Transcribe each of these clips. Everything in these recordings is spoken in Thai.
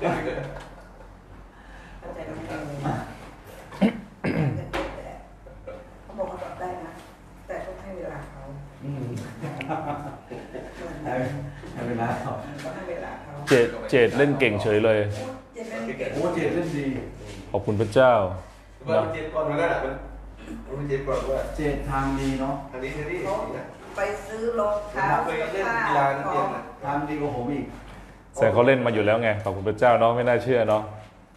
เข้าใจไหมเขาบอกเขาตอบได้นะ แต่ต้องให้เวลาเขาอืมให้เวลาเขาต้องให้เวลาเขาเจดเจดเล่นเก่งเฉยเลย เจ็บเป็นเก่งโอ้เจดเล่นดีขอบคุณพระเจ้า ว่าเจ็บก่อนมันนั่นแหละมันมันเจ็บก่อนว่าเจดทางดีเนาะทางนี้ทางนี้ไปซื้อรองเท้าไปเสื้อเล่นผ้ากีฬานั่นขเองทางดีกว่าผมอีก แต่เขาเล่นมาอยู่แล้วไงขอบคุณพระเจ้าเนาะไม่น่าเชื่อเนาะ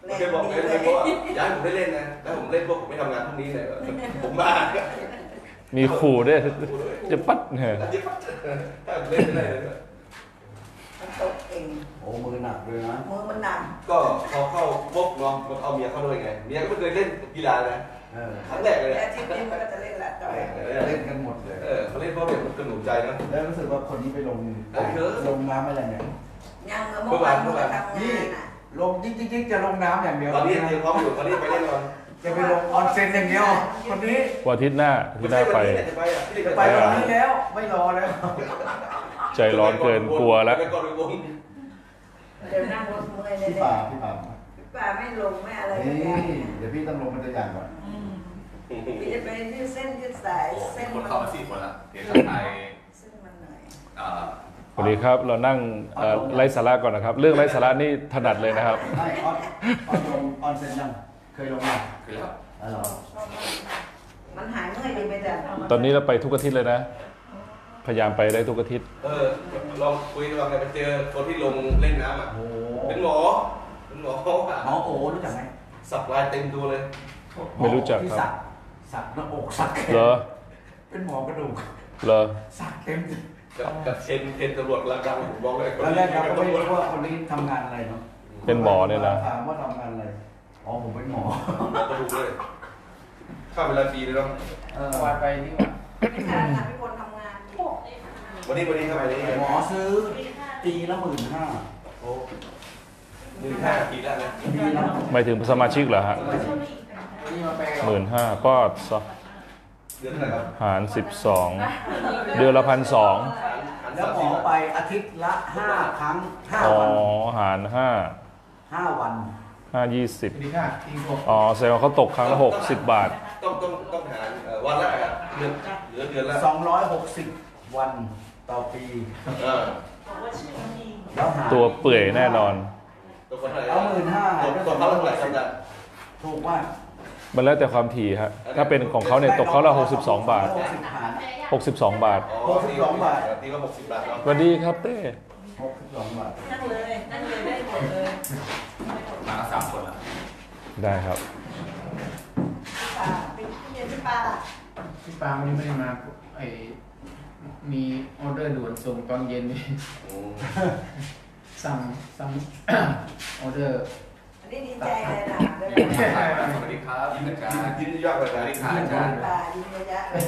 เล่นเคยบอกดีเคยเลเลยยบอกว่าย้ายผมได้เล่นนะถ้าผมเล่นพวกผมไม่ทำงานพรุ่งนี้เลยผมบ้ามีขู่ด้วยจะปัดเนี่ยถ้าเล่นไม่ได้เลยมันตกเองโอ้มือหนักเลยนะมือมันหนักก็เขาเข้าพวกเนาะมันเอาเมียเข้าด้วยไงเมียก็ไม่เคยเล่นกีฬานะเออครั้งแรกเลยแต่อาทิตย์นี้มันก็จะเล่นละต่อยเล่นกันหมดเลยเออเขาเล่นเพราะแบบมันกระหนุนใจนะแล้วรู้สึกว่าคนนี้ไปลงเออเยอะลงน้ำอะไรเนี่ย ยังเมื่อวานมันทำนี่งานอะลงจิ๊กจิ๊กจะลงน้ำอย่างเดียวตอนนี้เตรียมพร้อมอยู่ตอนนี้ไปเล่นก่อนจะไปลงออนเซ็นอย่างเดียวคนนี้วันอาทิตย์หน้าอาที่หน้าไปจะไปอะที่จะไปวันนี้แล้ว ไม่รอแล้ว ใจร้อนเกินกลัวแล้วไปก่อนไปวงเดี๋ยวนั่งรถเมื่อยเลยพี่เนี่ยป่าพี่ป่าพี่ป่าไม่ลงไม่อะไรนี่ไม่ได้เดี๋ยวพี่ต้องลงมันจะอย่างก่อนพี่จะไปยืดเส้นยืดสายเส้นคมันนเข้ามาสี่คนละเดี๋ยวไทยเส้นมันเหนื่อยเอ่อส วัสดีครับ เรานั่งเอ่อไร้สาระก่อนนะครับ เรื่องไร้สาระนี่ถนัดเลยนะครับไม่ออนออนลงออนเซ็นยังเคยลงยังคือแล้วอ๋อเหรอชอบมากมันหายเมื่อยดีไปแต่ตอนนี้เราไปทุกอาทิตย์เลยนะ พยายามไปได้ทุกอาทิตย์ เออลองคุยลองไปเจอคนที่ลงเล่นน้ำอะโอ้โหเป็นหมอเป็นหมออะหมอโอรู้จักไหมสับลายเต็มตัวเลย ไม่รู้จักที่ครับสักสักหน้าอกสักแขนเหรอเป็นหมอกระดูกเหรอสักเต็ม กับกับเชนเชนตำรวจระดับผมบอกเลยตอนแรกเราก็ไม่รู้ว่าคนนี้ทำงานอะไรเนาะเป็นหมอเนี่ยนะ ถามว่าทำงานอะไร อ๋อผมเป็นหมอกระดูกเลยข้ามเวลาฟรีเลยเนาะเออวันไปนี่หว่าไม่ขนาดนั้นพี่คนทำงานวันนี้วันนี้เข้าไปนี่หมอซื้อปีละหมื่นห้าโอ้หนึ่งห้าปีแล้วนะปีละหมายถึงสมาชิกเหรอฮะนี่มาแปลหมื่นห้าก็ส เดือนเท่าไหร่ครับหารสิบสองเดือนละพันสองแล้วหมอไปอาทิตย์ละห้าครั้งห้าอ๋อวันหารห้าห้าวันห้ายี่สิบดีค่ะทิ้งพวกอ๋อแสดงว่าเขาตกครั้งละหกสิบบาท ต้องต้องต้องหารวันละเดือนเหลือเดือนละสองร้อยหกสิบวันต่อปี เออแล้วหารตัวเปื่อยแน่นอน ตัวคนเท่าไหร่เอาหมื่นห้าตัวเขาเท่าไหร่สัปดาห์ถูกมาก มันแล้วแต่ความถี่ฮะถ้าเป็นของเขาเนี่ยตกเขาละ62 บาท หกสิบหาร62 บาทอ๋อตีก็หกสิบบาทเนาะสวัสดีครับเต้หกสิบสองบาท นั่งเลย นั่งเลยได้หมดเลยมาสามคนละได้ครับพี่ป่าเป็นพี่เรียนพี่ป่าพี่ปาวันนี้ไม่ได้มาไอ้มีออเดอร์ด่วนส่งตอนเย็นนี่สั่งสั่ง ออเดอร์อั นนี้ดีใจเลยนะได้ยินพี่สวัสดีครับยินอาจารย์ยินยอดเลยสนะวัสดีครับอาจารย์ป่ายิ้มระยะเลย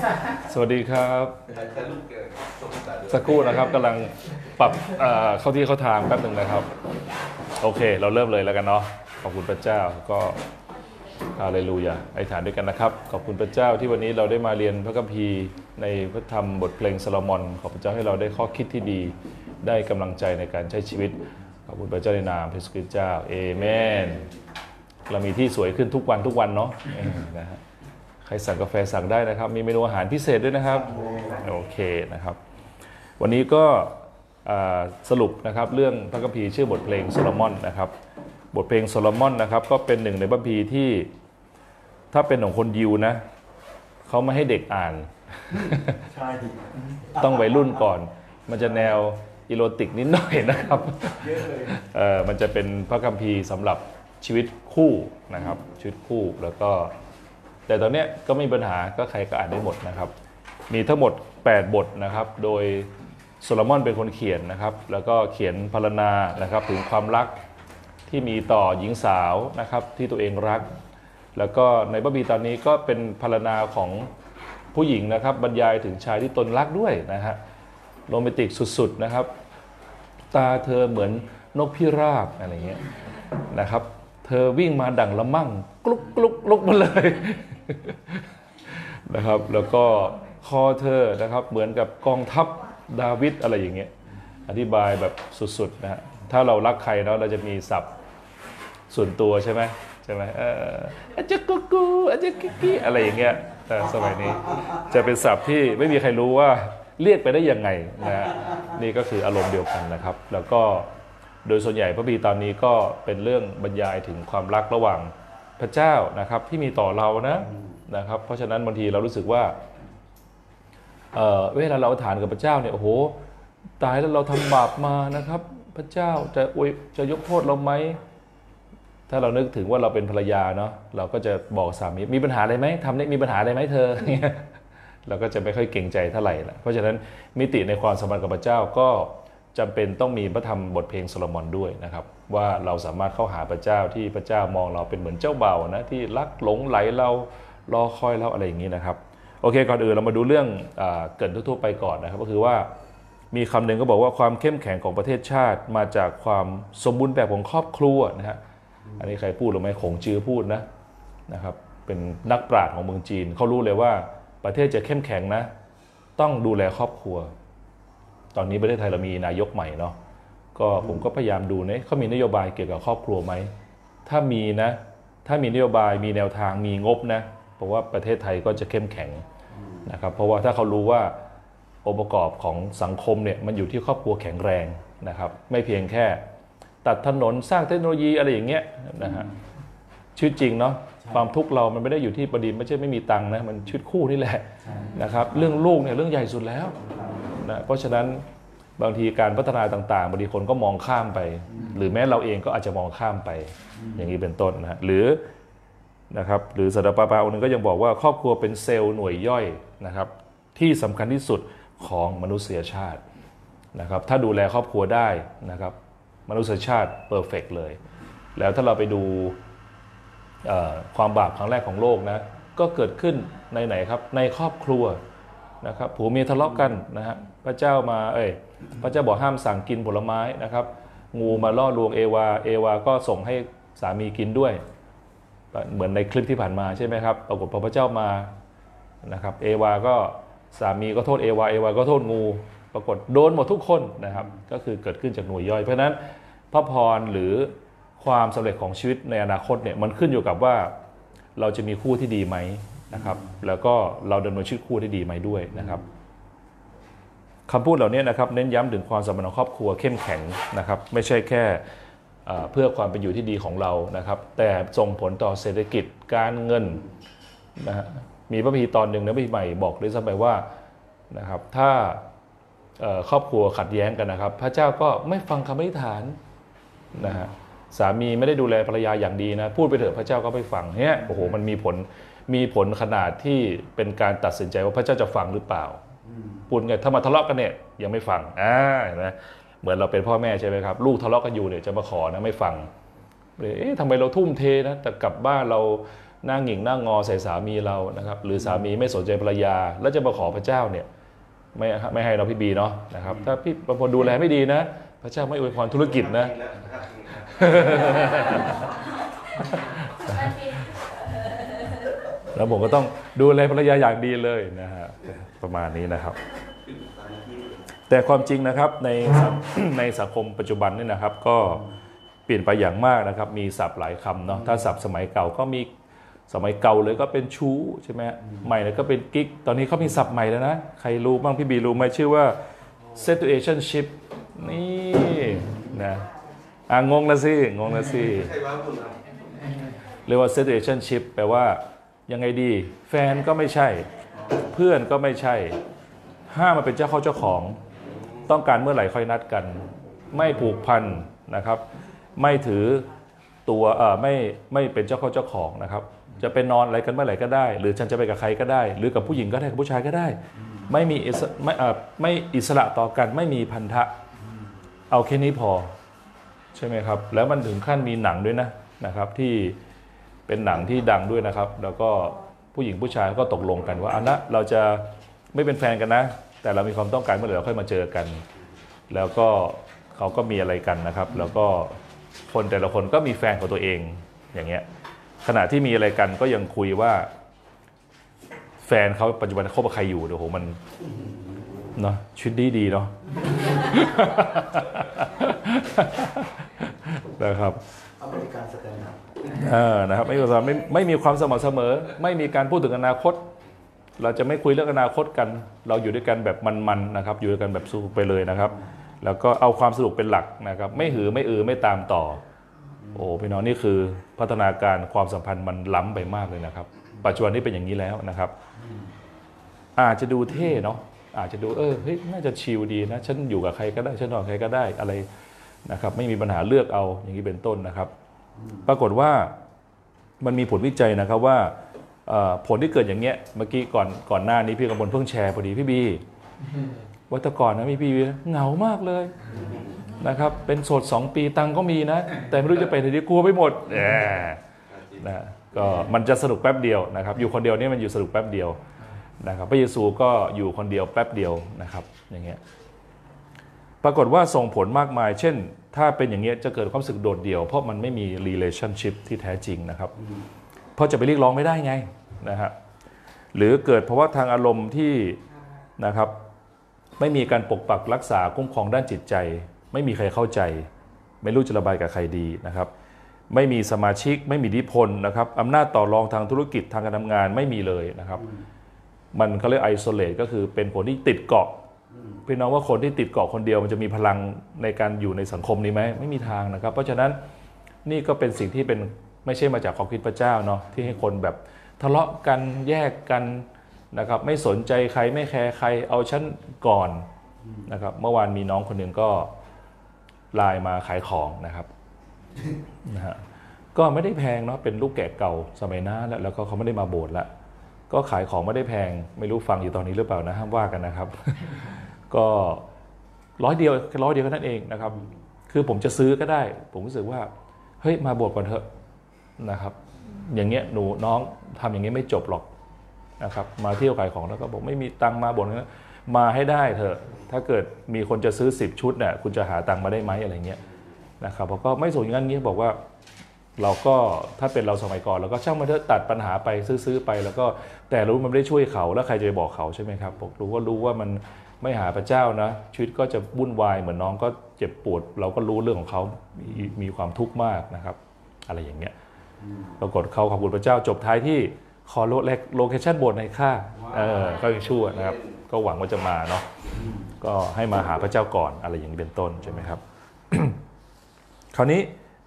สวัสดีครับใช้ลูกเกิดส่งตาด้วยสักครู่นะครับกำลังปรับเอ่อเข้าที่เข้าทางแป๊บหนึ่งนะครับ โอเค เราเริ่มเลยแล้วกันเนาะขอบคุณพระเจ้าก็ฮาเลลูยาอธิษฐานด้วยกันนะครับ ขอบคุณพระเจ้าที่วันนี้เราได้มาเรียนพระคัมภีร์ในพระธรรมบทเพลงซาโลมอน ขอบพระเจ้าให้เราได้ข้อคิดที่ดี ได้กำลังใจในการใช้ชีวิตข อบคุณพระเจ้าในนามพระสุคริสต์เจ้าเอเมน เรามีที่สวยขึ้นทุกวันทุกวันเนาะเออนะฮะใครสั่งกาแฟสั่งได้นะครับ มีเมนูอาหารพิเศษด้วยนะครับ โอเคนะครับ วันนี้ก็อ่าสรุปนะครับเรื่องพระคัมภีร์ชื่อบทเพลงโซโลมอนนะครับ บทเพลงโซโลมอนนะครับก็เป็นหนึ่งในพระคัมภีร์ที่ถ้าเป็นของคนยิวนะเขาไม่ให้เด็กอ่านใช่ต้องวัยรุ่นก่อน มันจะแนว erotic นิดหน่อยนะครับเยอะเลยเอ่อมันจะเป็นพระคัมภีร์สำหรับชีวิตคู่นะครับชีวิตคู่แล้วก็ แต่ตอนเนี้ยก็ไม่มีปัญหาก็ใครก็อ่านได้หมดนะครับ มีทั้งหมด 8 บทนะครับ โดยโซโลมอนเป็นคนเขียนนะครับ แล้วก็เขียนพรรณนานะครับถึงความรักที่มีต่อหญิงสาวนะครับที่ตัวเองรัก แล้วก็ในพระบีตอนนี้ก็เป็นพรรณนาของผู้หญิงนะครับบรรยายถึงชายที่ตนรักด้วยนะฮะโรแมนติกสุดๆนะครับ ตาเธอเหมือนนกพิราบอะไรเงี้ยนะครับ เธอวิ่งมาดั่งละมั่งกลุกกลุกกลุกมาเลยนะครับ แล้วก็คอเธอนะครับเหมือนกับกองทัพดาวิดอะไรอย่างเงี้ยอธิบายแบบสุดๆนะฮะถ้าเรารักใครเนาะเราจะมีศัพท์ส่วนตัวใช่ไหมใช่ไหมเอออาจจะกุ๊กกูอาจจะกิกกิ๊อะไรอย่างเงี้ยเออสมัยนี้จะเป็นศัพท์ที่ไม่มีใครรู้ว่า เรียกไปได้ยังไงนะฮะนี่ก็คืออารมณ์เดียวกันนะครับ แล้วก็โดยส่วนใหญ่พระบีตอนนี้ก็เป็นเรื่องบรรยายถึงความรักระหว่างพระเจ้านะครับที่มีต่อเรานะนะครับ เพราะฉะนั้นบางทีเรารู้สึกว่าเออเวลาเราฐานกับพระเจ้าเนี่ยโอ้โหตายแล้วเราทำบาปมานะครับ พระเจ้าจะอวยจะยกโทษเราไหมถ้าเรานึกถึงว่าเราเป็นภรรยาเนาะเราก็จะบอกสามีมีปัญหาอะไรไหมทำได้มีปัญหาอะไรไหมเธอ เราก็จะไม่ค่อยเก่งใจเท่าไหร่ละเพราะฉะนั้นมิติในความสัมพันธ์กับพระเจ้าก็จำเป็นต้องมีพระธรรมบทเพลงโซโลมอนด้วยนะครับ ว่าเราสามารถเข้าหาพระเจ้าที่พระเจ้ามองเราเป็นเหมือนเจ้าเบ่านะที่รักหลงไหลเรารอคอยเราอะไรอย่างนี้นะครับโอเคก่อนอื่นเรามาดูเรื่องอเกรินทั่วๆไปก่อนนะครับ ก็คือว่ามีคำหนึ่งก็บอกว่าความเข้มแข็งของประเทศชาติ มาจากความสมบูรณ์แบบของครอบครัวนะฮะอันนี้ใครพูดหรือไม่ขงจื้อพูดนะนะครับเป็นนักปราชญ์ของเมืองจีนเขารู้เลยว่า ประเทศจะเข้มแข็งนะ ต้องดูแลครอบครัว ตอนนี้ประเทศไทยเรามีนายกใหม่เนาะก็ผมก็พยายามดูเนี่ยเขามีนโยบายเกี่ยวกับครอบครัวไหมถ้ามีนะ ถ้ามีนโยบายมีแนวทางมีงบนะเพราะว่าประเทศไทยก็จะเข้มแข็งนะครับเพราะว่าถ้าเขารู้ว่าองค์ประกอบของสังคมเนี่ยมันอยู่ที่ครอบครัวแข็งแรงนะครับไม่เพียงแค่ ตัดถนนสร้างเทคโนโลยีอะไรอย่างเงี้ยนะฮะชีวิตจริงเนาะ ความทุกข์เรามันไม่ได้อยู่ที่ประดิษฐ์ไม่ใช่ไม่มีตังค์นะมันชีวิตคู่นี่แหละนะครับ เรื่องลูกเนี่ยเรื่องใหญ่สุดแล้วนะเพราะฉะนั้นบางทีการพัฒนาต่างๆบางทีคนก็มองข้ามไป หรือแม้เราเองก็อาจจะมองข้ามไป อย่างนี้เป็นต้นนะฮะหรือนะครับหรือสัตว์ปาปาองค์หนึงก็ยังบอกว่าครอบครัวเป็นเซลล์หน่วยย่อยนะครับ ที่สำคัญที่สุดของมนุษยชาตินะครับ ถ้าดูแลครอบครัวได้นะครับ มนุษยชาติเพอร์เฟกเลย แล้วถ้าเราไปดูเอ่อ ความบาปครั้งแรกของโลกนะก็เกิดขึ้นในไหนครับในครอบครัวนะครับผัวเมียทะเลาะกันนะฮะพระเจ้ามาเอ้ยพระเจ้าบอกห้ามสั่งกินผลไม้นะครับ งูมาล่อลวงเอวาเอวาก็ส่งให้สามีกินด้วย เหมือนในคลิปที่ผ่านมาใช่ไหมครับปรากฏพอพระเจ้ามานะครับเอวาก็สามีก็โทษเอวาเอวาก็โทษงู ปรากฏโดนหมดทุกคนนะครับก็คือเกิดขึ้นจากหน่วยย่อย เพราะฉะนั้นพระพรหรือ ความสำเร็จของชีวิตในอนาคตเนี่ยมันขึ้นอยู่กับว่าเราจะมีคู่ที่ดีไหมนะครับ แล้วก็เราดำเนินชีวิตคู่ที่ดีไหมด้วยนะครับคำพูดเหล่านี้นะครับเน้นย้ำถึงความสัมพันธ์ของครอบครัวเข้มแข็งนะครับ ไม่ใช่แค่เพื่อความเป็นอยู่ที่ดีของเรานะครับ แต่ส่งผลต่อเศรษฐกิจการเงินนะฮะมีพระพีตอนหนึ่งนะพระพีใหม่บอกด้วยซ้ำไปว่านะครับถ้าครอบครัวขัดแย้งกันนะครับ พระเจ้าก็ไม่ฟังคำอธิษฐานนะฮะ สามีไม่ได้ดูแลภรรยาอย่างดีนะ พูดไปเถอะพระเจ้าก็ไม่ฟังเนี่ยโอ้โหมันมีผลมีผลขนาดที่เป็นการตัดสินใจว่าพระเจ้าจะฟังหรือเปล่าพูดไงถ้ามาทะเลาะกันเนี่ยยังไม่ฟังอ่าเห็นไหมเหมือนเราเป็นพ่อแม่ใช่ไหมครับ ลูกทะเลาะกันอยู่เนี่ยจะมาขอนะไม่ฟังเอ๊ะทำไมเราทุ่มเทนะแต่กลับบ้านเราหน้าหงิงหน้างอใส่สามีเรานะครับ หรือสามีไม่สนใจภรรยา แล้วจะมาขอพระเจ้าเนี่ยไม่ไม่ให้เราพี่บีเนาะนะครับ ถ้าพี่บางคนดูแลไม่ดีนะ พระเจ้าไม่อวยพรธุรกิจนะ แล้วผมก็ต้องดูแลภรรยาอย่างดีเลยนะฮะประมาณนี้นะครับ แต่ความจริงนะครับในในสังคมปัจจุบันนี่นะครับ ก็เปลี่ยนไปอย่างมากนะครับ มีศัพท์หลายคำเนาะถ้าศัพท์สมัยเก่าก็มีสมัยเก่าเลยก็เป็นชู้ใช่ไหมใหม่เลยก็เป็นกิ๊กตอนนี้เขามีศัพท์ใหม่แล้วนะ ใครรู้บ้างพี่บีรู้ไหมชื่อว่า situationship นี่นะ อ่างงละสิงงละสิใช่ว่าคุณนะเรียกว่า situationship แปลว่ายังไงดี แฟนก็ไม่ใช่ เพื่อนก็ไม่ใช่ ห้ามมาเป็นเจ้าเข้าเจ้าของ ต้องการเมื่อไหร่ค่อยนัดกัน ไม่ผูกพันนะครับ ไม่ถือตัวเอ่อไม่ไม่เป็นเจ้าเข้าเจ้าของนะครับ จะไปนอนอะไรกันเมื่อไหร่ก็ได้ หรือฉันจะไปกับใครก็ได้ หรือกับผู้หญิงก็ได้กับผู้ชายก็ได้ ไม่มีไม่เออไม่อิสระต่อกัน ไม่มีพันธะ เอาแค่นี้พอ ใช่ไหมครับ แล้วมันถึงขั้นมีหนังด้วยนะนะครับ ที่เป็นหนังที่ดังด้วยนะครับ แล้วก็ผู้หญิงผู้ชายก็ตกลงกันว่าอันนะเราจะไม่เป็นแฟนกันนะ แต่เรามีความต้องการเมื่อไหร่เราค่อยมาเจอกัน แล้วก็เขาก็มีอะไรกันนะครับ แล้วก็คนแต่ละคนก็มีแฟนของตัวเองอย่างเงี้ยขณะที่มีอะไรกันก็ยังคุยว่าแฟนเขาปัจจุบันคบกับใครอยู่เดี๋ยวโหมันเนาะชีวิตดีดีเนาะ นะครับAmerican standardเออนะครับไม่มีความไม่ไม่มีความสม่ำเสมอ ไม่มีการพูดถึงอนาคต เราจะไม่คุยเรื่องอนาคตกัน เราอยู่ด้วยกันแบบมันๆนะครับ อยู่ด้วยกันแบบสู้ไปเลยนะครับ แล้วก็เอาความสนุกเป็นหลักนะครับ ไม่หือไม่อือไม่ตามต่อ โอ้พี่น้องนี่คือพัฒนาการความสัมพันธ์มันล้ำไปมากเลยนะครับ ปัจจุบันนี้เป็นอย่างนี้แล้วนะครับ อาจจะดูเท่เนาะอาจจะดูเออเฮ้ยน่าจะชิลดีนะ ฉันอยู่กับใครก็ได้ฉันนอนกับใครก็ได้อะไร นะครับไม่มีปัญหาเลือกเอาอย่างนี้เป็นต้นนะครับ ปรากฏว่ามันมีผลวิจัยนะครับว่าเอ่อผลที่เกิดอย่างเงี้ยเมื่อกี้ก่อนก่อนหน้านี้พี่กำมลเพิ่งแชร์พอดีพี่บีวัตก่อนนะมีพี่บีเหงามากเลยนะครับเป็นโสดสองปีตังค์ก็มีนะ แต่ไม่รู้จะไปไหนดีกลัวไปหมดแหมนะก็มันจะสนุกแป๊บเดียวนะครับ อยู่คนเดียวเนี่ยมันอยู่สนุกแป๊บเดียวนะครับพระเยซูก็อยู่คนเดียวแป๊บเดียวนะครับอย่างเงี้ย ปรากฏว่าส่งผลมากมาย เช่น ถ้าเป็นอย่างเงี้ยจะเกิดความรู้สึกโดดเดี่ยว เพราะมันไม่มี relationship ที่แท้จริงนะครับ เพราะจะไปเรียกร้องไม่ได้ไงนะฮะหรือเกิดภาวะทางอารมณ์ที่นะครับ ไม่มีการปกปักรักษาคุ้มครองด้านจิตใจ ไม่มีใครเข้าใจ ไม่รู้จะระบายกับใครดีนะครับ ไม่มีสมาชิก ไม่มีอิทธิพลนะครับอำนาจต่อรองทางธุรกิจทางการทำงานไม่มีเลยนะครับ มันเขาเรียก isolate ก็คือเป็นคนที่ติดเกาะ พี่น้องว่าคนที่ติดเกาะคนเดียวมันจะมีพลังในการอยู่ในสังคมนี้ไหมไม่มีทางนะครับ เพราะฉะนั้นนี่ก็เป็นสิ่งที่เป็นไม่ใช่มาจากความคิดพระเจ้าเนาะที่ให้คนแบบทะเลาะกันแยกกันนะครับไม่สนใจใครไม่แคร์ใครเอาฉันก่อนนะครับเมื่อวานมีน้องคนหนึ่งก็ไลน์มาขายของนะครับนะฮะก็ไม่ได้แพงเนาะเป็นลูกแกะเก่าสมัยหน้าแล้วแล้วก็เขาไม่ได้มาโบสถ์ละก็ขายของไม่ได้แพง ไม่รู้ฟังอยู่ตอนนี้หรือเปล่านะห้ามว่ากันนะครับ ก็ร้อยเดียวแค่ร้อยเดียวแค่นั้นเองนะครับ คือผมจะซื้อก็ได้ ผมรู้สึกว่าเฮ้ยมาบวชก่อนเถอะนะครับ อย่างเงี้ยหนูน้องทำอย่างเงี้ยไม่จบหรอกนะครับ มาเที่ยวขายของแล้วก็บอกไม่มีตังมาบวชนะมาให้ได้เถอะ ถ้าเกิดมีคนจะซื้อ 10 ชุดเนี่ยคุณจะหาตังมาได้ไหมอะไรเงี้ยนะครับผมก็ไม่สนอย่างนั้นเงี้ยบอกว่า เราก็ถ้าเป็นเราสมัยก่อนเราก็ช่างมันเถอะตัดปัญหาไปซื้อๆไป แล้วก็แต่รู้มันไม่ได้ช่วยเขาแล้วใครจะไปบอกเขาใช่ไหมครับผมรู้ว่ารู้ว่ามัน ไม่หาพระเจ้านะชีวิตก็จะวุ่นวายเหมือนน้องก็เจ็บปวด เราก็รู้เรื่องของเขามีมีความทุกข์มากนะครับ อะไรอย่างเงี้ยปรากฏเขาขอบคุณพระเจ้าจบท้ายที่ขอโล location โบสถ์ในค่าเออก็ยังชั่วนะครับ ก็หวังว่าจะมาเนาะก็ให้มาหาพระเจ้าก่อนอะไรอย่างนี้เป็นต้นใช่ไหมครับ คราวนี้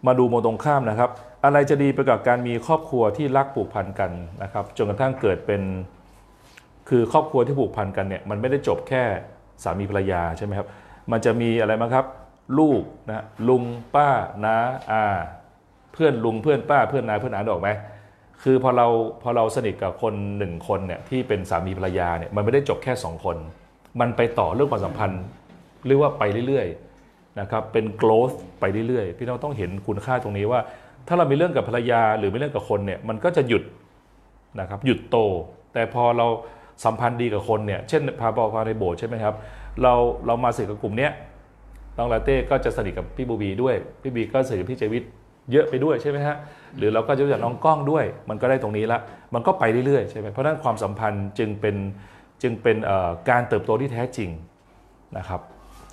มาดูโมตรงข้ามนะครับ อะไรจะดีไปกับการมีครอบครัวที่รักผูกพันกันนะครับจนกระทั่งเกิดเป็น คือครอบครัวที่ผูกพันกันเนี่ยมันไม่ได้จบแค่สามีภรรยาใช่ไหมครับ มันจะมีอะไรบ้าครับ ลูกนะลุงป้าน้าอาเพื่อนลุงเพื่อนป้าเพื่อนนาเพื่อนอาดออกไหมคือพอเราพอเราสนิทกับคนหนึ่งคนเนี่ยที่เป็นสามีภรรยาเนี่ยมันไม่ได้จบแค่สองคน มันไปต่อเรื่องความสัมพันธ์เรียกว่าไปเรื่อยๆนะครับเป็น growth ไปเรื่อยๆพี่น้องต้องเห็นคุณค่าตรงนี้ว่า ถ้าเรามีเรื่องกับภรรยาหรือมีเรื่องกับคนเนี่ยมันก็จะหยุดนะครับหยุดโต แต่พอเรา สัมพันธ์ดีกับคนเนี่ยเช่นพาบอพาในโบสถ์ใช่ไหมครับเราเรามาสนิทกับกลุ่มเนี้ยน้องลาเต้ก็จะสนิทกับพี่บูบีด้วยพี่บีก็สนิทกับพี่เจวิตเยอะไปด้วยใช่ไหมฮะหรือเราก็จะรู้จักน้องกล้องด้วย มันก็ได้ตรงนี้ละมันก็ไปเรื่อยๆใช่ไหมเพราะฉะนั้นความสัมพันธ์จึงเป็นจึงเป็นเอ่อการเติบโตที่แท้จริงนะครับ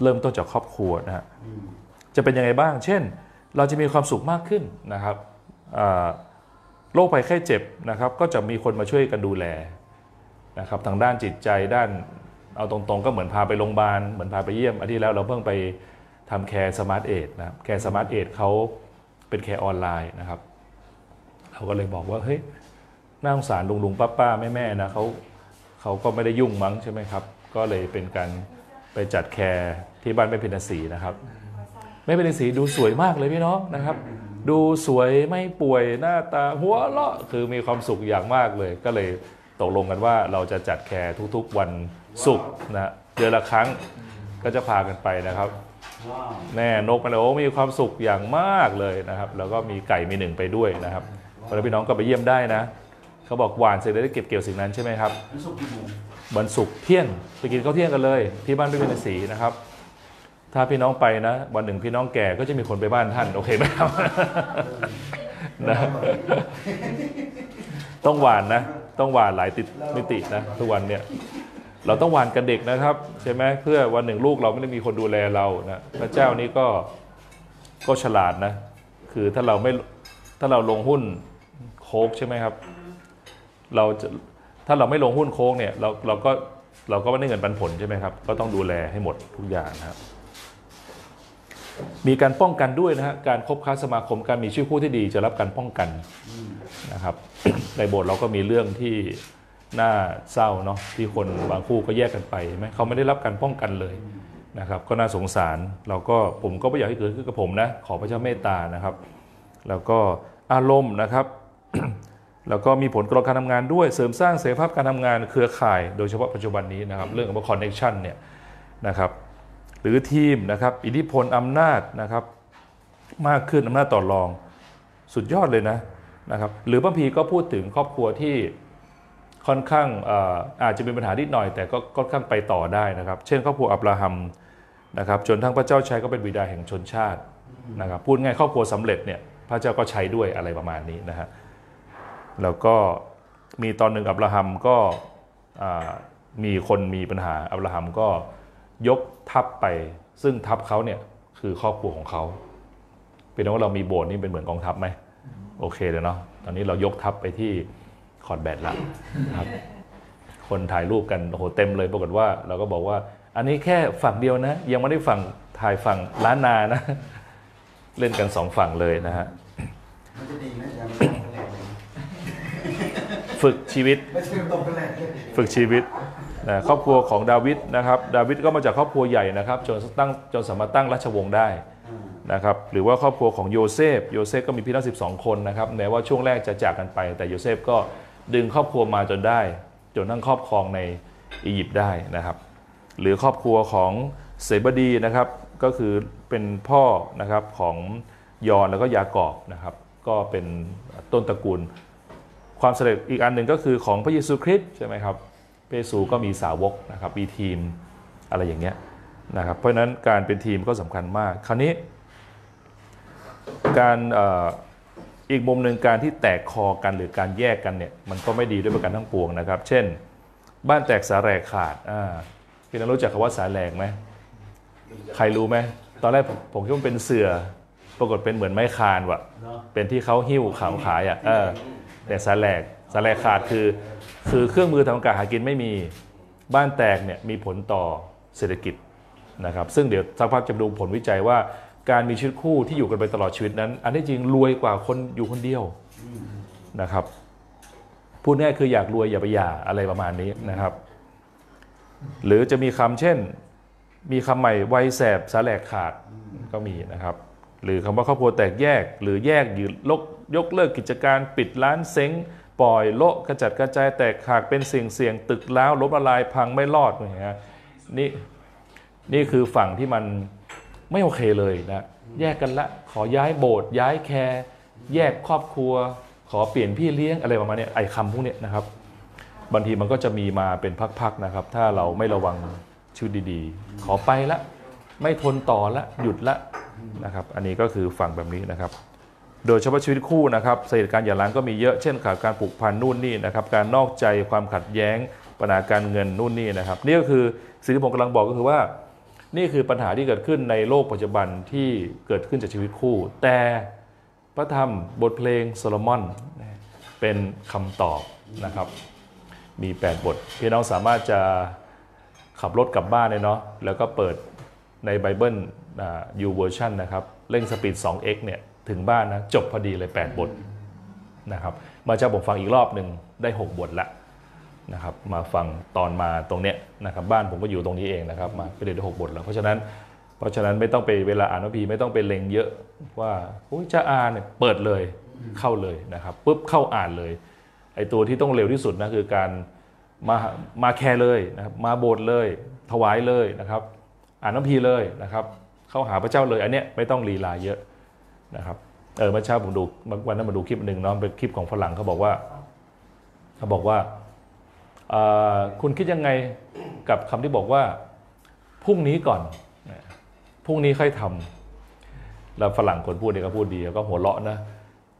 เริ่มต้นจากครอบครัวนะฮะจะเป็นยังไงบ้าง เช่น เราจะมีความสุขมากขึ้นนะครับอ่าโรคภัยไข้เจ็บนะครับ ก็จะมีคนมาช่วยกันดูแล นะครับทางด้านจิตใจด้านเอาตรงๆ ก็เหมือนพาไปโรงพยาบาลเหมือนพาไปเยี่ยมอาทิตย์แล้วเราเพิ่งไปทำ care Smart Age นะครับ care Smart Age เขาเป็น care online นะครับเราก็เลยบอกว่าเฮ้ยน่าสงสารลุงลุงป้าป้าแม่แม่ๆนะเขาเขาก็ไม่ได้ยุ่งมั้งใช่ไหมครับ ก็เลยเป็นการไปจัด care ที่บ้านแม่เพ็ญศรีนะครับแม่เพ็ญศรีดูสวยมากเลยพี่น้องนะครับ ดูสวยไม่ป่วยหน้าตาหัวเราะคือมีความสุขอย่างมากเลยก็เลย ตกลงกันว่าเราจะจัด care ทุกๆวันศุกร์นะเดือนละครั้งก็จะพากันไปนะครับ แน่นกมันโอ้มีความสุขอย่างมากเลยนะครับ แล้วก็มีไก่มีหนึ่งไปด้วยนะครับเวลาพี่น้องก็ไปเยี่ยมได้นะ เขาบอกหวานเสร็จแล้วได้เก็บเกี่ยวสิ่งนั้นใช่ไหมครับวันศุกร์เที่ยงไปกินข้าวเที่ยงกันเลย ที่บ้านพี่เป็นสีนะครับ ถ้าพี่น้องไปนะ วันหนึ่งพี่น้องแก่ก็จะมีคนไปบ้านท่านโอเคไหมครับนะต้องหวานนะ ต้องหวานหลายติดมิตินะทุกวันเนี่ยเราต้องหวานกับเด็กนะครับ ใช่ไหมเพื่อวันหนึ่งลูกเราไม่ได้มีคนดูแลเรานะพระเจ้านี้ก็ก็ฉลาดนะ คือถ้าเราไม่ถ้าเราลงหุ้นโค้กใช่ไหมครับ เราจะถ้าเราไม่ลงหุ้นโค้กเนี่ยเราเราก็เราก็ไม่ได้เงินปันผลใช่ไหมครับ ก็ต้องดูแลให้หมดทุกอย่างนะครับ มีการป้องกันด้วยนะฮะการคบค้าสมาคมการมีชื่อคู่ที่ดีจะรับการป้องกันนะครับ ในโบสถ์เราก็มีเรื่องที่น่าเศร้าเนาะที่คนบางคู่ก็แยกกันไปใช่ไหมเขาไม่ได้รับการป้องกันเลยนะครับก็น่าสงสารเราก็ผมก็ไม่อยากให้เกิดขึ้นกับผมนะขอพระเจ้าเมตตานะครับ แล้วก็อารมณ์นะครับ แล้วก็มีผลต่อการทำงานด้วยเสริมสร้างเสรีภาพการทำงานเครือข่าย โดยเฉพาะปัจจุบันนี้นะครับ เรื่องของคอนเน c ชันเนี่ยนะครับ หรือทีมนะครับอิทธิพลอำนาจนะครับมากขึ้นอำนาจต่อรอง สุดยอดเลยนะนะครับหรือบางทีก็พูดถึงครอบครัวที่ค่อนข้างอาจจะเป็นปัญหานิดหน่อย แต่ก็ค่อนข้างไปต่อได้นะครับ เช่นครอบครัวอับราฮัมนะครับจนทั้งพระเจ้าใช้ก็เป็นบิดาแห่งชนชาตินะครับพูดง่ายครอบครัวสำเร็จเนี่ยพระเจ้าก็ใช้ด้วยอะไรประมาณนี้นะฮะแล้วก็มีตอนหนึ่งอับราฮัมก็มีคนมีปัญหาอับราฮัมก็ยก ทัพไป ซึ่งทัพเขาเนี่ยคือครอบครัวของเขาเป็นว่าเรามีโบสถ์นี่เป็นเหมือนกองทัพไหมโอเคเลยเนาะตอนนี้เรายกทัพไปที่คอร์ดแบดละนะครับ คนถ่ายรูปกันโอ้โหเต็มเลยปรากฏว่าเราก็บอกว่า อันนี้แค่ฝั่งเดียวนะ ยังไม่ได้ฝั่งถ่ายฝั่งล้านนานะ เล่นกันสองฝั่งเลยนะฮะมันจะดีไหมอาจารย์ไม่ตรงกันแหลกเลยฝึกชีวิตไม่ใช่ตรงกันแหลกเลยฝึกชีวิต นะครอบครัวของดาวิดนะครับดาวิดก็มาจากครอบครัวใหญ่นะครับจนตั้งจนสามารถตั้งราชวงศ์ได้นะครับหรือว่าครอบครัวของโยเซฟโยเซฟก็มีพี่น้อง12 คนนะครับแม้ว่าช่วงแรกจะจากกันไป แต่โยเซฟก็ดึงครอบครัวมาจนได้ จนทั้งครอบครองในอียิปต์ได้นะครับ หรือครอบครัวของเสบดีนะครับก็คือเป็นพ่อนะครับของยอนแล้วก็ยากอบนะครับ ก็เป็นต้นตระกูล ความสำเร็จอีกอันหนึ่งก็คือของพระเยซูคริสต์ใช่ไหมครับ เยซูก็มีสาวกนะครับมีทีมอะไรอย่างเงี้ยนะครับเพราะฉะนั้นการเป็นทีมก็สำคัญมาก คราวนี้การเอ่ออีกมุมหนึ่งการที่แตกคอกันหรือการแยกกันเนี่ยมันก็ไม่ดีด้วยประการทั้งปวงนะครับ เช่น บ้านแตกสาแหลกขาดอ่าพี่นันรู้จักคำว่าสาแหลกไหมใครรู้ไหมตอนแรกผมผมคิดว่ามันเป็นเสือปรากฏเป็นเหมือนไม้คานว่ะเนาะเป็นที่เขาหิ้วขาวขายอะเออแต่สาแหลกสาแหลกขาดคือ คือเครื่องมือทำการหากินไม่มีบ้านแตกเนี่ยมีผลต่อเศรษฐกิจนะครับซึ่งเดี๋ยวสักพักจะดูผลวิจัยว่า การมีชีวิตคู่ที่อยู่กันไปตลอดชีวิตนั้น อันที่จริงรวยกว่าคนอยู่คนเดียวนะครับพูดง่ายคืออยากรวยอย่าไปหย่าอะไรประมาณนี้นะครับ หรือจะมีคำเช่น มีคำใหม่วัยแสบสาแหลกขาดก็มีนะครับ หรือคำว่าครอบครัวแตกแยก หรือแยกหรือลกยกเลิกกิจการปิดร้านเซ้ง ปล่อยโละกระจัดกระจายแตกหักเป็นเสี่ยงเสี่ยงตึกแล้วล้มละลายพังไม่รอดอย่างเงี้ยนี่นี่คือฝั่งที่มันไม่โอเคเลยนะแยกกันละขอย้ายโบสถ์ย้ายแคร์แยกครอบครัว ขอเปลี่ยนพี่เลี้ยงอะไรประมาณนี้ไอ้คำพวกนี้นะครับ บางทีมันก็จะมีมาเป็นพักๆนะครับ ถ้าเราไม่ระวังชีวิตดีๆ ขอไปละ ไม่ทนต่อละหยุดละนะครับ อันนี้ก็คือฝั่งแบบนี้นะครับ โดยเฉพาะชีวิตคู่นะครับสาเหตุการหย่าร้างก็มีเยอะเช่นขาดการผูกพันนู่นนี่นะครับการนอกใจความขัดแย้งปัญหาการเงินนู่นนี่นะครับนี่ก็คือสิ่งที่ผมกำลังบอกก็คือว่า นี่คือปัญหาที่เกิดขึ้นในโลกปัจจุบันที่เกิดขึ้นจากชีวิตคู่ แต่พระธรรมบทเพลงโซโลมอนเป็นคำตอบนะครับ มี 8 บทพี่น้องสามารถจะขับรถกลับบ้านเลยเนาะแล้วก็เปิดใน Bible YouVersion นะครับเร่งสปีด 2x เนี่ย ถึงบ้านนะจบพอดีเลย 8 บทนะครับมาจะผมฟังอีกรอบหนึ่งได้ 6 บทละนะครับมาฟังตอนมาตรงเนี้ยนะครับบ้านผมก็อยู่ตรงนี้เองนะครับมาไปเรียนได้6บทแล้วเพราะฉะนั้นเพราะฉะนั้นไม่ต้องไปเวลาอ่านพระพีไม่ต้องไปเล็งเยอะว่าจะอ่านเนี่ยเปิดเลยเข้าเลยนะครับปุ๊บเข้าอ่านเลยไอตัวที่ต้องเร็วที่สุดนะคือการมามาแคร์เลยนะครับมาโบสเลย ถวายเลยนะครับ อ่านน้ำพีเลยนะครับ เข้าหาพระเจ้าเลยอันเนี้ยไม่ต้องลีลาเยอะ นะครับเออเมื่อเช้าผมดูวันนั้นมาดูคลิปหนึ่งเนาะเป็นคลิปของฝรั่งเขาบอกว่าเขาบอกว่าคุณคิดยังไงกับคำที่บอกว่าพรุ่งนี้ก่อนพรุ่งนี้ค่อยทำแล้วฝรั่งคนพูดเนี่ยก็พูดดีแล้วก็หัวเราะนะ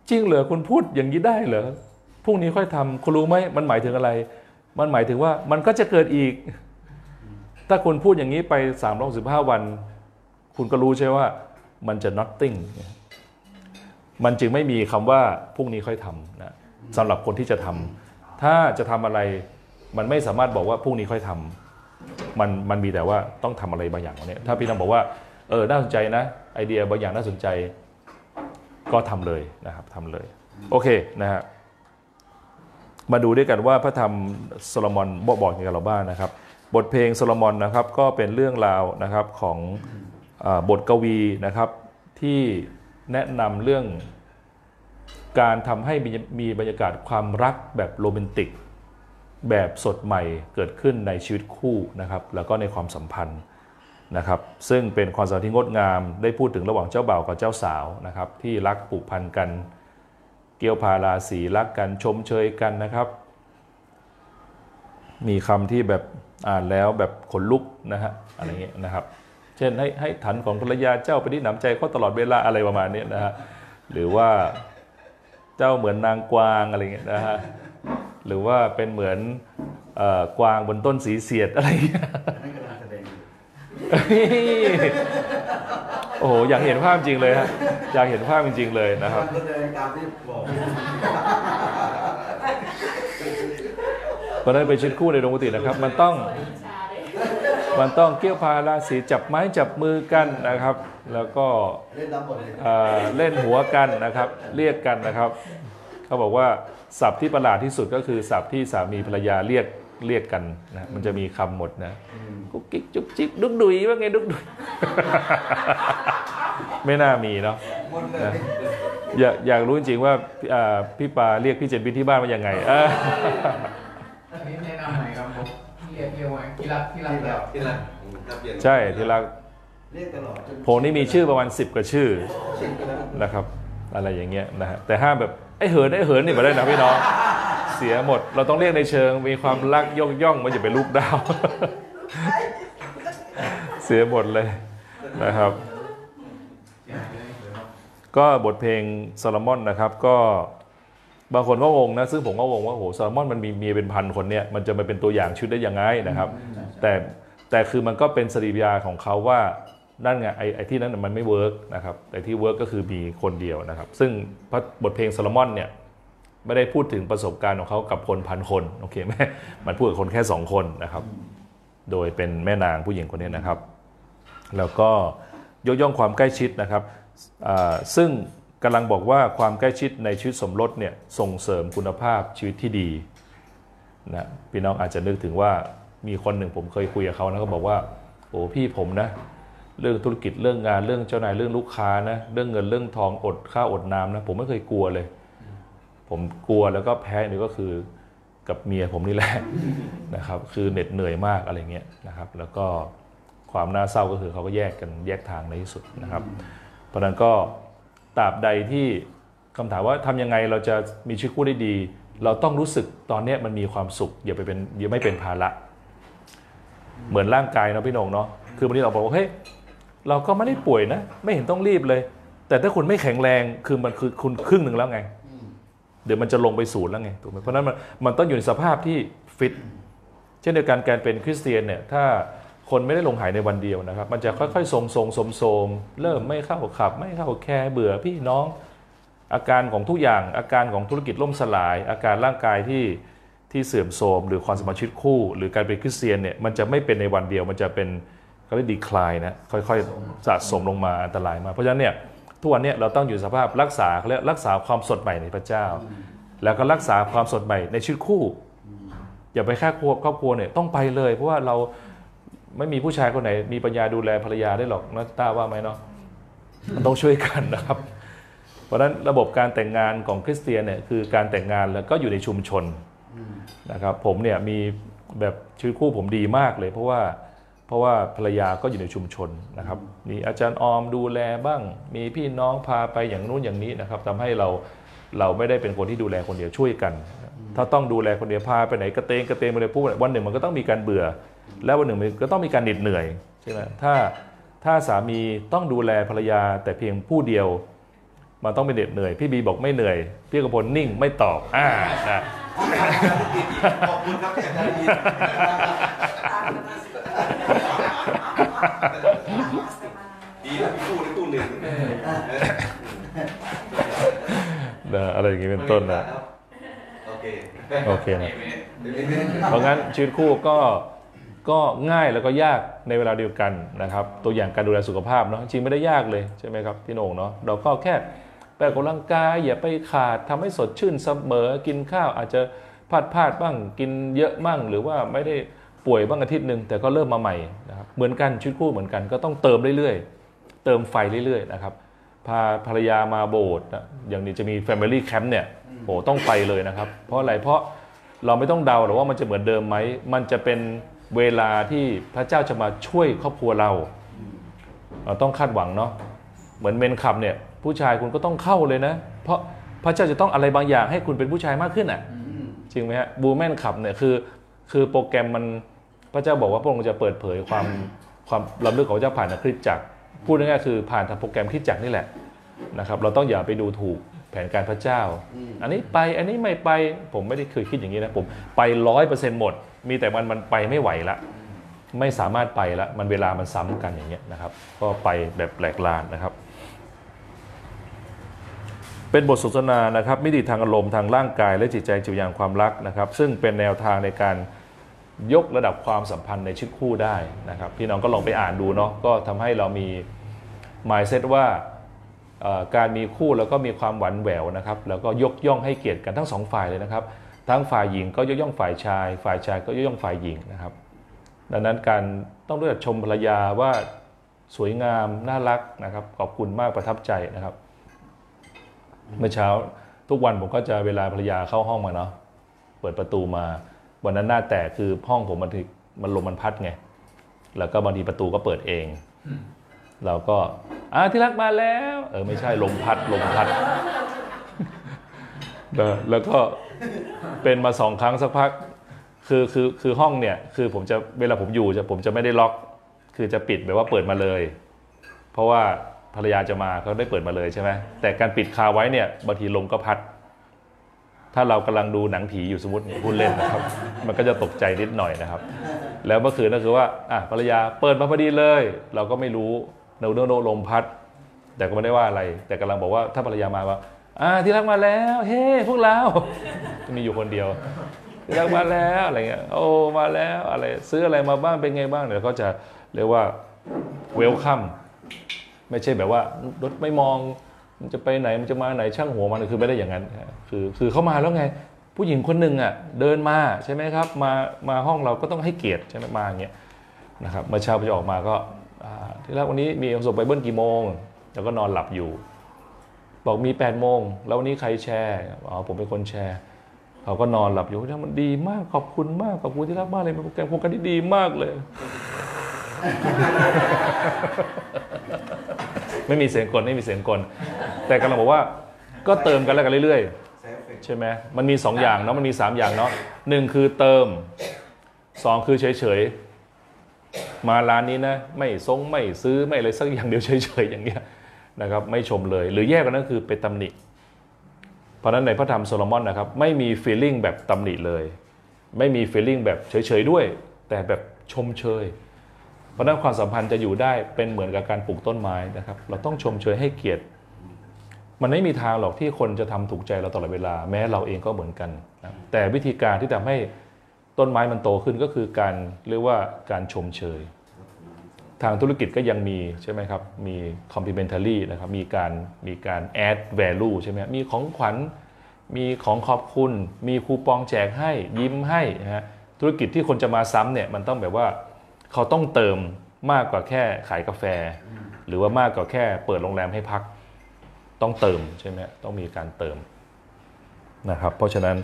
จริงเหรอคุณพูดอย่างนี้ได้เหรอพรุ่งนี้ค่อยทำคุณรู้ไหมมันหมายถึงอะไร มันหมายถึงว่ามันก็จะเกิดอีก ถ้าคุณพูดอย่างนี้ไป3ามร้อยสิบห้าวัน คุณก็รู้ใช่ว่ามันจะ nothing มันจึงไม่มีคำว่าพรุ่งนี้ค่อยทำนะสำหรับคนที่จะทำถ้าจะทำอะไรมันไม่สามารถบอกว่าพรุ่งนี้ค่อยทำมันมันมีแต่ว่าต้องทำอะไรบางอย่างวันนี้ถ้าพี่น้องบอกว่าเออน่าสนใจนะไอเดียบางอย่างน่าสนใจ ก็ทำเลยนะครับทำเลย โอเคนะฮะมาดูด้วยกันว่าพระธรรมโซโลมอนบอกบอกย่างไรกับเราบ้างนะครับ บทเพลงโซโลมอนนะครับก็เป็นเรื่องราวนะครับของอบทกวีนะครับที่ แนะนำเรื่องการทำให้มีบรรยากาศความรักแบบโรแมนติก แบบสดใหม่เกิดขึ้นในชีวิตคู่นะครับแล้วก็ในความสัมพันธ์นะครับซึ่งเป็นความสัมพันธ์ที่งดงามได้พูดถึงระหว่างเจ้าบ่าวกับเจ้าสาวนะครับที่รักผูกพันกัน เกี่ยวพาราสีรักกันชมเชยกันนะครับ มีคำที่แบบอ่านแล้วแบบขนลุกนะฮะอะไรเงี้ยนะครับ เช่นให้ให้ฐานของภรรยาเจ้าไปที่หนำใจเขาตลอดเวลาอะไรประมาณนี้นะฮะหรือว่าเจ้าเหมือนนางกวางอะไรเงี้ยนะฮะหรือว่าเป็นเหมือนเอ่อกวางบนต้นสีเสียดอะไรเงี้ยนั่นก็การแสดงอยู่โอ้โหอยากเห็นภาพจริงเลยฮะอยากเห็นภาพจริงๆเลยนะครับการแสดงตามที่บอกเพราะฉะนั้นเป็นชีวิตคู่ในดวงปกตินะครับ มันต้อง มันต้องเกี่ยวพาราศีจับไม้จับมือกันนะครับ แล้วก็เล่นตามบทเลยเอ่อเล่นหัวกันนะครับ เรียกกันนะครับ เขาบอกว่าศัพท์ที่ประหลาดที่สุดก็คือศัพท์ที่สามีภรรยาเรียกเรียกกันนะมันจะมีคำหมดนะกุ๊กกิ๊กจุ๊บจิ๊บดุกดุยว่าไงดุกดุยไม่น่ามีเนาะหมดเลยนะอยากอยากรู้จริงๆว่าอ่าพี่ปาเรียกพี่เจนพินที่บ้านว่ายังไงเอออันนี้แนะนำหน่อยครับผมเรียกเรียกว่ากีฬากีฬาแบบที่นั่นถ้าเปลี่ยนใช่ทีละเรียกตลอดจนผมนี่มีชื่อประมาณ10กว่าชื่อชินไปแล้วนะครับ อะไรอย่างเงี้ยนะฮะแต่ห้ามแบบไอ้เหินไอ้เหินนี่มาได้นะพี่น้องเสียหมด เราต้องเรียกในเชิงมีความรักย่องย่องมันจะเป็นลูกดาว เสียหมดเลยนะครับอย่างเลยครับก็บทเพลงซาโลมอนนะครับก็ บางคนก็งงนะซึ่งผมก็งงว่าโอ้โหซาโลมอนมันมีเมียเป็นพันคนเนี่ยมันจะมาเป็นตัวอย่างชุดได้ยังไงนะครับ แต่แต่คือมันก็เป็นสติปัญญาของเขาว่านั่นไงไอ้ไอ้ที่นั้นนะมันไม่ work นะครับแต่ที่ work ก็คือมีคนเดียวนะครับ ซึ่งพระบทเพลงซาโลมอนเนี่ยไม่ได้พูดถึงประสบการณ์ของเขากับคนพันคนโอเคไหมมันพูดกับคนแค่สองคนนะครับ โดยเป็นแม่นางผู้หญิงคนนี้นะครับ แล้วก็ยกย่องความใกล้ชิดนะครับอ่าซึ่ง กำลังบอกว่าความใกล้ชิดในชีวิตสมรสเนี่ยส่งเสริมคุณภาพชีวิตที่ดีนะพี่น้องอาจจะนึกถึงว่ามีคนหนึ่งผมเคยคุยกับเขานะเขาบอกว่า โอ้พี่ผมนะ เรื่องธุรกิจเรื่องงานเรื่องเจ้านายเรื่องลูกค้านะเรื่องเงินเรื่องทองอดข้าวอดน้ำนะผมไม่เคยกลัวเลย ผมกลัวแล้วก็แพ้นี่ก็คือกับเมียผมนี่แหละนะครับ คือเหน็ดเหนื่อยมากอะไรเงี้ยนะครับ แล้วก็ความน่าเศร้าก็คือเขาก็แยกกันแยกทางในที่สุดนะครับ เพราะนั้นก็ ตราบใดที่คำถามว่าทำยังไงเราจะมีชีวิตคู่ได้ดี เราต้องรู้สึกตอนนี้มันมีความสุขอย่าไปเป็นอย่าไม่เป็นภาระเหมือนร่างกายเนาะพี่นงเนาะคือบางทีเราบอกว่าเฮ้ยเราก็ไม่ได้ป่วยนะ ไม่เห็นต้องรีบเลย แต่ถ้าคุณไม่แข็งแรงคือมันคือคุณครึ่งหนึ่งแล้วไง เดี๋ยวมันจะลงไปศูนย์แล้วไงถูกไหมเพราะฉะนั้นมันมันต้องอยู่ในสภาพที่ฟิตเช่นเดียวกันการเป็นคริสเตียนเนี่ยถ้า คนไม่ได้ลงหายในวันเดียวนะครับ มันจะค่อยๆทรงทรงสมโสมเริ่มไม่เข้าขับ ไม่เข้าแคร์เบื่อพี่น้อง อาการของทุกอย่าง อาการของธุรกิจล่มสลาย อาการร่างกายที่ที่เสื่อมโทรมหรือความสมพันธ์ชีวิตคู่ หรือการเป็นคริสเตียนเนี่ยมันจะไม่เป็นในวันเดียว มันจะเป็นเขาเรียกดีคลายนะค่อยๆสะสมลงมาอันตรายมาเพราะฉะนั้นเนี่ยทุกวันเนี่ยเราต้องอยู่สภาพรักษาเขาเรียกรักษาความสดใหม่ในพระเจ้า แล้วก็รักษาความสดใหม่ในชีวิตคู่อย่าไปแค่ครัวครอบครัวเนี่ยต้องไปเลย เพราะว่าเรา ไม่มีผู้ชายคนไหน มีปัญญาดูแลภรรยาได้หรอกนะต้าว่าไหมเนาะมันต้องช่วยกันนะครับ เพราะฉะนั้นระบบการแต่งงานของคริสเตียนเนี่ยคือการแต่งงานแล้วก็อยู่ในชุมชนนะครับ ผมเนี่ยมีแบบชีวิตคู่ผมดีมากเลย เพราะว่าเพราะว่าภรรยาก็อยู่ในชุมชนนะครับ มีอาจารย์ออมดูแลบ้าง มีพี่น้องพาไปอย่างนู้นอย่างนี้นะครับทำให้เราเราไม่ได้เป็นคนที่ดูแลคนเดียวช่วยกัน ถ้าต้องดูแลคนเดียวพาไปไหนกระเตงกระเตงไปเลยพูดวันหนึ่งมันก็ต้องมีการเบื่อ แล้ววันหนึ่งมันก็ต้องมีการเหน็ดเหนื่อยใช่ไหมถ้าถ้าสามีต้องดูแลภรรยาแต่เพียงผู้เดียว มันต้องเป็นเหน็ดเหนื่อย พี่บีบอกไม่เหนื่อย พี่กระพลนิ่งไม่ตอบอ่านะขอบคุณครับที่อาจารย์ดีตามกันมาสิดีนะพี่ตู้ในตู้หนึ่งเออนะอะไรอย่างนี้เป็นต้นนะโอเคโอเคนะเอเมนเดี๋ยวนี้เพราะงั้นชีวิตคู่ก็ ก็ง่ายแล้วก็ยากในเวลาเดียวกันนะครับ ตัวอย่างการดูแลสุขภาพเนาะจริงไม่ได้ยากเลยใช่ไหมครับพี่โหน่งเนาะเราก็แค่ไปออกกำลังกายอย่าไปขาดทำให้สดชื่นเสมอกินข้าวอาจจะพลาดพลาดบ้างกินเยอะบ้างหรือว่าไม่ได้ป่วยบ้างอาทิตย์หนึ่งแต่ก็เริ่มมาใหม่นะครับเหมือนกันชีวิตคู่เหมือนกันก็ต้องเติมเรื่อยๆ เติมไฟเรื่อยๆนะครับพาภรรยามาโบสถ์อย่างนี้จะมี Family Camp เนี่ยโหต้องไปเลยนะครับ เพราะอะไรเพราะเราไม่ต้องเดาหรอกว่ามันจะเหมือนเดิมไหมมันจะเป็น เวลาที่พระเจ้าจะมาช่วยครอบครัวเราเราต้องคาดหวังเนาะเหมือนเมนขับเนี่ยผู้ชายคุณก็ต้องเข้าเลยนะ เพราะพระเจ้าจะต้องอะไรบางอย่างให้คุณเป็นผู้ชายมากขึ้นอะจริงไหมฮะบูแมนขับเนี่ยคือคือโปรแกรมมันพระเจ้าบอกว่าพระองค์จะเปิดเผยความความลำลึกของพระเจ้าผ่านคริสตจักรพูดง่ายๆคือผ่านทางโปรแกรมคริสตจักรนี่แหละนะครับ เราต้องอย่าไปดูถูกแผนการพระเจ้า อันนี้ไปอันนี้ไม่ไปผมไม่ได้เคยคิดอย่างนี้นะผมไปร้อยเปอร์เซ็นต์หมด มีแต่มันมันไปไม่ไหวละ ไม่สามารถไปละมันเวลามันซ้ำกันอย่างเงี้ยนะครับ ก็ไปแบบแปลกลานนะครับ เป็นบทสนทนานะครับ มิติทางอารมณ์ทางร่างกาย และจิตใจจิตวิญญาณความรักนะครับ ซึ่งเป็นแนวทางในการยกระดับความสัมพันธ์ในชีวิตคู่ได้นะครับ พี่น้องก็ลองไปอ่านดูเนาะก็ทำให้เรามี mindset ว่าการมีคู่แล้วก็มีความหวานแหววนะครับ แล้วก็ยกย่องให้เกียรติกันทั้งสองฝ่ายเลยนะครับ ทั้งฝ่ายหญิงก็ยกย่องฝ่ายชาย ฝ่ายชายก็ยกย่องฝ่ายหญิงนะครับ ดังนั้นการต้องรู้จักชมภรรยาว่าสวยงามน่ารักนะครับ ขอบคุณมากประทับใจนะครับ เมื่อเช้าทุกวันผมก็จะเวลาภรรยาเข้าห้องมาเนาะเปิดประตูมา วันนั้นหน้าแตกคือห้องผมมันถึมันลมมันพัดไงแล้วก็บางทีประตูก็เปิดเอง เราก็อ่าที่รักมาแล้ว เออไม่ใช่ลมพัดลมพัด เออแล้วก็เป็นมาสองครั้งสักพัก คือคือคือห้องเนี่ย คือผมจะเวลาผมอยู่จะผมจะไม่ได้ล็อก คือจะปิดแบบว่าเปิดมาเลย เพราะว่าภรรยาจะมาเขาได้เปิดมาเลยใช่ไหมแต่การปิดคาไว้เนี่ยบางทีลมก็พัด ถ้าเรากำลังดูหนังผีอยู่สมมติพูดเล่นนะครับ มันก็จะตกใจนิดหน่อยนะครับ แล้วเมื่อคืนก็คือว่าอะภรรยาเปิดมาพอดีเลย เราก็ไม่รู้โนโนโนลมพัด แต่ก็ไม่ได้ว่าอะไร แต่กำลังบอกว่าถ้าภรรยามาว่า อ่าที่รักมาแล้ว เฮ้ พวกเราจะมีอยู่คนเดียว ที่รักมาแล้วอะไรเงี้ย โอ้ มาแล้วอะไร ซื้ออะไรมาบ้าง เป็นไงบ้าง เดี๋ยวก็จะเรียกว่าเวลคัม ไม่ใช่แบบว่ารถไม่มอง มันจะไปไหน มันจะมาไหน ช่างหัวมัน คือไม่ได้อย่างนั้น คือ คือเขามาแล้วไง ผู้หญิงคนหนึ่งอะเดินมาใช่ไหมครับ มา มาห้องเราก็ต้องให้เกียรติใช่ไหมมาอย่างเงี้ยนะครับ เมื่อเช้าพอจะออกมาก็ที่แรกวันนี้มีประสบไปเบิ้ลกี่โมง แล้วก็นอนหลับอยู่ บอกมี8ปดโมงแล้ววันนี้ใครแชร์อ๋อผมเป็นคนแชร์ เขาก็นอนหลับอยู่ที่มันดีมากขอบคุณมากขอบคุณที่รักมากเลยเป็นโปรแกรมโครงการที่ดีมากเลย ไม่มีเสียงกลไม่มีเสียงกลแต่กำลังบอกว่าก็เติมกันแล้วกันเรื่อยๆใช่ไหมมันมี 2 อย่างเนาะมันมี 3 อย่างเนาะหนึ่งคือเติม 2 คือเฉยๆมาร้านนี้นะ ไม่ทรงไม่ซื้อไม่อะไรสักอย่างเดียวเฉยๆอย่างเงี้ย นะครับไม่ชมเลย หรือแย่กว่านั้นคือไปตำหนิ เพราะนั้นในพระธรรมโซโลมอนนะครับไม่มี feeling แบบตำหนิเลย ไม่มี feeling แบบเฉยๆด้วย แต่แบบชมเชย เพราะนั้นความสัมพันธ์จะอยู่ได้เป็นเหมือนกับการปลูกต้นไม้นะครับ เราต้องชมเชยให้เกียรติ มันไม่มีทางหรอกที่คนจะทำถูกใจเราตลอดเวลา แม้เราเองก็เหมือนกันนะแต่วิธีการที่ทำให้ต้นไม้มันโตขึ้นก็คือการเรียกว่าการชมเชย ทางธุรกิจก็ยังมีใช่ไหมครับ มี complementary นะครับ มีการมีการ add value ใช่ไหมมีของขวัญ มีของขอบคุณ มีคูปองแจกให้ยิ้มให้นะฮะ ธุรกิจที่คนจะมาซ้ำเนี่ยมันต้องแบบว่าเขาต้องเติมมากกว่าแค่ขายกาแฟ หรือว่ามากกว่าแค่เปิดโรงแรมให้พัก ต้องเติมใช่ไหมต้องมีการเติมนะครับ เพราะฉะนั้น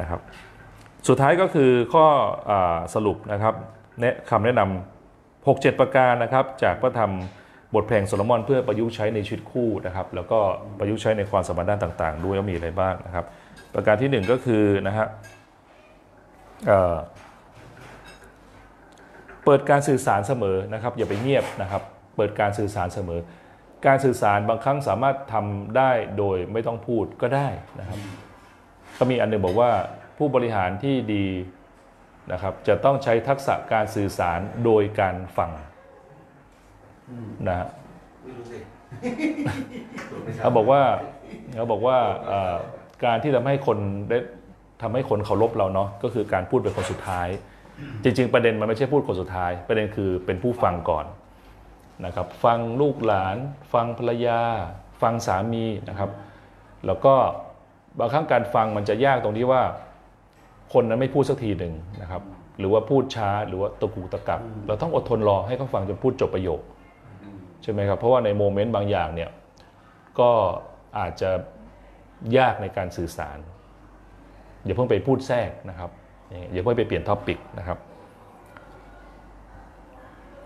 นะครับ สุดท้ายก็คือข้ออสรุปนะครับแนะคำแนะนำ 6 7 ประการนะครับจากพระธรรมบทเพลงโซโลมอนเพื่อประยุกต์ใช้ในชีวิตคู่นะครับแล้วก็ประยุกต์ใช้ในความสมพันธ์ด้านต่าง ๆ ด้วยว่ามีอะไรบ้างนะครับ ประการที่ 1 ก็คือนะฮะเเปิดการสื่อสารเสมอนะครับอย่าไปเงียบนะครับเปิดการสื่อสารเสมอ การสื่อสารบางครั้งสามารถทำได้โดยไม่ต้องพูดก็ได้นะครับก็มีอันหนึงบอกว่าผู้บริหารที่ดี นะครับจะต้องใช้ทักษะการสื่อสารโดยการฟังนะฮะไม่รู้สิเขาบอกว่าเขาบอกว่าเอ่อการที่ทำให้คนได้ทำให้คนเคารพเราเนาะก็คือการพูดเป็นคนสุดท้าย จริง ๆ ประเด็นมันไม่ใช่พูดคนสุดท้าย ประเด็นคือเป็นผู้ฟังก่อนนะครับฟังลูกหลาน ฟังภรรยา ฟังสามีนะครับ แล้วก็บางครั้งการฟังมันจะยากตรงที่ว่า คนนั้นไม่พูดสักทีหนึ่งนะครับ หรือว่าพูดช้าหรือว่าตะกุกตะกักเราต้องอดทนรอให้เขาฟังจนพูดจบประโยคใช่ไหมครับเพราะว่าในโมเมนต์บางอย่างเนี่ยก็อาจจะยากในการสื่อสาร อย่าเพิ่งไปพูดแทรกนะครับ อย่าเพิ่งไปเปลี่ยน topic นะครับ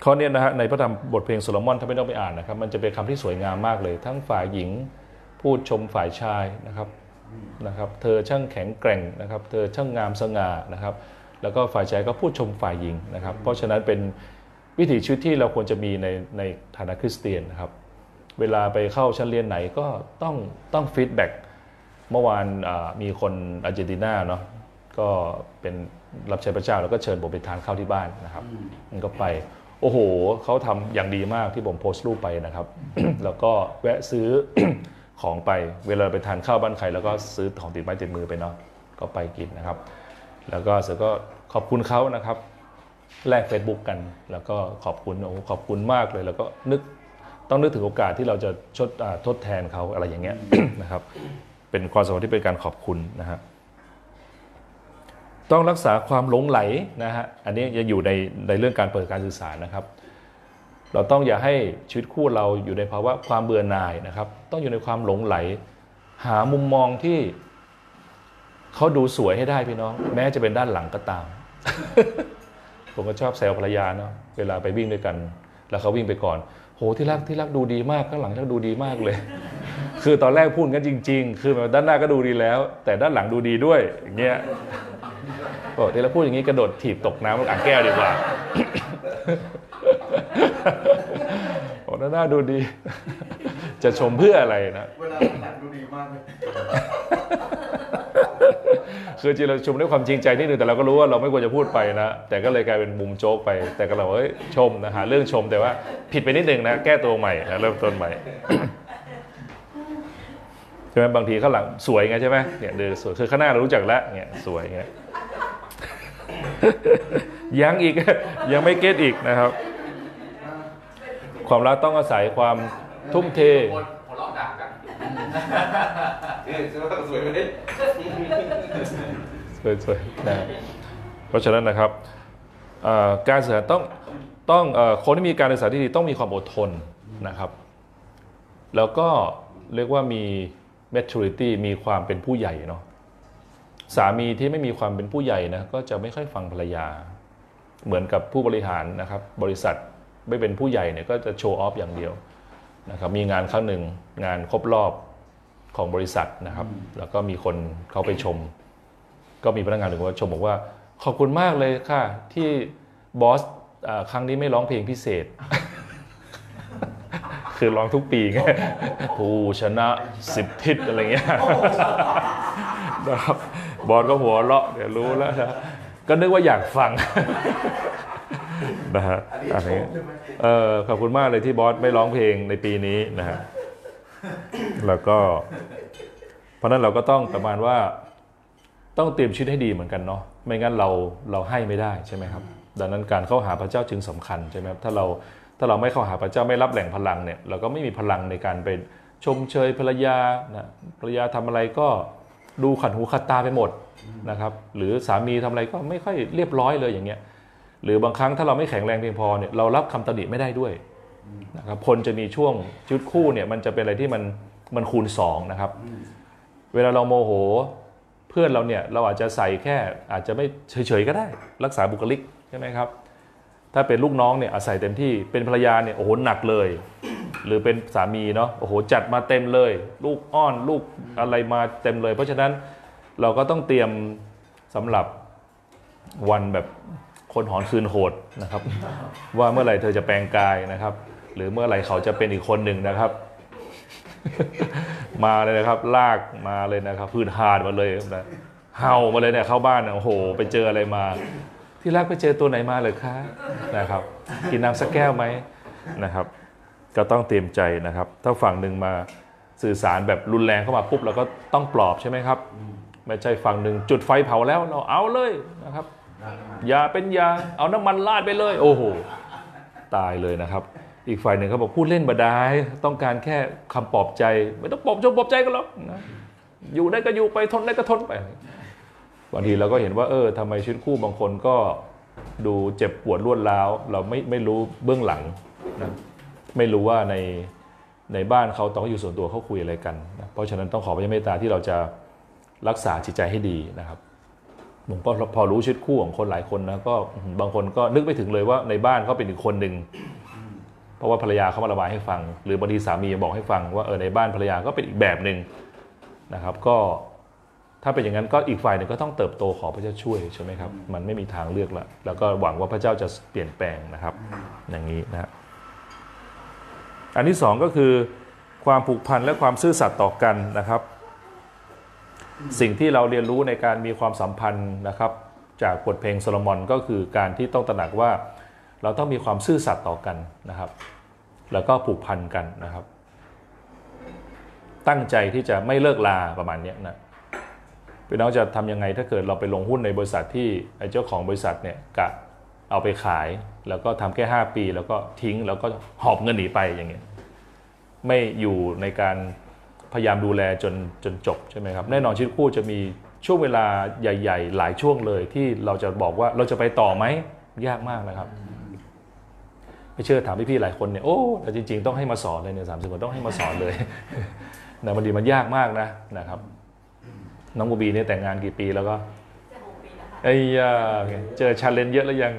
ข้อเนี้นะฮะในพระธรรมบทเพลงโซโลมอนถ้าไม่ต้องไปอ่านนะครับ มันจะเป็นคำที่สวยงามมากเลย ทั้งฝ่ายหญิงพูดชมฝ่ายชายนะครับ นะครับเธอช่างแข็งแกร่งนะครับเธอช่างงามสง่านะครับแล้วก็ฝ่ายชายก็พูดชมฝ่ายหญิงนะครับ เพราะฉะนั้นเป็นวิถีชีวิตที่เราควรจะมีในในฐานะคริสเตียนนะครับเวลาไปเข้าชั้นเรียนไหนก็ต้องต้องฟีดแบ็กเมื่อวานอ่ามีคนอาร์เจนตินาเนาะก็เป็นรับใช้พระเจ้าแล้วก็เชิญผมไปทานข้าวที่บ้านนะครับมันก็ไป โอ้โหเขาทำอย่างดีมากที่ผมโพสต์รูปไปนะครับ แล้วก็แวะซื้อ ของไปเวลาไปทานข้าวบ้านใครแล้วก็ซื้อของติดไม้ติดมือไปเนาะก็ไปกินนะครับ แล้วก็เสร็จก็ขอบคุณเขานะครับแลก Facebook กัน แล้วก็ขอบคุณโอ้ขอบคุณมากเลย แล้วก็นึกต้องนึกถึงโอกาสที่เราจะชดอ่าทดแทนเขาอะไรอย่างเงี้ยนะครับ เป็นความสัมพันธ์ที่เป็นการขอบคุณนะฮะต้องรักษาความหลงไหลนะฮะอันนี้ยังอยู่ในในเรื่องการเปิดการสื่อสารนะครับ เราต้องอย่าให้ชีวิตคู่เราอยู่ในภาวะความเบื่อหน่ายนะครับ ต้องอยู่ในความหลงไหล หามุมมองที่เขาดูสวยให้ได้พี่น้อง แม้จะเป็นด้านหลังก็ตาม ผมก็ชอบแซวภรรยาเนาะเวลาไปวิ่งด้วยกัน แล้วเขาวิ่งไปก่อน โหที่รักที่รักดูดีมากข้างหลังที่รักดูดีมากเลย คือตอนแรกพูดกันจริง ๆ คือแบบด้านหน้าก็ดูดีแล้ว แต่ด้านหลังดูดีด้วยอย่างเงี้ยโอ้ที่เราพูดอย่างนี้กระโดดถีบตกน้ำอ่างแก้วดีกว่า โอ้หน้าดูดี จะชมเพื่ออะไรนะ เวลาหลังดูดีมากเลยคือจริงเราชมด้วยความจริงใจนิดนึงแต่เราก็รู้ว่าเราไม่ควรจะพูดไปนะ แต่ก็เลยกลายเป็นมุมโจ๊กไป แต่ก็เราเอ้ยชมนะหาเรื่องชมแต่ว่าผิดไปนิดนึงนะ แก้ตัวใหม่นะเริ่มต้นใหม่ใช่ไหมบางทีข้างหลังสวยไงใช่ไหมเนี่ยเดินสวยคือข้างหน้าเรารู้จักแล้วเนี่ยสวยไงยังอีกยังไม่เก็ตอีกนะครับ ความรักต้องอาศัยความทุ่มเทคนหัวเราะดังกันนี่ใช่ไหมสวยไหมสวยๆนะเพราะฉะนั้นนะครับเอ่อการสื่อสารต้องต้องเอ่อคนที่มีการสื่อสารที่ดีต้องมีความอดทนนะครับ แล้วก็เรียกว่ามี maturity มีความเป็นผู้ใหญ่เนาะสามีที่ไม่มีความเป็นผู้ใหญ่นะก็จะไม่ค่อยฟังภรรยา เหมือนกับผู้บริหารนะครับ บริษัท ไม่เป็นผู้ใหญ่เนี่ยก็จะโชว์ออฟอย่างเดียวนะครับมีงานครั้งหนึ่งงานครบรอบของบริษัทนะครับ แล้วก็มีคนเขาไปชม ก็มีพนักงานหนึ่งว่าชมบอกว่า ขอบคุณมากเลยค่ะ ที่บอสอ่าครั้งนี้ไม่ร้องเพลงพิเศษ คือร้องทุกปีไงผู้ชนะสิบทิศอะไรเงี้ยนะครับบอสก็หัวเราะเดี๋ยวรู้แล้วนะก็นึกว่าอยากฟัง นะฮะอันนี้เออขอบคุณมากเลยที่บอสไม่ร้องเพลงในปีนี้นะฮะแล้วก็ เพราะฉะนั้นเราก็ต้องประมาณว่าต้องเตรียมชีวิตให้ดีเหมือนกันเนาะไม่งั้นเราเราให้ไม่ได้ใช่ไหมครับ ดังนั้นการเข้าหาพระเจ้าจึงสำคัญใช่ไหมครับถ้าเราถ้าเราไม่เข้าหาพระเจ้าไม่รับแหล่งพลังเนี่ยเราก็ไม่มีพลังในการไปชมเชยภรรยานะภรรยาทำอะไรก็ดูขัดหูขัดตาไปหมดนะครับ หรือสามีทำอะไรก็ไม่ค่อยเรียบร้อยเลยอย่างเงี้ย หรือบางครั้งถ้าเราไม่แข็งแรงเพียงพอเนี่ยเรารับคำตำหนิไม่ได้ด้วยนะครับคนจะมีช่วงชีวิตคู่เนี่ยมันจะเป็นอะไรที่มันมันคูณสองนะครับเวลาเราโมโหเพื่อนเราเนี่ยเราอาจจะใส่แค่อาจจะไม่เฉยๆก็ได้ รักษาบุคลิกใช่ไหมครับถ้าเป็นลูกน้องเนี่ยอาศัยเต็มที่เป็นภรรยาเนี่ยโอ้โหหนักเลย หรือเป็นสามีเนาะโอ้โหจัดมาเต็มเลย ลูกอ้อนลูกอะไรมาเต็มเลย เพราะฉะนั้นเราก็ต้องเตรียมสำหรับวันแบบ คนหอนคืนโหดนะครับ ว่าเมื่อไหร่เธอจะแปลงกายนะครับ หรือเมื่อไหร่เขาจะเป็นอีกคนหนึ่งนะครับ มาเลยนะครับ ลากมาเลยนะครับพื้นหาดมาเลยนะเห่ามาเลยเนี่ยเข้าบ้านเนี่ยโอ้โห ไปเจออะไรมา ที่รักไปเจอตัวไหนมาเลยคะนะครับ กินน้ำสักแก้วไหมนะครับ ก็ต้องเตรียมใจนะครับ ถ้าฝั่งหนึ่งมาสื่อสารแบบรุนแรงเข้ามาปุ๊บเราก็ต้องปลอบใช่ไหมครับไม่ใช่ฝั่งหนึ่งจุดไฟเผาแล้วเราเอาเลยนะครับ ยาเป็นยา เอาน้ำมันราดไปเลย โอ้โห ตายเลยนะครับ อีกฝ่ายหนึ่งเขาบอกพูดเล่นบดายต้องการแค่คำปลอบใจ ไม่ต้องปลอบจงปลอบใจกันหรอกนะอยู่ได้ก็อยู่ไปทนได้ก็ทนไปบางทีเราก็เห็นว่าเออทำไมชีวิตคู่บางคนก็ดูเจ็บปวดรวดร้าวเราไม่ไม่รู้เบื้องหลังนะไม่รู้ว่าในในบ้านเขาตอนเขาอยู่ส่วนตัวเขาคุยอะไรกันนะเพราะฉะนั้นต้องขอพระเมตตาที่เราจะรักษาจิตใจให้ดีนะครับ ผมก็พอรู้ชีวิตคู่ของคนหลายคนนะก็บางคนก็นึกไม่ถึงเลยว่าในบ้านเขาเป็นอีกคนหนึ่งเพราะว่าภรรยาเขามาระบายให้ฟัง หรือบางทีสามีบอกให้ฟังว่าเออในบ้านภรรยาก็เป็นอีกแบบหนึ่งนะครับ ก็ถ้าเป็นอย่างนั้นก็อีกฝ่ายหนึ่งก็ต้องเติบโตขอพระเจ้าช่วยใช่ไหมครับมันไม่มีทางเลือกละแล้วก็หวังว่าพระเจ้าจะเปลี่ยนแปลงนะครับ อย่างนี้นะฮะอันที่สองก็คือความผูกพันและความซื่อสัตย์ต่อกันนะครับ สิ่งที่เราเรียนรู้ในการมีความสัมพันธ์นะครับจากบทเพลงโซโลมอนก็คือการที่ต้องตระหนักว่า เราต้องมีความซื่อสัตย์ต่อกันนะครับ แล้วก็ผูกพันกันนะครับ ตั้งใจที่จะไม่เลิกลาประมาณนี้นะพี่น้องจะทำยังไงถ้าเกิดเราไปลงหุ้นในบริษัทที่ไอ้เจ้าของบริษัทเนี่ยกะเอาไปขาย แล้วก็ทำแค่ 5 ปี แล้วก็ทิ้งแล้วก็หอบเงินหนีไปอย่างเงี้ยไม่อยู่ในการ พยายามดูแลจนจนจบใช่ไหมครับแน่นอนชีวิตคู่จะมีช่วงเวลาใหญ่ ๆ หลายช่วงเลยที่เราจะบอกว่าเราจะไปต่อไหมยากมากนะครับไม่เชื่อถามพี่ๆหลายคนเนี่ยโอ้แต่จริง ๆ ต้องให้มาสอนเลยเนี่ยสามสิบคนต้องให้มาสอนเลยนะมันดีมันยากมากนะนะครับ น้องบูบีเนี่ยแต่งงานกี่ปีแล้วก็ไอ้ยาเจอ challenge เยอะแล้วยัง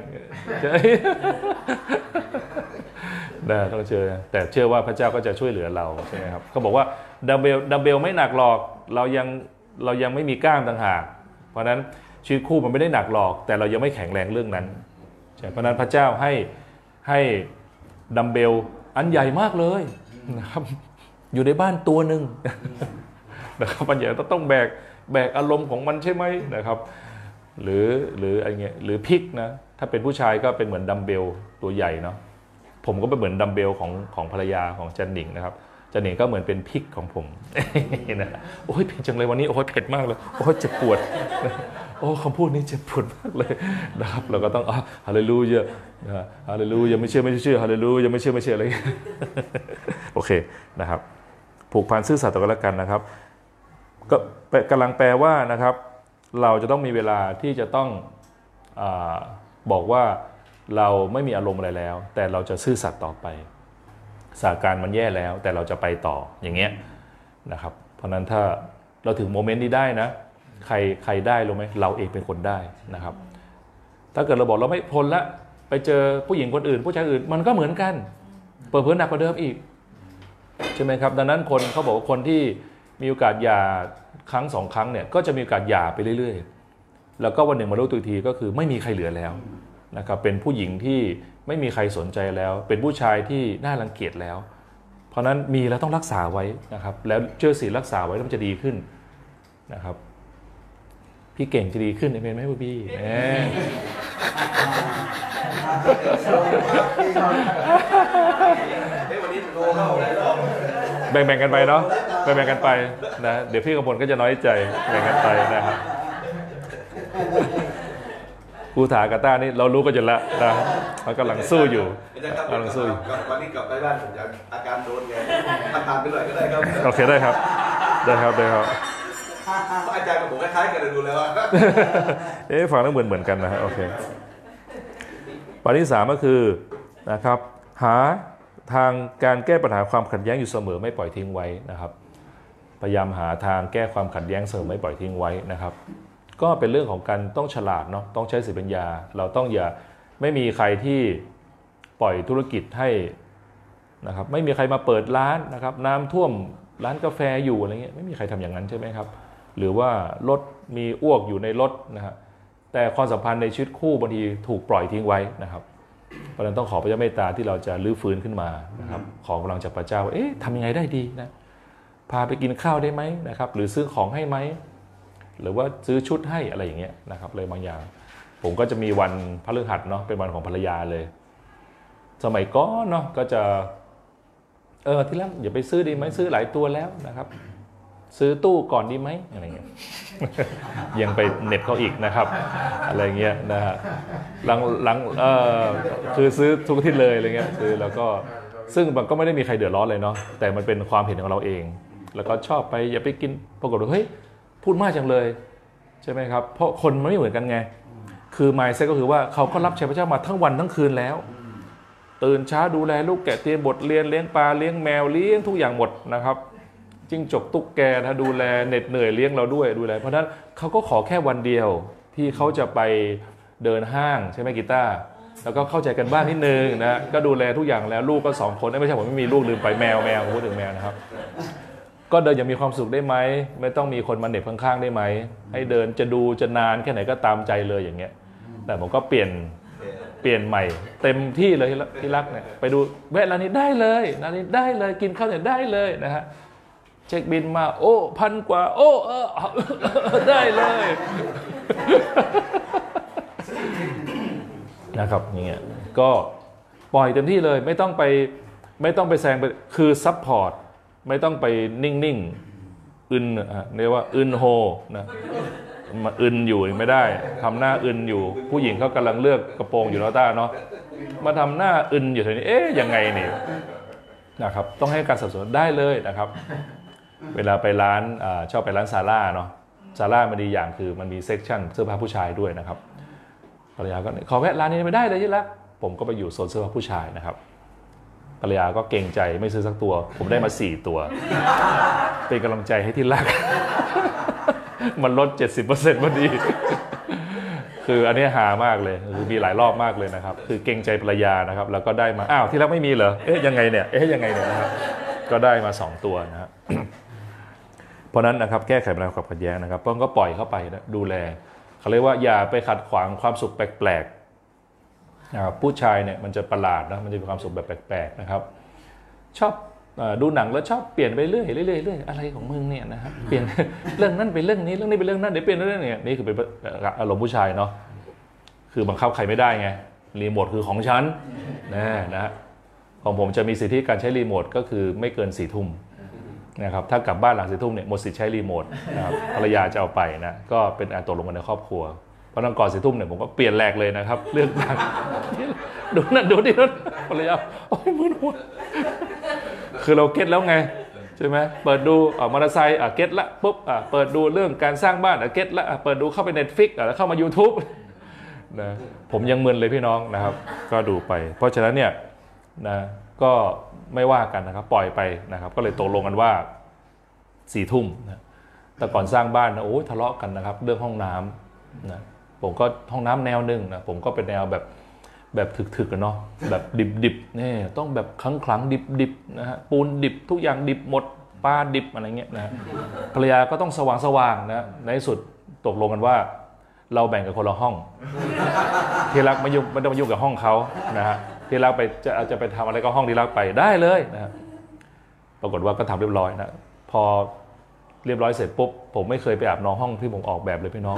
เจอนะต้องเจอแต่เชื่อว่าพระเจ้าก็จะช่วยเหลือเราใช่ไหมครับเขาบอกว่าดัมเบลดัมเบลไม่หนักหรอกเรายังเรายังไม่มีกล้ามต่างหากเพราะนั้นชีวิตคู่มันไม่ได้หนักหรอก แต่เรายังไม่แข็งแรงเรื่องนั้นใช่เพราะฉะนั้นพระเจ้าให้ให้ดัมเบลอันใหญ่มากเลยนะครับอยู่ในบ้านตัวหนึ่งนะครับมันใหญ่ต้องแบกแบกอารมณ์ของมันใช่ไหมนะครับ หรือหรืออะไรเงี้ยหรือพริกนะถ้าเป็นผู้ชายก็เป็นเหมือนดัมเบลตัวใหญ่เนาะ ผมก็เป็นเหมือนดัมเบลของของภรรยาของจันหนิงนะครับจันหนิงก็เหมือนเป็นพริกของผมนะโอ้ยเผ็ดจังเลยวันนี้โอ้ยเผ็ดมากเลยโอ้ยเจ็บปวด โอ้คำพูดนี้เจ็บปวดมากเลยนะครับเราก็ต้องอะฮาเลลูยาฮาเลลูยาไม่เชื่อไม่เชื่อฮาเลลูยาไม่เชื่อไม่เชื่ออะไรอย่างเงี้ยโอเคนะครับ ผูกพันซื่อสัตย์ต่อกันและกันนะครับ ก็แปลกำลังแปลว่านะครับ เราจะต้องมีเวลาที่จะต้องอบอกว่า เราไม่มีอารมณ์อะไรแล้ว แต่เราจะซื่อสัตย์ต่อไปสถานการณ์มันแย่แล้ว แต่เราจะไปต่ออย่างเงี้ยนะครับ เพราะนั้นถ้าเราถึงโมเมนต์นี้ได้นะ ใครใครได้รู้ไหมเราเองเป็นคนได้นะครับ ถ้าเกิดเราบอกเราไม่ทนละไปเจอผู้หญิงคนอื่น ผู้ชายอื่นมันก็เหมือนกัน เปิดเผยหนักกว่าเดิมอีกใช่ไหมครับ ดังนั้นคนเขาบอกว่าคนที่มีโอกาสหย่าครั้งสองครั้งเนี่ยก็จะมีโอกาสหย่าไปเรื่อย ๆ แล้วก็วันหนึ่งมารู้ตัวทีก็คือไม่มีใครเหลือแล้ว นะครับเป็นผู้หญิงที่ไม่มีใครสนใจแล้ว เป็นผู้ชายที่น่ารังเกียจแล้ว เพราะนั้นมีแล้วต้องรักษาไว้นะครับ แล้วเชื่อสิรักษาไว้แล้วมันจะดีขึ้นนะครับ พี่เก่งจะดีขึ้นเป็นไหมพี่แหมเฮ้ยวันนี้โทรเข้าหลายรอบแบ่งๆกันไปเนาะแบ่งๆกันไปนะเดี๋ยวพี่กำพลก็จะน้อยใจแบ่งกันไปนะครับ กูถากาต้านี่เรารู้กันอยู่แล้วนะเขากำลังสู้อยู่อาจารย์ครับกำลังสู้อยู่กลับวันนี้กลับไปบ้านผมอยากอาการโดนไงอาการไปหน่อยก็ได้ครับโอเคได้ครับ ได้ครับได้ครับเพราะอาจารย์กับผมคล้ายๆกันเลยดูแล้วอะเอ๊ะฟังแล้วเหมือนเหมือนกันนะฮะโอเคประเด็นที่สามก็คือนะครับ หาทางการแก้ปัญหาความขัดแย้งอยู่เสมอไม่ปล่อยทิ้งไว้นะครับ พยายามหาทางแก้ความขัดแย้งเสมอไม่ปล่อยทิ้งไว้นะครับ ก็เป็นเรื่องของการต้องฉลาดเนาะต้องใช้สติปัญญา เราต้องอย่าไม่มีใครที่ปล่อยธุรกิจให้นะครับไม่มีใครมาเปิดร้านนะครับน้ำท่วมร้านกาแฟอยู่อะไรเงี้ยไม่มีใครทำอย่างนั้นใช่ไหมครับ หรือว่ารถมีอ้วกอยู่ในรถนะฮะแต่ความสัมพันธ์ในชีวิตคู่บางทีถูกปล่อยทิ้งไว้นะครับเพราะนั้นต้องขอพระเจ้าเมตตาที่เราจะลื้อฟื้นขึ้นมานะครับขอกำลังจากพระเจ้าว่าเอ๊ะทำยังไงได้ดีนะพาไปกินข้าวได้ไหมนะครับ หรือซื้อของให้ไหม หรือว่าซื้อชุดให้อะไรอย่างเงี้ยนะครับเลยบางอย่าง ผมก็จะมีวันพฤหัสเนาะเป็นวันของภรรยาเลย สมัยก่อนเนาะก็จะเออที่แรกอย่าไปซื้อดีไหมซื้อหลายตัวแล้วนะครับ ซื้อตู้ก่อนดีไหมอะไรเงี้ยยังไปเน็บเขาอีกนะครับ อะไรเงี้ยนะฮะหลังหลังเออคือซื้อทุกทิตย์เลยอะไรเงี้ยซื้อแล้วก็ซึ่งมันก็ไม่ได้มีใครเดือดร้อนเลยเนาะแต่มันเป็นความเห็นของเราเอง แล้วก็ชอบไปอย่าไปกินปรากฏว่าเฮ้ย พูดมากจังเลยใช่ไหมครับ เพราะคนมันไม่เหมือนกันไง คือ mindset ก็คือว่าเขาก็รับใช้พระเจ้ามาทั้งวันทั้งคืนแล้ว ตื่นเช้าดูแลลูกแกะเตรียมบทเรียนเลี้ยงปลาเลี้ยงแมวเลี้ยงทุกอย่างหมดนะครับจิ้งจกตุ๊กแกนะดูแลเหน็ดเหนื่อยเลี้ยงเราด้วยดูแลเพราะฉะนั้นเขาก็ขอแค่วันเดียวที่เขาจะไปเดินห้างใช่ไหมกีตาร์แล้วก็เข้าใจกันบ้างนิดนึงนะก็ดูแลทุกอย่างแล้วลูกก็สองคนไม่ใช่ผมไม่มีลูกลืมไปแมวแมวผมพูดถึงแมวนะครับ ก็เดินอย่างมีความสุขได้ไหมไม่ต้องมีคนมาเหน็บข้างๆได้ไหมให้เดินจะดูจะนานแค่ไหนก็ตามใจเลยอย่างเงี้ย แต่ผมก็เปลี่ยนเปลี่ยนใหม่ เต็มที่เลยที่รักที่รักเนี่ยไปดูแวะร้านนี้ได้เลยร้านนี้ได้เลยกินข้าวเนี่ยได้เลยนะฮะเช็คบินมา โอ้พันกว่า โอ้เออได้เลยนะครับอย่างเงี้ยก็ปล่อยเต็มที่เลยไม่ต้องไปไม่ต้องไปแซงไปคือ support ไม่ต้องไปนิ่งๆอึนอะเรียกว่าอึนโฮนะมาอึนอยู่ไม่ได้ทำหน้าอึนอยู่ ผู้หญิงเขากำลังเลือกกระโปรงอยู่แล้วต้าเนาะมาทำหน้าอึนอยู่ทีนี้เอ๊ยยังไงเนี่ยนะครับ ต้องให้การสนับสนุนได้เลยนะครับ เวลาไปร้านอาชอบไปร้าน Zara เนาะ Zara มันดีอย่างคือมันมี section เสื้อผ้าผู้ชายด้วยนะครับภรรยาก็ขอแวะร้านนี้ไม่ได้เลยที่รักผมก็ไปอยู่โซนเสื้อผ้าผู้ชายนะครับ ภรรยาก็เกรงใจไม่ซื้อสักตัว ผมได้มา4ตัว เป็นกำลังใจให้ที่รัก มันลด 70%พอดี คืออันนี้หามากเลยคือมีหลายรอบมากเลยนะครับ คือเกรงใจภรรยานะครับ แล้วก็ได้มาอ้าวที่รักไม่มีเหรอเอ๊ะยังไงเนี่ยเอ๊ะยังไงเนี่ยนะครับก็ได้มา 2 ตัวนะครับเพราะนั้นนะครับแก้ไขปัญหาความขัดแย้งนะครับต้องก็ปล่อยเข้าไปนะดูแลเขาเรียกว่าอย่าไปขัดขวางความสุขแปลกๆ ผู้ชายเนี่ยมันจะประหลาดนะมันจะมีความสุขแบบแปลกๆนะครับชอบอดูหนังแล้วชอบเปลี่ยนไปเรื่อยเรื่อยเรื่อยอะไรของมึงเนี่ยนะครับเปลี่ยนเรื่องนั้นไปเรื่องนี้เรื่องนี้ไปเรื่องนั้นเดี๋ยวเปลี่ยนเรื่องนี้นี่คือเป็นอารมณ์ผู้ชายเนาะคือบังคับใครไม่ได้ไงรีโมทคือของฉันนะนะของผมจะมีสิทธิการใช้รีโมทก็คือไม่เกินสี่ทุ่มนะครับถ้ากลับบ้านหลังสี่ทุ่มเนี่ยหมดสิทธิ์ใช้รีโมทนะครับภรรยาจะเอาไปนะก็เป็นอันตกลงกันในครอบครัว พราะนั้นก่อนสี่ทุ่มเนี่ยผมก็เปลี่ยนแหลกเลยนะครับ เรื่องต่างดูนั่นดูนี่นั่นภรรยาโอ้ยมึนหัวคือเราเก็ตแล้วไงใช่ไหมเปิดดูอ่ามอเตอร์ไซค์อะเก็ตละปุ๊บอะเปิดดูเรื่องการสร้างบ้านอะเก็ตละอะเปิดดูเข้าไป Netflix อะแล้วเข้ามา YouTube นะผมยังมึนเลยพี่น้องนะครับ ก็ดูไป เพราะฉะนั้นเนี่ยนะก็ไม่ว่ากันนะครับ ปล่อยไปนะครับ ก็เลยตกลงกันว่าสี่ทุ่มนะแต่ก่อนสร้างบ้านนะโอ้ยทะเลาะกันนะครับ เรื่องห้องน้ำนะ ผมก็ห้องน้ำแนวหนึ่งนะผมก็เป็นแนวแบบแบบถึกๆกันเนาะแบบดิบๆนี่ต้องแบบคลังคลังๆดิบๆนะฮะปูนดิบทุกอย่างดิบหมดปลาดิบอะไรเงี้ยนะภรรยาก็ต้องสว่างๆนะในที่สุดตกลงกันว่า เราแบ่งกันคนละห้อง ที่รักไม่ยุ่งไม่ต้องมายุ่งกับห้องเขานะฮะที่รักไปจะจะไปทำอะไรก็ห้องที่รักไปได้เลยนะฮะปรากฏว่าก็ทำเรียบร้อยนะพอ เรียบร้อยเสร็จปุ๊บผมไม่เคยไปอาบน้องห้องที่ผมออกแบบเลยพี่น้อง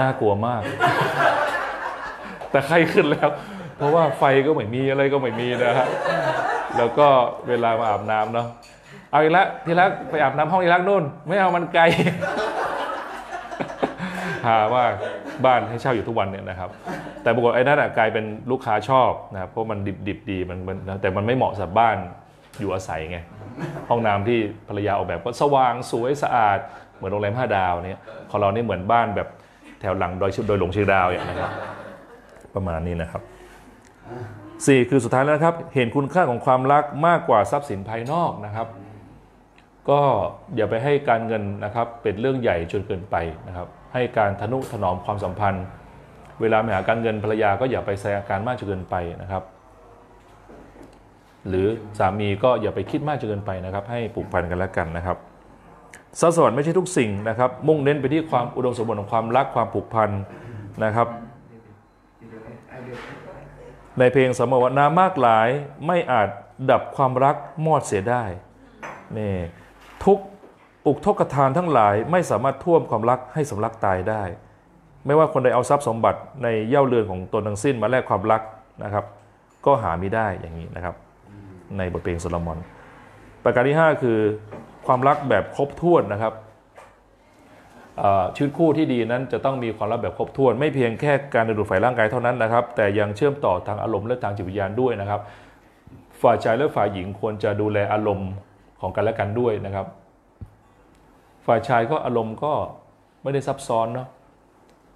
น่ากลัวมาก แต่ไข้ขึ้นแล้ว เพราะว่าไฟก็ไม่มีอะไรก็ไม่มีนะฮะแล้วก็เวลามาอาบน้ำเนาะเอาอีกแล้วที่รักไปอาบน้ำห้องที่รักนู่น ไม่เอามันไกลหาว่าบ้านให้เช่าอยู่ทุกวันเนี่ยนะครับ แต่ปรากฏไอ้นั่นอะกลายเป็นลูกค้าชอบนะครับเพราะมันดิบดิบดีมันแต่มันไม่เหมาะสำหรับบ้านอยู่อาศัยไง ห้องน้ำที่ภรรยาออกแบบก็สว่างสวยสะอาด เหมือนโรงแรมห้าดาวเนี่ยของเรานี่เหมือนบ้านแบบแถวหลังดอยชุดดอยหลงเชียงดาวอย่างนะครับ ประมาณนี้นะครับสี่คือสุดท้ายแล้วนะครับ เห็นคุณค่าของความรักมากกว่าทรัพย์สินภายนอกนะครับ ก็อย่าไปให้การเงินนะครับเป็นเรื่องใหญ่จนเกินไปนะครับ ให้การทนุถนอมความสัมพันธ์ เวลาไปหาการเงินภรรยาก็อย่าไปแสดงอาการมากจนเกินไปนะครับ หรือสามีก็อย่าไปคิดมากจนเกินไปนะครับ ให้ผูกพันกันแล้วกันนะครับทรัพย์สมบัติไม่ใช่ทุกสิ่งนะครับ มุ่งเน้นไปที่ความอุดมสมบูรณ์ของความรักความผูกพันนะครับ ในเพลงสมวนามากหลายไม่อาจดับความรักมอดเสียได้นี่ทุกอุกทกทานทั้งหลายไม่สามารถท่วมความรักให้สำลักตายได้ ไม่ว่าคนใดเอาทรัพย์สมบัติในเย่าเรือนของตนทั้งสิ้นมาแลกความรักนะครับ ก็หาไม่ได้อย่างนี้นะครับ ในบทเพลงโซโลมอน ประการที่ 5 คือความรักแบบครบถ้วนนะครับชีวิตคู่ที่ดีนั้นจะต้องมีความรักแบบครบถ้วน ไม่เพียงแค่การดูดฝ่ายร่างกายเท่านั้นนะครับ แต่ยังเชื่อมต่อทางอารมณ์และทางจิตวิญญาณด้วยนะครับ ฝ่ายชายและฝ่ายหญิงควรจะดูแลอารมณ์ของกันและกันด้วยนะครับ ฝ่ายชายก็อารมณ์ก็ไม่ได้ซับซ้อนเนาะ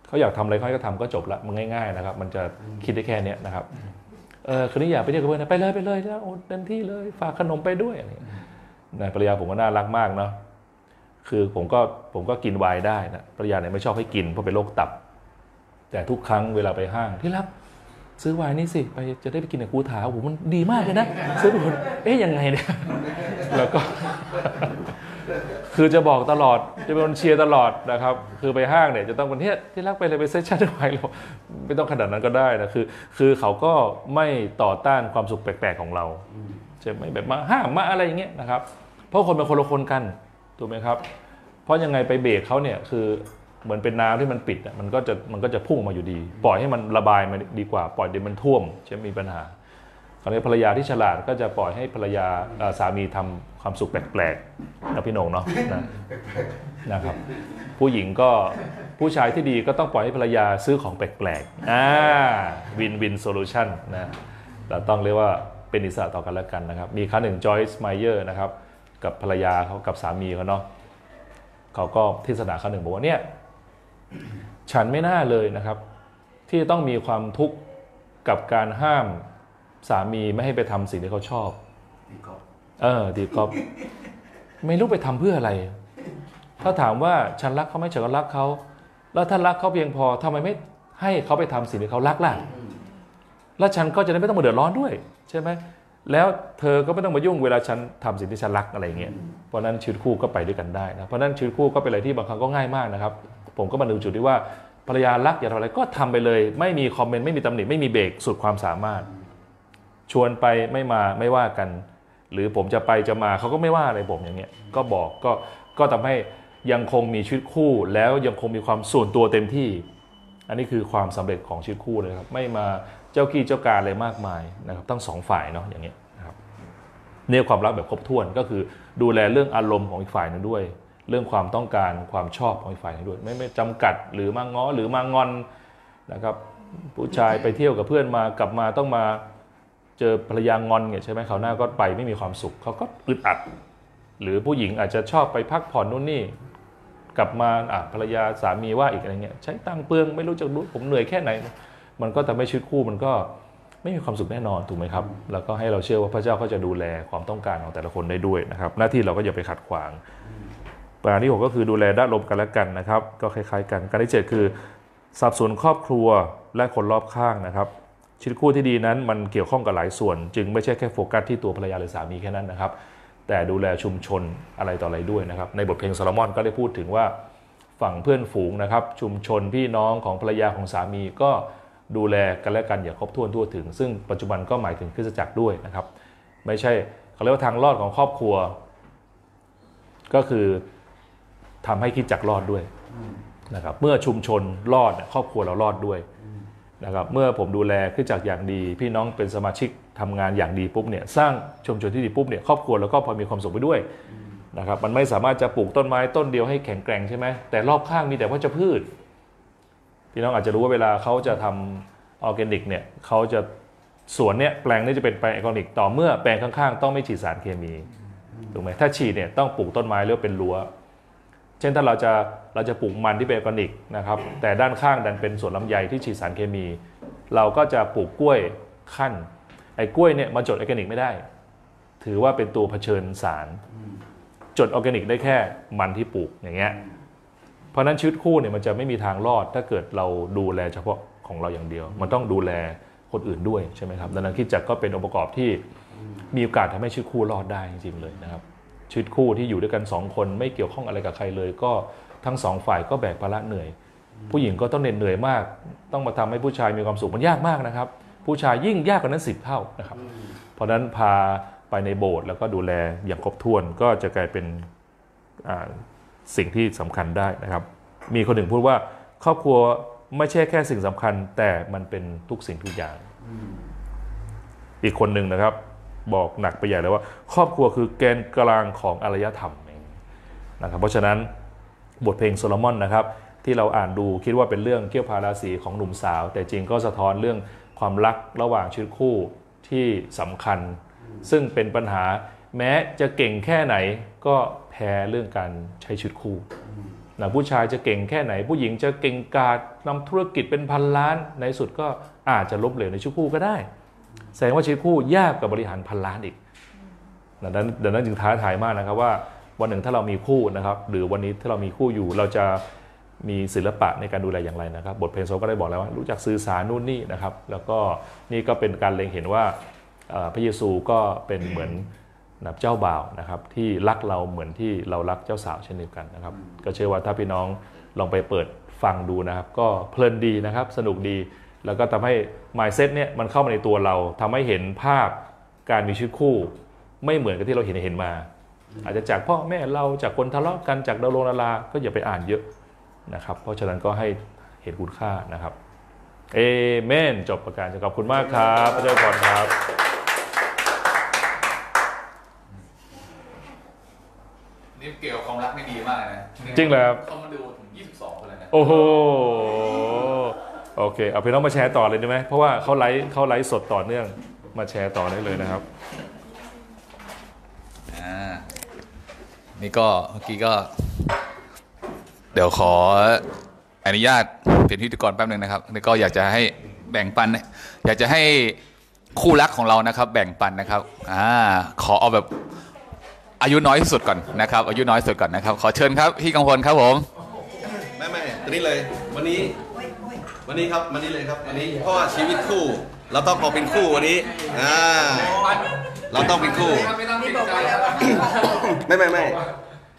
เขาอยากทำอะไรเขาก็ทำก็จบละมันง่าย ๆ นะครับ มันจะคิดได้แค่นี้นะครับ คืนนี้อยากไปเที่ยวกับเพื่อนไปเลยไปเลยนะโอ้เต็มที่เลยฝากขนมไปด้วยอะไรอย่างเงี้ยนะภรรยาผมก็น่ารักมากเนาะคือผมก็ผมก็กินไวน์ได้นะภรรยาเนี่ยไม่ชอบให้กินเพราะเป็นโรคตับ แต่ทุกครั้งเวลาไปห้างที่รักซื้อไวน์นี่สิไปจะได้ไปกินกับกูถาโอ้โหมันดีมากเลยนะซื้อไปคนเอ๊ยยังไงเนี่ยแล้วก็ คือจะบอกตลอดจะเป็นคนเชียร์ตลอดนะครับ คือไปห้างเนี่ยจะต้องเป็นเที่ยที่รักไปเลยไป section ไวน์เราไม่ต้องขนาดนั้นก็ได้นะคือ คือเขาก็ไม่ต่อต้านความสุขแปลกๆของเราจะไม่แบบมาห้ามมาอะไรอย่างเงี้ยนะครับ เพราะคนเป็นคนละคนกันถูกไหมครับ เพราะยังไงไปเบรกเขาเนี่ยคือเหมือนเป็นน้ำที่มันปิดมันก็จะมันก็จะพุ่งมาอยู่ดี ปล่อยให้มันระบายมาดีกว่า ปล่อยเดี๋ยวมันท่วมจะมีปัญหา คราวนี้ภรรยาที่ฉลาดก็จะปล่อยให้ภรรยาเอ่อสามีทำความสุขแปลกๆนะพี่โหนงเนาะนะนะครับ ผู้หญิงก็ผู้ชายที่ดีก็ต้องปล่อยให้ภรรยาซื้อของแปลกๆอ่า win-win solution นะเราต้องเรียกว่าเป็นอิสระต่อกันแล้วกันนะครับ มีครั้งหนึ่ง Joyce Meyer นะครับกับภรรยาเขากับสามีเขาเนาะเขาก็เทศนาครั้งหนึ่งบอกว่าเนี่ยฉันไม่น่าเลยนะครับ ที่จะต้องมีความทุกข์กับการห้าม สามีไม่ให้ไปทำสิ่งที่เขาชอบเออดีกอฟไม่รู้ไปทำเพื่ออะไร ถ้าถามว่าฉันรักเขาไหม่ฉันก็รักเขา แล้วถ้ารักเขาเพียงพอทำไมไม่ให้เขาไปทำสิ่งที่เขารักล่ะ แล้วฉันก็จะได้ไม่ต้องมาเดือดร้อนด้วย ใช่ไหมแล้วเธอก็ไม่ต้องมายุ่งเวลาฉันทำสิ่งที่ฉันรักอะไรอย่างเงี้ย เพราะฉะนั้นชีวิตคู่ก็ไปด้วยกันได้นะ เพราะฉะนั้นชีวิตคู่ก็เป็นอะไรที่บางครั้งก็ง่ายมากนะครับ ผมก็มาดูจุดที่ว่าภรรยารักอยากทำอะไรก็ทำไปเลย ไม่มีคอมเมนต์ไม่มีตำหนิไม่มีเบรกสุดความสามารถ ชวนไปไม่มาไม่ว่ากัน หรือผมจะไปจะมาเขาก็ไม่ว่าอะไรผมอย่างเงี้ยก็บอกก็ก็ทำให้ยังคงมีชีวิตคู่แล้วยังคงมีความส่วนตัวเต็มที่ อันนี้คือความสำเร็จของชีวิตคู่เลยครับ ไม่มาเจ้ากี้เจ้าการอะไรมากมายนะครับทั้งสองฝ่ายเนาะอย่างเงี้ยนะครับเนี่ยความรักแบบครบถ้วนก็คือดูแลเรื่องอารมณ์ของอีกฝ่ายหนึงด้วย เรื่องความต้องการความชอบของอีกฝ่ายหนึงด้วย ไม่ไม่จำกัดหรือมาง้อหรือมางอนนะครับ ผู้ชายไปเที่ยวกับเพื่อนมากลับมาต้องมา เจอภรรยางอนเนี่ยใช่ไหมเขาหน้าก็ไปไม่มีความสุขเขาก็อึดอัด หรือผู้หญิงอาจจะชอบไปพักผ่อนนู่นนี่กลับมาอะภรรยาสามีว่าอีกอะไรเงี้ยใช้ตังเปลืองไม่รู้จะรู้ผมเหนื่อยแค่ไหน มันก็ทำให้ชีวิตคู่มันก็ไม่มีความสุขแน่นอนถูกไหมครับ แล้วก็ให้เราเชื่อว่าพระเจ้าก็จะดูแลความต้องการของแต่ละคนได้ด้วยนะครับ หน้าที่เราก็อย่าไปขัดขวางประการที่หกก็คือดูแลด้านลมกันและกันนะครับ ก็คล้ายๆกัน การที่เจ็ดคือสับสนครอบครัวและคนรอบข้างนะครับ ชีวิตคู่ที่ดีนั้นมันเกี่ยวข้องกับหลายส่วน จึงไม่ใช่แค่โฟกัสที่ตัวภรรยาหรือสามีแค่นั้นนะครับ แต่ดูแลชุมชนอะไรต่ออะไรด้วยนะครับ ในบทเพลงโซโลมอนก็ได้พูดถึงว่าฝั่งเพื่อนฝูงนะครับ ชุมชนพี่น้องของภรรยาของสามีก็ดูแลกันและกันอย่างครบถ้วนทั่วถึง ซึ่งปัจจุบันก็หมายถึงคริสตจักรด้วยนะครับ ไม่ใช่เขาเรียกว่าทางรอดของครอบครัว ก็คือทำให้คิดจักรรอดด้วยนะครับ เมื่อชุมชนรอดครอบครัวเรารอดด้วย นะครับเมื่อผมดูแลคริดจักอย่างดี พี่น้องเป็นสมาชิกทำงานอย่างดีปุ๊บเนี่ยสร้างชุมชนที่ดีปุ๊บเนี่ยครอบครัวเราก็พอมีความสุขไปด้วยนะครับมันไม่สามารถจะปลูกต้นไม้ต้นเดียวให้แข็งแกร่งใช่ไหมแต่รอบข้างมีแต่วัชพืช พี่น้องอาจจะรู้ว่าเวลาเขาจะทำออร์แกนิกเนี่ยเขาจะสวนเนี่ยแปลงนี้จะเป็นแปลงออร์แกนิก ต่อเมื่อแปลงข้างๆ ต้องไม่ฉีดสารเคมีถูกไหมถ้าฉีดเนี่ยต้องปลูกต้นไม้หรือว่าเป็นรั้ว เช่นถ้าเราจะเราจะปลูกมันที่เป็นออร์แกนิกนะครับแต่ด้านข้างดันเป็นสวนลำไยที่ฉีดสารเคมี เราก็จะปลูกกล้วยคั่นไอ้กล้วยเนี่ยมาจดออร์แกนิกไม่ได้ ถือว่าเป็นตัวเผชิญสาร จดออร์แกนิกได้แค่มันที่ปลูกอย่างเงี้ยเพราะนั้นชีวิตคู่เนี่ยมันจะไม่มีทางรอด ถ้าเกิดเราดูแลเฉพาะของเราอย่างเดียว มันต้องดูแลคนอื่นด้วยใช่ไหมครับดังนั้นคริสตจักรก็เป็นองค์ประกอบที่มีโอกาสทำให้ชีวิตคู่รอดได้จริงๆเลยนะครับ ชีวิตคู่ที่อยู่ด้วยกันสองคน ไม่เกี่ยวข้องอะไรกับใครเลย ก็ทั้งสองฝ่ายก็แบกภาระเหนื่อย ผู้หญิงก็ต้องเหน็ดเหนื่อยมาก ต้องมาทำให้ผู้ชายมีความสุขมันยากมากนะครับ ผู้ชายยิ่งยากกว่านั้นสิบเท่านะครับ เพราะฉะนั้นพาไปในโบสถ์แล้วก็ดูแลอย่างครบถ้วนก็จะกลายเป็นสิ่งที่สำคัญได้นะครับ มีคนหนึ่งพูดว่าครอบครัวไม่ใช่แค่สิ่งสำคัญ แต่มันเป็นทุกสิ่งทุกอย่าง อีกคนหนึ่งนะครับ บอกหนักไปใหญ่เลยว่า ครอบครัวคือแกนกลางของอารยธรรมเองนะครับเพราะฉะนั้นบทเพลงโซโลมอนนะครับที่เราอ่านดูคิดว่าเป็นเรื่องเกี่ยวพาราสีของหนุ่มสาว แต่จริงก็สะท้อนเรื่องความรักระหว่างชีวิตคู่ที่สำคัญ ซึ่งเป็นปัญหาแม้จะเก่งแค่ไหนก็แพ้เรื่องการใช้ชีวิตคู่นะผู้ชายจะเก่งแค่ไหน ผู้หญิงจะเก่งกาจนำธุรกิจเป็นพันล้านในสุดก็อาจจะล้มเหลวในชีวิตคู่ก็ได้ แสดงว่าชีวิตคู่ยากกว่าบริหารพันล้านอีกดังนั้นดังนั้นจึงท้าทายมากนะครับว่าวันหนึ่งถ้าเรามีคู่นะครับ หรือวันนี้ถ้าเรามีคู่อยู่เราจะมีศิลปะในการดูแลอย่างไรนะครับ บทเพลงโซก็ได้บอกแล้วว่ารู้จักสื่อสารนู่นนี่นะครับ แล้วก็นี่ก็เป็นการเล็งเห็นว่าพระเยซูก็เป็นเหมือนนะเจ้าบ่าวนะครับที่รักเราเหมือนที่เรารักเจ้าสาวเช่นเดียวกันนะครับ ก็เชื่อว่าถ้าพี่น้องลองไปเปิดฟังดูนะครับ ก็เพลินดีนะครับ สนุกดี แล้วก็ทำให้ mindset เนี่ยมันเข้ามาในตัวเราทำให้เห็นภาพการมีชีวิตคู่ ไม่เหมือนกับที่เราเห็นเห็นมา อาจจะจากพ่อแม่เราจากคนทะเลาะกันจากดารงดาราก็อย่าไปอ่านเยอะนะครับ เพราะฉะนั้นก็ให้เห็นคุณค่านะครับเอเมนจบประการขอบคุณมากครับพระเจ้าพรครับนี่เกี่ยวกับความรักไม่ดีมากเลยนะจริงเหรอครับเขามาดูถึง 22คนเลยนะโอ้โห โอเค เอาพี่น้องมาแชร์ต่อเลยได้ไหมเพราะว่าเขาไลฟ์เขาไลฟ์สดต่อเนื่องมาแชร์ต่อได้เลยนะครับอ่านี่ก็เมื่อกี้ก็ เดี๋ยวขออนุญาตเป็นพิธีกรแป๊บหนึ่งนะครับนี่ก็อยากจะให้แบ่งปัน อยากจะให้คู่รักของเรานะครับ แบ่งปันนะครับอ่าขอเอาแบบอายุน้อยที่สุดก่อนนะครับอายุน้อยที่สุดก่อนนะครับ ขอเชิญครับพี่กังวลครับผมไม่ไม่ตอนนี้เลย วันนี้ วันนี้ครับวันนี้เลยครับวันนี้เพราะว่าชีวิตคู่ เราต้องเอาเป็นคู่วันนี้อ่าเราต้องเป็นคู่ ไม่ต้องนี่ติดบอกใจไว้แล้วครับว่าไม่ไม่ไม่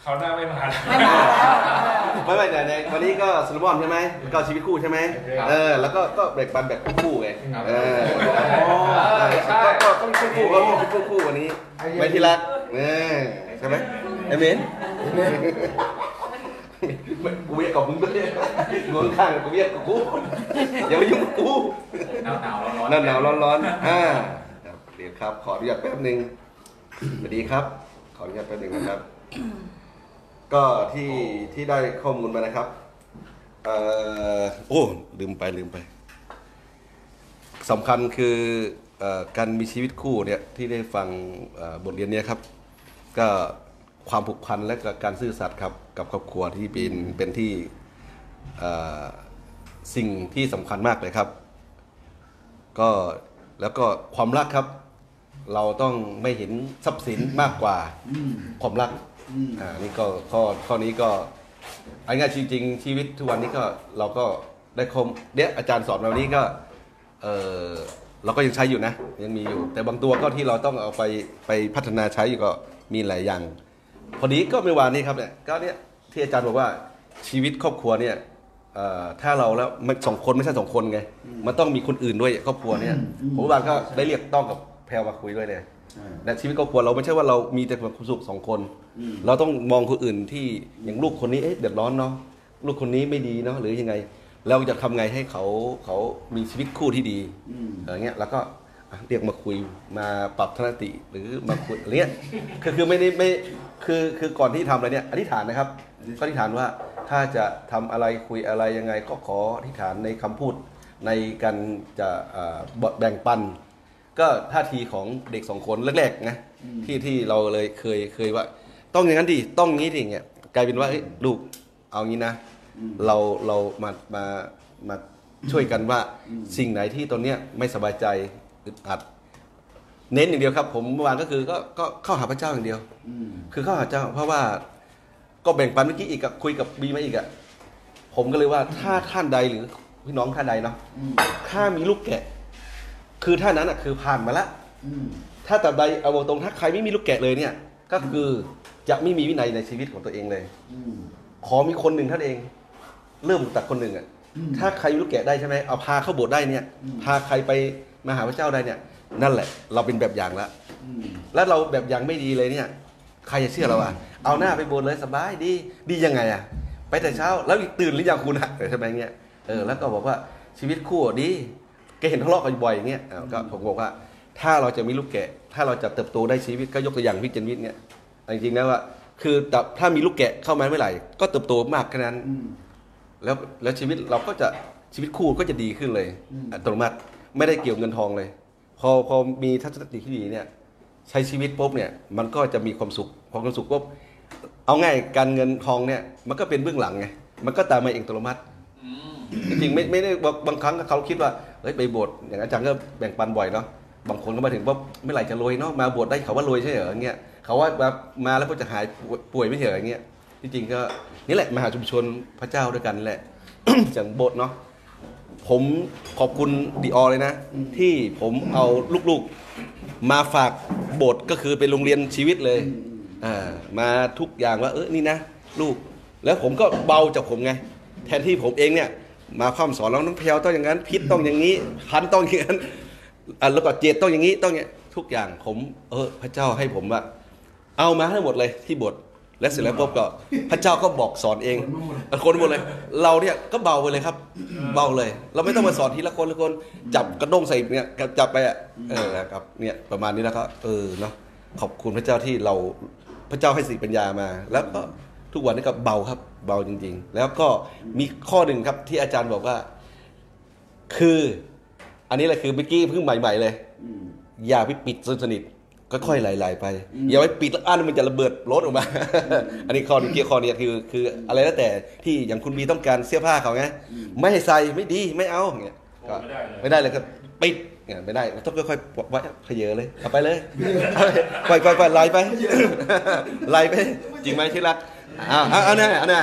เขาหน้าไม่มาไม่มาแล้วไม่ไม่แต่ในวันนี้ก็สโลมอนใช่ไหมก็ชีวิตคู่ใช่ไหมเออแล้วก็ก็แบ่งปันแบบคู่ๆไงเออก็ก็ต้องคู่คู่ก็ต้องคู่คู่วันนี้ไม่ที่รักเนี่ยใช่ไหมไอเมน กูเรียกกับมึงด้วยงงข้างกูเรียกกับกูอย่ามายุ่งกับกูหนาวหนาวร้อนร้อนนั่นหนาวร้อนๆอ่าเดี๋ยวครับ ขออนุญาตแป๊บหนึ่งสวัสดีครับ ขออนุญาตแป๊บหนึ่งนะครับ ก็ที่ที่ได้ข้อมูลมานะครับเอ่อโอ้ลืมไปลืมไปสำคัญคือเอ่อการมีชีวิตคู่เนี่ยที่ได้ฟังเอ่อบทเรียนเนี้ยครับ ก็ ความผูกพันและกการซื่อสัตย์ครับกับครอบครัวที่เป็นเป็นที่สิ่งที่สำคัญมากเลยครับ ก็แล้วก็ความรักครับ เราต้องไม่เห็นทรัพย์สินมากกว่าความรักอ่านี่ก็ข้อข้อนี้ก็เอาง่ายจริง ๆ ชีวิตทุกวันนี้ก็เราก็ได้คมเนี้ยอาจารย์สอนมาวันนี้ก็เออเราก็ยังใช้อยู่นะ ยังมีอยู่ แต่บางตัวก็ที่เราต้องเอาไปไปพัฒนาใช้อยู่ก็มีหลายอย่าง พอดีก็เมื่อวานนี้ครับเนี่ยก็เนี่ยที่อาจารย์บอกว่าชีวิตครอบครัวเนี่ยเอ่อถ้าเราแล้วมันสองคนไม่ใช่สองคนไง มันต้องมีคนอื่นด้วยครอบครัวเนี่ยผมเมื่าก็ได้เรียกต้องกับแพรวมาคุยด้วยเลยและชีวิตครอบครัวเราไม่ใช่ว่าเรามีแต่ความสุขสองคน เราต้องมองคนอื่นที่อย่างลูกคนนี้เอ๊ะเดือดร้อนเนาะลูกคนนี้ไม่ดีเนาะหรือยังไง เราจะทำไงให้เขาเขามีชีวิตคู่ที่ดีอะไรเงี้ยแล้วก็ เรียกมาคุยมาปรับทัศนคติหรือมาคุยอะไรเงี้ยคือคือไม่ได้ไม่คือคือก่อนที่ทำอะไรเนี่ยอธิษฐานนะครับก็อธิษฐานว่าถ้าจะทำอะไรคุยอะไรยังไงก็ขออธิษฐานในคำพูดในการจะอ่าแบ่งปัน ก็ท่าทีของเด็กสองคนแรกๆนะที่ที่เราเลยเคยเคยว่า ต้องอย่างนั้นดิต้องงี้ดิอย่างเงี้ยกลายเป็นว่าเอ้ยลูกเอางี้นะ เราเรามามามาช่วยกันว่าสิ่งไหนที่ตอนเนี้ยไม่สบายใจ อึดอัด เน้นอย่างเดียวครับ ผมเมื่อวานก็คือก็ก็เข้าหาพระเจ้าอย่างเดียว คือเข้าหาเจ้า เพราะว่าก็แบ่งปันเมื่อกี้อีกอะคุยกับบีมาอีกอะผมก็เลยว่าถ้าท่านใดหรือพี่น้องท่านใดเนาะถ้ามีลูกแกะ คือท่านนั้นอะคือผ่านมาแล้วถ้าแต่ใดเอาตรงถ้าใครไม่มีลูกแกะเลยเนี่ย ก็คือจะไม่มีวินัยในชีวิตของตัวเองเลยขอมีคนหนึ่งท่านเอง เริ่มจากคนหนึ่งอะถ้าใครมีลูกแกะได้ใช่ไหมเอาพาเข้าโบสถ์ได้เนี่ย พาใครไป มาหาพระเจ้าได้เนี่ย นั่นแหละ เราเป็นแบบอย่างแล้วแล้วเราแบบอย่างไม่ดีเลยเนี่ย ใครจะเชื่อเราอะเอาหน้าไปโบสถ์เลยสบายดีดียังไงอะ ไปแต่เช้าแล้วตื่นหรือยังคุณอะเออใช่ไหมเงี้ยเออแล้วก็บอกว่าชีวิตคู่ดีแกเห็นทะเลาะกันบ่อยอย่างเงี้ยอ้าวก็ผมบอกว่า ถ้าเราจะมีลูกแกะ ถ้าเราจะเติบโตได้ชีวิตก็ยกตัวอย่างพี่เจนวิทย์เนี่ยจริงๆนะว่าคือแต่ถ้ามีลูกแกะเข้ามาเมื่อไหร่ ก็เติบโตมากแค่นั้นอืมแล้วแล้วชีวิตเราก็จะชีวิตคู่ก็จะดีขึ้นเลยอืมอัตโนมัติ ไม่ได้เกี่ยวเงินทองเลย พอพอมีทัศนคติที่ดีเนี่ยใช้ชีวิตปุ๊บเนี่ยมันก็จะมีความสุขพอความสุขปุ๊บเอาง่ายการเงินทองเนี่ยมันก็เป็นเบื้องหลังไงมันก็ตามมาเองอัตโนมัติจริงๆไม่ไม่ได้บางบางครั้งเขาคิดว่าเฮ้ยไปบสถ์อย่างอาจารย์ก็แบ่งปันบ่อยเนาะบางคนก็มาถึงปุ๊บเมื่อไหร่จะรวยเนาะมาบสถ์ได้เขาว่ารวยใช่เหรออย่างเงี้ยเขาว่ามามาแล้วก็จะหายป่วยไม่ใช่เหรออย่างเงี้ยที่จริงก็นี่แหละมหาชุมชนพระเจ้าด้วยกันแหละอย่างโบสถ์เนาะ ผมขอบคุณดีออเลยนะ ที่ผมเอาลูกๆมาฝากโบสถ์ก็คือเป็นโรงเรียนชีวิตเลยอ่ามาทุกอย่างว่า เออนี่นะ ลูก แล้วผมก็เบาจากผมไง แทนที่ผมเองเนี่ย มาพร่ำสอนเราน้องเพลต้องอย่างนั้น พิษต้องอย่างนี้ พันต้องอย่างนั้นอะแล้วก็เจตต้องอย่างนี้ต้องอย่างทุกอย่างผม เออพระเจ้าให้ผมว่าเอามาให้หมดเลยที่โบท และเสร็จแล้วปุ๊บก็พระเจ้าก็บอกสอนเองคนหมดเลย เราเนี่ยก็เบาไปเลยครับ เบาเลย เราไม่ต้องมาสอนทีละคนละคนจับกระด้งใส่เนี่ยจับไปอะเออครับเนี่ยประมาณนี้แล้วก็เออเนาะขอบคุณพระเจ้าที่เราพระเจ้าให้สติปัญญามา แล้วก็ทุกวันนี้ก็เบาครับ เบาจริง ๆ แล้วก็มีข้อหนึ่งครับที่อาจารย์บอกว่า คือ อันนี้แหละคือเมื่อกี้เพิ่งใหม่ ๆ เลยอืมอย่าไปปิดจนสนิท ค่อยๆไหลๆไป อย่าไปปิดแล้วอันมันจะระเบิดรถออกมา อันนี้ข้อหนึงเกี่ยวข้อนี้คือคืออะไรแล้วแต่ที่อย่างคุณบีต้องการเสื้อผ้าเขาไงไม่ให้ใส่ไม่ดีไม่เอาอย่างเงี้ยก็ไม่ได้เลยไม่ได้เลยครับปิดเนี่ยไม่ได้ต้องค่อยๆไว้ขยเยอะเลยเอาไปเลยเอาไปปล่อยปล่อยปล่อยไหลไปไหลไป จริงไหมที่รักอ้าวเอาเอาแน่เอาแน่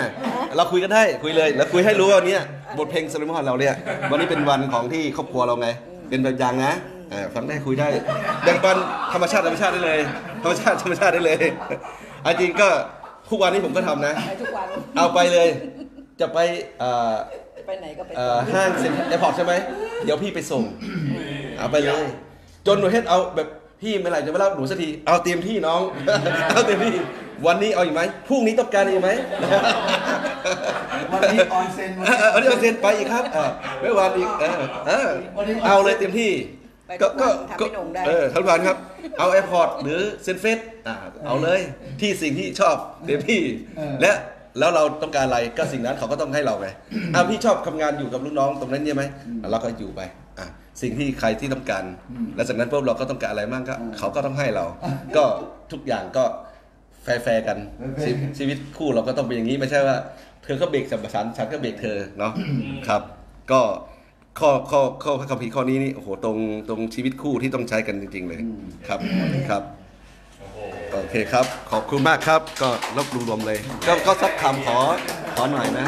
เราคุยกันได้คุยเลยแล้วคุยให้รู้ว่าวันเนี้ยบทเพลงสลิมอนเราเนี่ยวันนี้เป็นวันของที่ครอบครัวเราไง เป็นแบบอย่างนะเออฟังได้คุยได้แบ่งปันธรรมชาติธรรมชาติได้เลยธรรมชาติธรรมชาติได้เลยอันจริงก็ทุกวันนี้ผมก็ทำนะ ไปทุกวันเอาไปเลย จะไปเอ่อไปไหนก็ไปเอ่อห้างเซ็นแอร์พอร์ตใช่ไหมเดี๋ยวพี่ไปส่ง เอาไปเลย จนหนูเฮ็ดเอาแบบพี่เมื่อไหร่จะมารับหนูสักที เอาเตรียมที่น้อง เอาเตรียมที่ วันนี้เอาอีกไหมพรุ่งนี้ต้องการอีกไหม วันนี้ออนเซ็นวันเออวันนี้เอาเซ็นไปอีกครับเออไม่วันอีกเออเออเอาเลยเต็มที่ ไปทุกวันทำให้หนุ่มได้ เออทั้งวันครับ เอาแอร์พอร์ตหรือเซ็นเฟสอ่าเอาเลยที่สิ่งที่ชอบเต็มที่และแล้วเราต้องการอะไรก็สิ่งนั้นเขาก็ต้องให้เราไงอ่าพี่ชอบทำงานอยู่กับลูกน้องตรงนั้นใช่ไหมเราก็อยู่ไปอะสิ่งที่ใครที่ต้องการ แล้วจากนั้นปุ๊บเราก็ต้องการอะไรมั่งก็ เขาก็ต้องให้เรา ก็ทุกอย่างก็แฟร์ๆกันชีวิตชีวิตคู่เราก็ต้องเป็นอย่างนี้ไม่ใช่ว่า เธอก็เบรกสัมปชันฉันก็เบรกเธอเนาะครับ ก็ ข้อข้อข้อพระคัมภีร์ข้อนี้นี่โอ้โหตรงตรงชีวิตคู่ที่ต้องใช้กันจริง ๆ เลยครับครับโอเคครับ ขอบคุณมากครับก็รบรวมๆเลย ก็ก็สักคำขอขอหน่อยนะ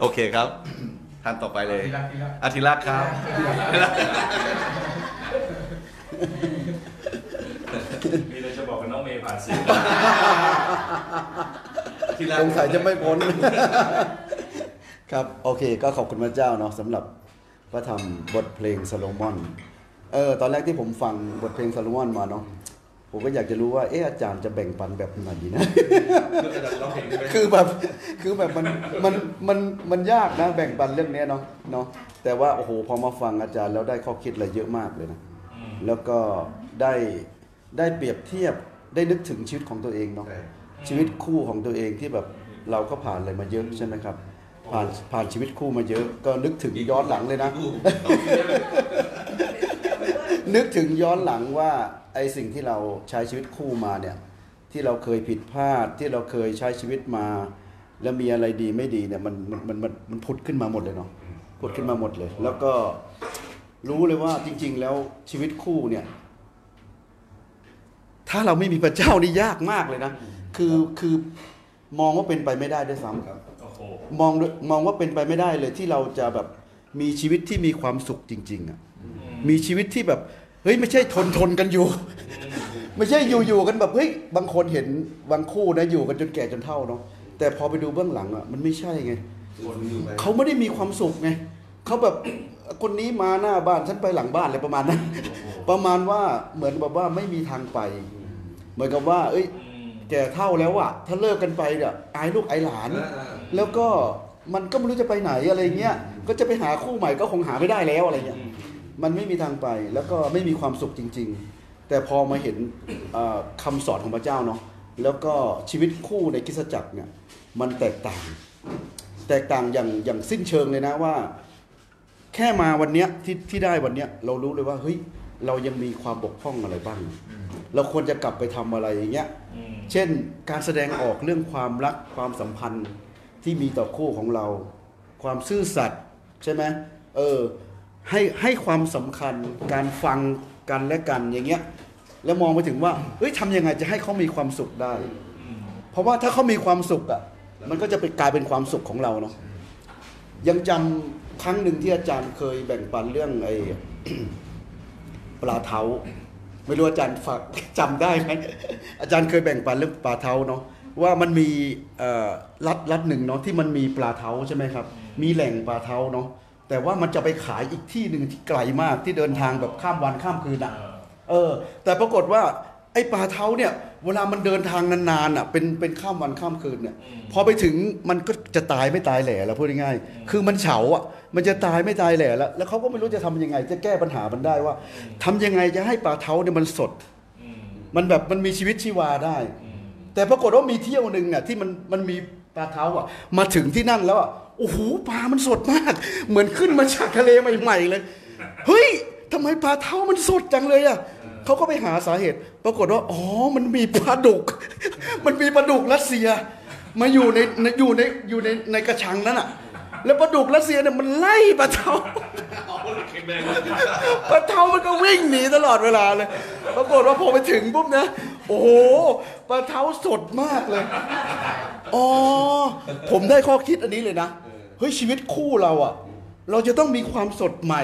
โอเคครับท่านต่อไปเลยทีละทีละอาทิรักษ์ครับมีอะไรจะบอกกับน้องเมย์ผ่านสื่อที่รักสงสัยจะไม่พ้น ครับ โอเค ก็ขอบคุณพระเจ้าเนาะสำหรับพระธรรมบทเพลงซาโลมอน เออ ตอนแรกที่ผมฟังบทเพลงซาโลมอนมาเนาะ ผมก็อยากจะรู้ว่า เอออาจารย์จะแบ่งปันแบบไหนดีนะ คือแบบ คือแบบมัน มัน มัน มันยากนะ แบ่งปันเรื่องเนี้ยเนาะ เนาะ แต่ว่า โอ้โห พอมาฟังอาจารย์แล้วได้ข้อคิดอะไรเยอะมากเลยนะ แล้วก็ได้ ได้เปรียบเทียบ ได้นึกถึงชีวิตของตัวเองเนาะ ชีวิตคู่ของตัวเองที่แบบเราก็ผ่านอะไรมาเยอะใช่ไหมครับ ผ่านผ่านชีวิตคู่มาเยอะก็นึกถึงย้อนหลังเลยนะ นึกถึงย้อนหลังว่าไอสิ่งที่เราใช้ชีวิตคู่มาเนี่ย ที่เราเคยผิดพลาดที่เราเคยใช้ชีวิตมา แล้วมีอะไรดีไม่ดีเนี่ยมันมันมันมันมันผุดขึ้นมาหมดเลยเนาะผุดขึ้นมาหมดเลย แล้วก็รู้เลยว่าจริง ๆ แล้วชีวิตคู่เนี่ย ถ้าเราไม่มีพระเจ้านี่ยากมากเลยนะคือคือมองว่าเป็นไปไม่ได้ด้วยซ้ำโอ้โห มองด้วยมองว่าเป็นไปไม่ได้เลยที่เราจะแบบมีชีวิตที่มีความสุขจริง ๆอะมีชีวิตที่แบบเฮ้ยไม่ใช่ทนทนกันอยู่ ไม่ใช่อยู่อยู่กันแบบเฮ้ยบางคนเห็นบางคู่นะอยู่กันจนแก่จนเฒ่าเนาะแต่พอไปดูเบื้องหลังอะมันไม่ใช่ไงเขาไม่ได้มีความสุขไงเขาแบบคนนี้มาหน้าบ้านฉันไปหลังบ้านอะไรประมาณนั้นประมาณว่าเหมือนแบบว่าไม่มีทางไป เหมือนกับว่า เอ้ย แก่เท่าแล้วอะถ้าเลิกกันไปเนี่ยอายลูกอายหลาน แล้วก็มันก็ไม่รู้จะไปไหนอะไรเงี้ยก็จะไปหาคู่ใหม่ก็คงหาไม่ได้แล้วอะไรเงี้ยมันไม่มีทางไปแล้วก็ไม่มีความสุขจริง ๆ แต่พอมาเห็นเอ่อคำสอนของพระเจ้าเนาะแล้วก็ชีวิตคู่ในคริสตจักรเนี่ยมันแตกต่าง แตกต่างอย่างอย่างสิ้นเชิงเลยนะว่า แค่มาวันเนี้ยที่ที่ได้วันเนี้ยเรารู้เลยว่าเฮ้ยเรายังมีความบกพร่องอะไรบ้าง เราควรจะกลับไปทำอะไรอย่างเงี้ย เช่นการแสดงออกเรื่องความรักความสัมพันธ์ที่มีต่อคู่ของเรา ความซื่อสัตย์ใช่ไหมเออให้ให้ความสำคัญการฟังกันและกันอย่างเงี้ยแล้วมองไปถึงว่าเอ้ยทำยังไงจะให้เขามีความสุขได้ เพราะว่าถ้าเขามีความสุขอะมันก็จะเป็นกลายเป็นความสุขของเราเนาะยังจำครั้งหนึ่งที่อาจารย์เคยแบ่งปันเรื่องไอ้ปลาเท้า ไม่รู้อาจารย์ฝากจำได้ไหมอาจารย์เคยแบ่งปันเรื่องปลาเท้าเนาะว่ามันมีเอ่อรัฐรัฐหนึ่งเนาะที่มันมีปลาเท้าใช่ไหมครับ มีแหล่งปลาเท้าเนาะแต่ว่ามันจะไปขายอีกที่หนึ่งที่ไกลมากที่เดินทางแบบข้ามวันข้ามคืนอะเออ แต่ปรากฏว่าไอ้ปลาเท้าเนี่ย เวลามันเดินทางนานๆอะเป็นเป็นข้ามวันข้ามคืนเนี่ยพอไปถึงมันก็จะตายไม่ตายแหล่แล้วพูดง่ายๆคือมันเฉาอะมันจะตายไม่ตายแหล่แล้วแล้วเขาก็ไม่รู้จะทำยังไง จะแก้ปัญหามันได้ว่าทำยังไงจะให้ปลาเท้าเนี่ยมันสด มันแบบมันมีชีวิตชีวาได้ แต่ปรากฏว่ามีเที่ยวหนึ่งเนี่ยที่มันมันมีปลาเท้าอะมาถึงที่นั่นแล้วอะโอ้โหปลามันสดมาก เหมือนขึ้นมาจากทะเลใหม่ๆเลยเฮ้ยทำไมปลาเท้ามันสดจังเลยอะ เขาก็ไปหาสาเหตุ ปรากฏว่า อ๋อ มันมีปลาดุก มันมีปลาดุกรัสเซีย มาอยู่ในอยู่ในอยู่ในในกระชังนั้นอะ แล้วปลาดุกรัสเซียเนี่ยมันไล่ปลาเทาปลาเทามันก็วิ่งหนีตลอดเวลาเลย ปรากฏว่าพอไปถึงปุ๊บนะ โอ้โห ปลาเทาสดมากเลย อ๋อ ผมได้ข้อคิดอันนี้เลยนะ เฮ้ยชีวิตคู่เราอะ เราจะต้องมีความสดใหม่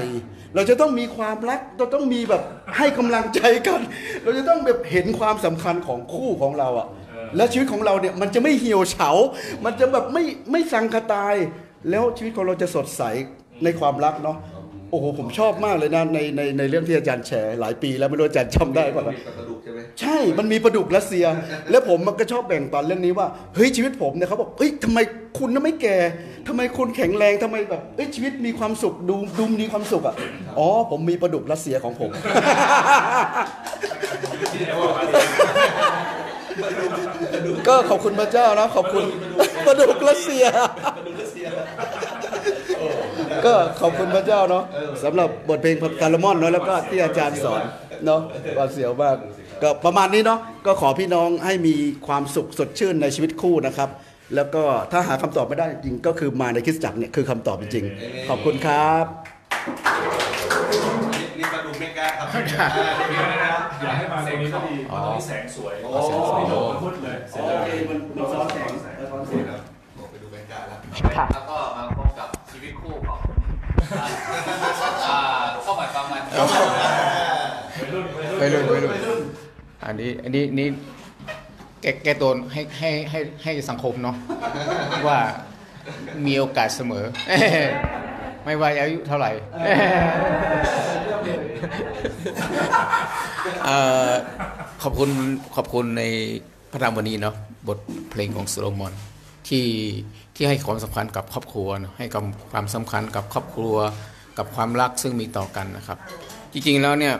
เราจะต้องมีความรักเราต้องมีแบบให้กำลังใจกัน เราจะต้องแบบเห็นความสำคัญของคู่ของเราอะและชีวิตของเราเนี่ยมันจะไม่เหี่ยวเฉา มันจะแบบไม่ไม่สังคตาย แล้วชีวิตของเราจะสดใสในความรักเนาะ โอ้โหผมชอบมากเลยนะในในในเรื่องที่อาจารย์แชร์หลายปีแล้วไม่รู้อาจารย์จำได้ป่ะมีปลากระดูกใช่ไหมใช่ มันมีปลาดุกรัสเซีย แล้วผมมันก็ชอบแบ่งปันเรื่องนี้ว่าเฮ้ยชีวิตผมเนี่ยเขาบอกเฮ้ยทำไมคุณน่ะไม่แก่ทำไมคุณแข็งแรงทำไมแบบเอ้ยชีวิตมีความสุขดูดูมีความสุขอะอ๋อผมมีปลาดุกรัสเซียของผมก็ขอบคุณพระเจ้านะขอบคุณปลาดุกรัสเซียก็ ขอบคุณพระเจ้าเนาะสำหรับบทเพลงคาร์ลมอนเนาะแล้วก็ที่อาจารย์สอนเนาะว่าเสียวมากก็ประมาณนี้เนาะก็ขอพี่น้องให้มีความสุขสดชื่นในชีวิตคู่นะครับ แล้วก็ถ้าหาคำตอบไม่ได้จริงก็คือมาในคริสตจักรเนี่ยคือคำตอบจริงๆขอบคุณครับ นี่ปลาดุกไม่กล้าครับอยากให้มาในนี้ก็ดีมันต้องมีแสงสวยโอ้ไม่โดนมืดเลยเสร็จแล้วมันซ้อนแสงครับบอกไปดูไม่กล้าแล้วแล้วก็มาพบกับชีวิตคู่ของ อ่าเข้าหมายความมันไปรุ่นไปรุ่นอันนี้อันนี้นี่แกแกตัวให้ให้ให้ให้สังคมเนาะว่ามีโอกาสเสมอ ไม่ว่าอายุเท่าไหร่เอ่อขอบคุณขอบคุณในพระธรรมวันนี้เนาะบทเพลงของโซโลมอนที่ ที่ให้ความสำคัญกับครอบครัว ให้ความสำคัญกับครอบครัว กับความรักซึ่งมีต่อกันนะครับ จริงๆแล้วเนี่ย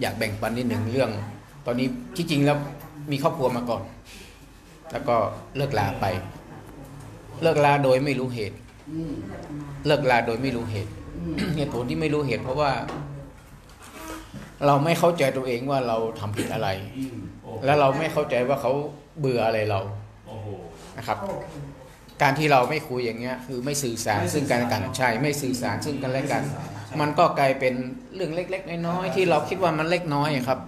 อยากแบ่งปันนิดหนึ่งเรื่อง ตอนนี้ที่จริงแล้วมีครอบครัวมาก่อน แล้วก็เลิกลาไป เลิกลาโดยไม่รู้เหตุเลิกลาโดยไม่รู้เหตุเหตุผลที่ไม่รู้เหตุ เพราะว่า เราไม่เข้าใจตัวเองว่าเราทำผิดอะไร แล้วเราไม่เข้าใจว่าเขาเบื่ออะไรเรานะครับ การที่เราไม่คุยอย่างเงี้ยคือไม่สื่อสารซึ่งกันและกันใช่ไม่สื่อสารซึ่งกันและกัน มันก็กลายเป็นเรื่องเล็ก ๆ น้อยๆที่เราคิดว่ามันเล็กน้อยอะครับ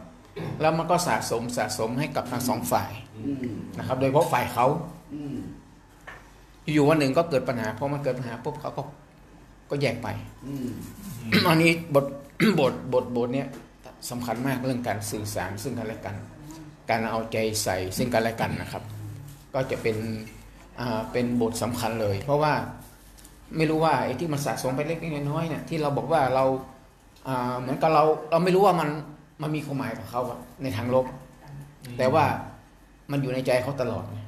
แล้วมันก็สะสมสะสมให้กับทั้งสองฝ่ายนะครับ โดยเฉพาะฝ่ายเขาอยู่ๆวันหนึ่งก็เกิดปัญหาพอมันเกิดปัญหาปุ๊บเขาก็ก็แยกไปอันนี้บทบทบทบทเนี้ยสำคัญมากเรื่องการสื่อสารซึ่งกันและกัน การเอาใจใส่ซึ่งกันและกันนะครับ ก็จะเป็นอ่า เป็นบทสำคัญเลย เพราะว่าไม่รู้ว่าไอ้ที่มันสะสมไปเล็กๆน้อยๆเนี่ยที่เราบอกว่าเราอ่าเหมือนกับเราเราไม่รู้ว่ามันมันมีความหมายกับเขาอะในทางลบ แต่ว่ามันอยู่ในใจเขาตลอดไง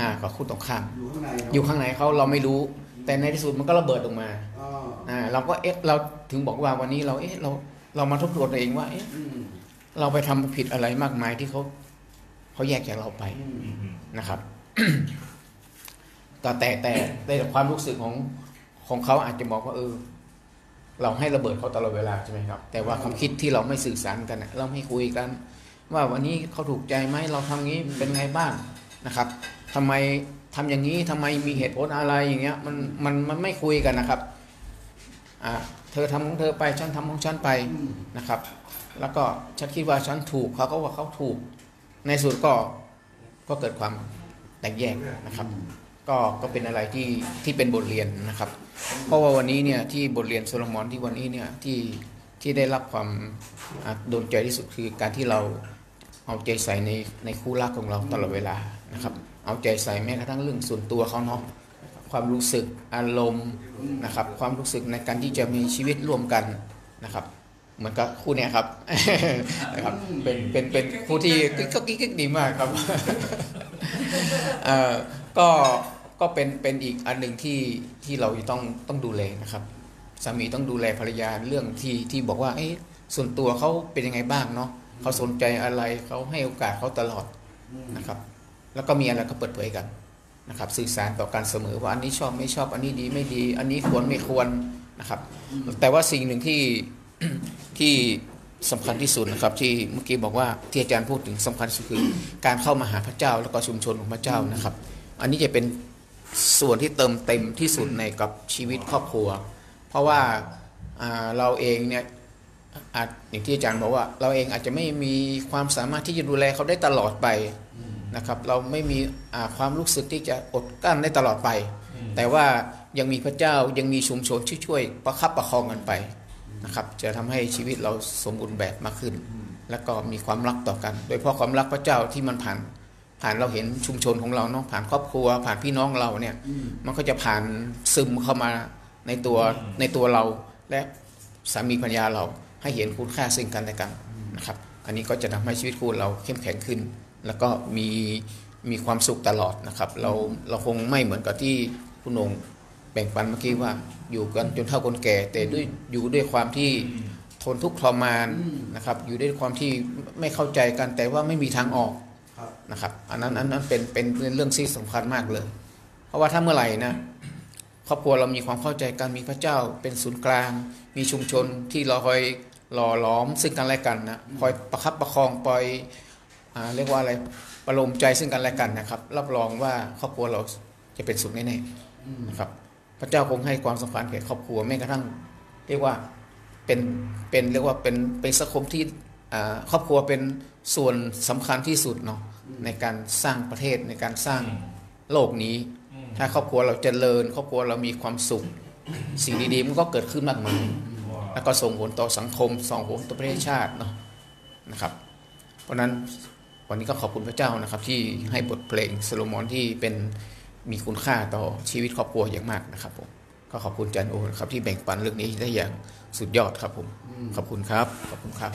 อ่ากับคู่ตรงข้ามอยู่ข้างในอยู่ข้างในเขาเราไม่รู้ แต่ในที่สุดมันก็ระเบิดออกมาอ๋ออ่าเราก็เอ๊ะเราถึงบอกว่าวันนี้เราเอ๊ะเราเรามาทบทวนตัวเองว่าเอ๊ะอืมเราไปทำผิดอะไรมากมายที่เขาเขาแยกจากเราไปอืมนะครับ แต่แต่แต่ในความรู้สึกของของเขาอาจจะบอกว่าเออ เราให้ระเบิดเขาตลอดเวลาใช่ไหมครับ แต่ว่าความคิดที่เราไม่สื่อสารกันเราไม่คุยกัน ว่าวันนี้เขาถูกใจไหมเราทำงี้เป็นไงบ้างนะครับทำไมทำอย่างนี้ทำไมมีเหตุผลอะไรอย่างเงี้ยมันมันมันไม่คุยกันนะครับอ่าเธอทำของเธอไปฉันทำของฉันไปนะครับ แล้วก็ฉันคิดว่าฉันถูกเขาก็ว่าเขาถูก ในสุดก็ก็เกิดความแตกแยกนะครับ ก็ก็เป็นอะไรที่ที่เป็นบทเรียนนะครับ เพราะว่าวันนี้เนี่ยที่บทเรียนโซโลมอนที่วันนี้เนี่ยที่ที่ได้รับความอะโดนใจที่สุดคือการที่เราเอาใจใส่ในในคู่รักของเราตลอดเวลานะครับ เอาใจใส่แม้กระทั่งเรื่องส่วนตัวเขาเนาะความรู้สึกอารมณ์นะครับ ความรู้สึกในการที่จะมีชีวิตร่วมกันนะครับเหมือนกับคู่เนี้ยครับนะครับเป็นเป็นเป็นคู่ที่ก็กิ๊กดีมากครับเอ่อก็ ก็เป็นเป็นอีกอันหนึ่งที่ที่เราต้องต้องดูแลนะครับสามีต้องดูแลภรรยาเรื่องที่ที่บอกว่าเอ๊ะส่วนตัวเขาเป็นยังไงบ้างเนาะเขาสนใจอะไรเขาให้โอกาสเขาตลอดนะครับ แล้วก็มีอะไรก็เปิดเผยกันนะครับ สื่อสารต่อกันเสมอว่าอันนี้ชอบไม่ชอบอันนี้ดีไม่ดี อันนี้ควรไม่ควรนะครับ แต่ว่าสิ่งหนึ่งที่ที่สำคัญที่สุดนะครับ ที่เมื่อกี้บอกว่าที่อาจารย์พูดถึงสำคัญสุดคือ การเข้ามาหาพระเจ้าแล้วก็ชุมชนของพระเจ้านะครับ อันนี้จะเป็น ส่วนที่เติมเต็มที่สุดในกับชีวิตครอบครัว เพราะว่าเราเองเนี่ยอาจอย่างที่อาจารย์บอกว่า เราเองอาจจะไม่มีความสามารถที่จะดูแลเขาได้ตลอดไปนะครับเราไม่มีความรู้สึกที่จะอดกั้นได้ตลอดไป แต่ว่ายังมีพระเจ้ายังมีชุมชนที่ช่วยประคับประคองกันไปนะครับจะทำให้ชีวิตเราสมบูรณ์แบบมากขึ้น แล้วก็มีความรักต่อกัน โดยเฉพาะความรักพระเจ้าที่มันผ่าน ผ่านเราเห็นชุมชนของเราเนาะผ่านครอบครัว ผ่านพี่น้องเราเนี่ย มันก็จะผ่านซึมเข้ามาในตัวในตัวเราและสามีภรรยาเราให้เห็นคุณค่าซึ่งกันและกันนะครับ อันนี้ก็จะทำให้ชีวิตคู่เราเข้มแข็งขึ้น แล้วก็มีมีความสุขตลอดนะครับ เราเราคงไม่เหมือนกับที่คุณองค์แบ่งปันเมื่อกี้ว่าอยู่กันจนเท่าคนแก่ แต่ด้วยอยู่ด้วยความที่ทนทุกข์ทรมานนะครับ อยู่ด้วยความที่ไม่เข้าใจกันแต่ว่าไม่มีทางออกครับ นะครับอันนั้นอันนั้นเป็นเป็นเรื่องที่สำคัญมากเลย เพราะว่าถ้าเมื่อไหร่นะครอบครัวเรามีความเข้าใจกันมีพระเจ้าเป็นศูนย์กลาง มีชุมชนที่เราคอยหล่อหลอมซึ่งกันและกันนะคอยประคับประคองปล่อยเรียกว่าอะไรประโลมใจซึ่งกันและกันนะครับ รับรองว่าครอบครัวเราจะเป็นสุขแน่ๆนะครับ พระเจ้าคงให้ความสำคัญแก่ครอบครัวแม้กระทั่ง เรียกว่าเป็นเป็นเรียกว่าเป็นเป็นสังคมที่ครอบครัวเป็นส่วนสำคัญที่สุดเนาะ ในการสร้างประเทศในการสร้างโลกนี้ ถ้าครอบครัวเราเจริญ ครอบครัวเรามีความสุข สิ่งดีๆมันก็เกิดขึ้นมากมายแล้วก็ส่งผลต่อสังคมส่งผลต่อประเทศชาติเนาะนะครับ เพราะฉะนั้นวันนี้ก็ขอบคุณพระเจ้านะครับ ที่ให้บทเพลงโซโลมอนที่เป็นมีคุณค่าต่อชีวิตครอบครัวอย่างมากนะครับผมก็ขอบคุณอาจันโอนะครับที่แบ่งปันเรื่องนี้ได้อย่างสุดยอดครับผมขอบคุณครับขอบคุณครับ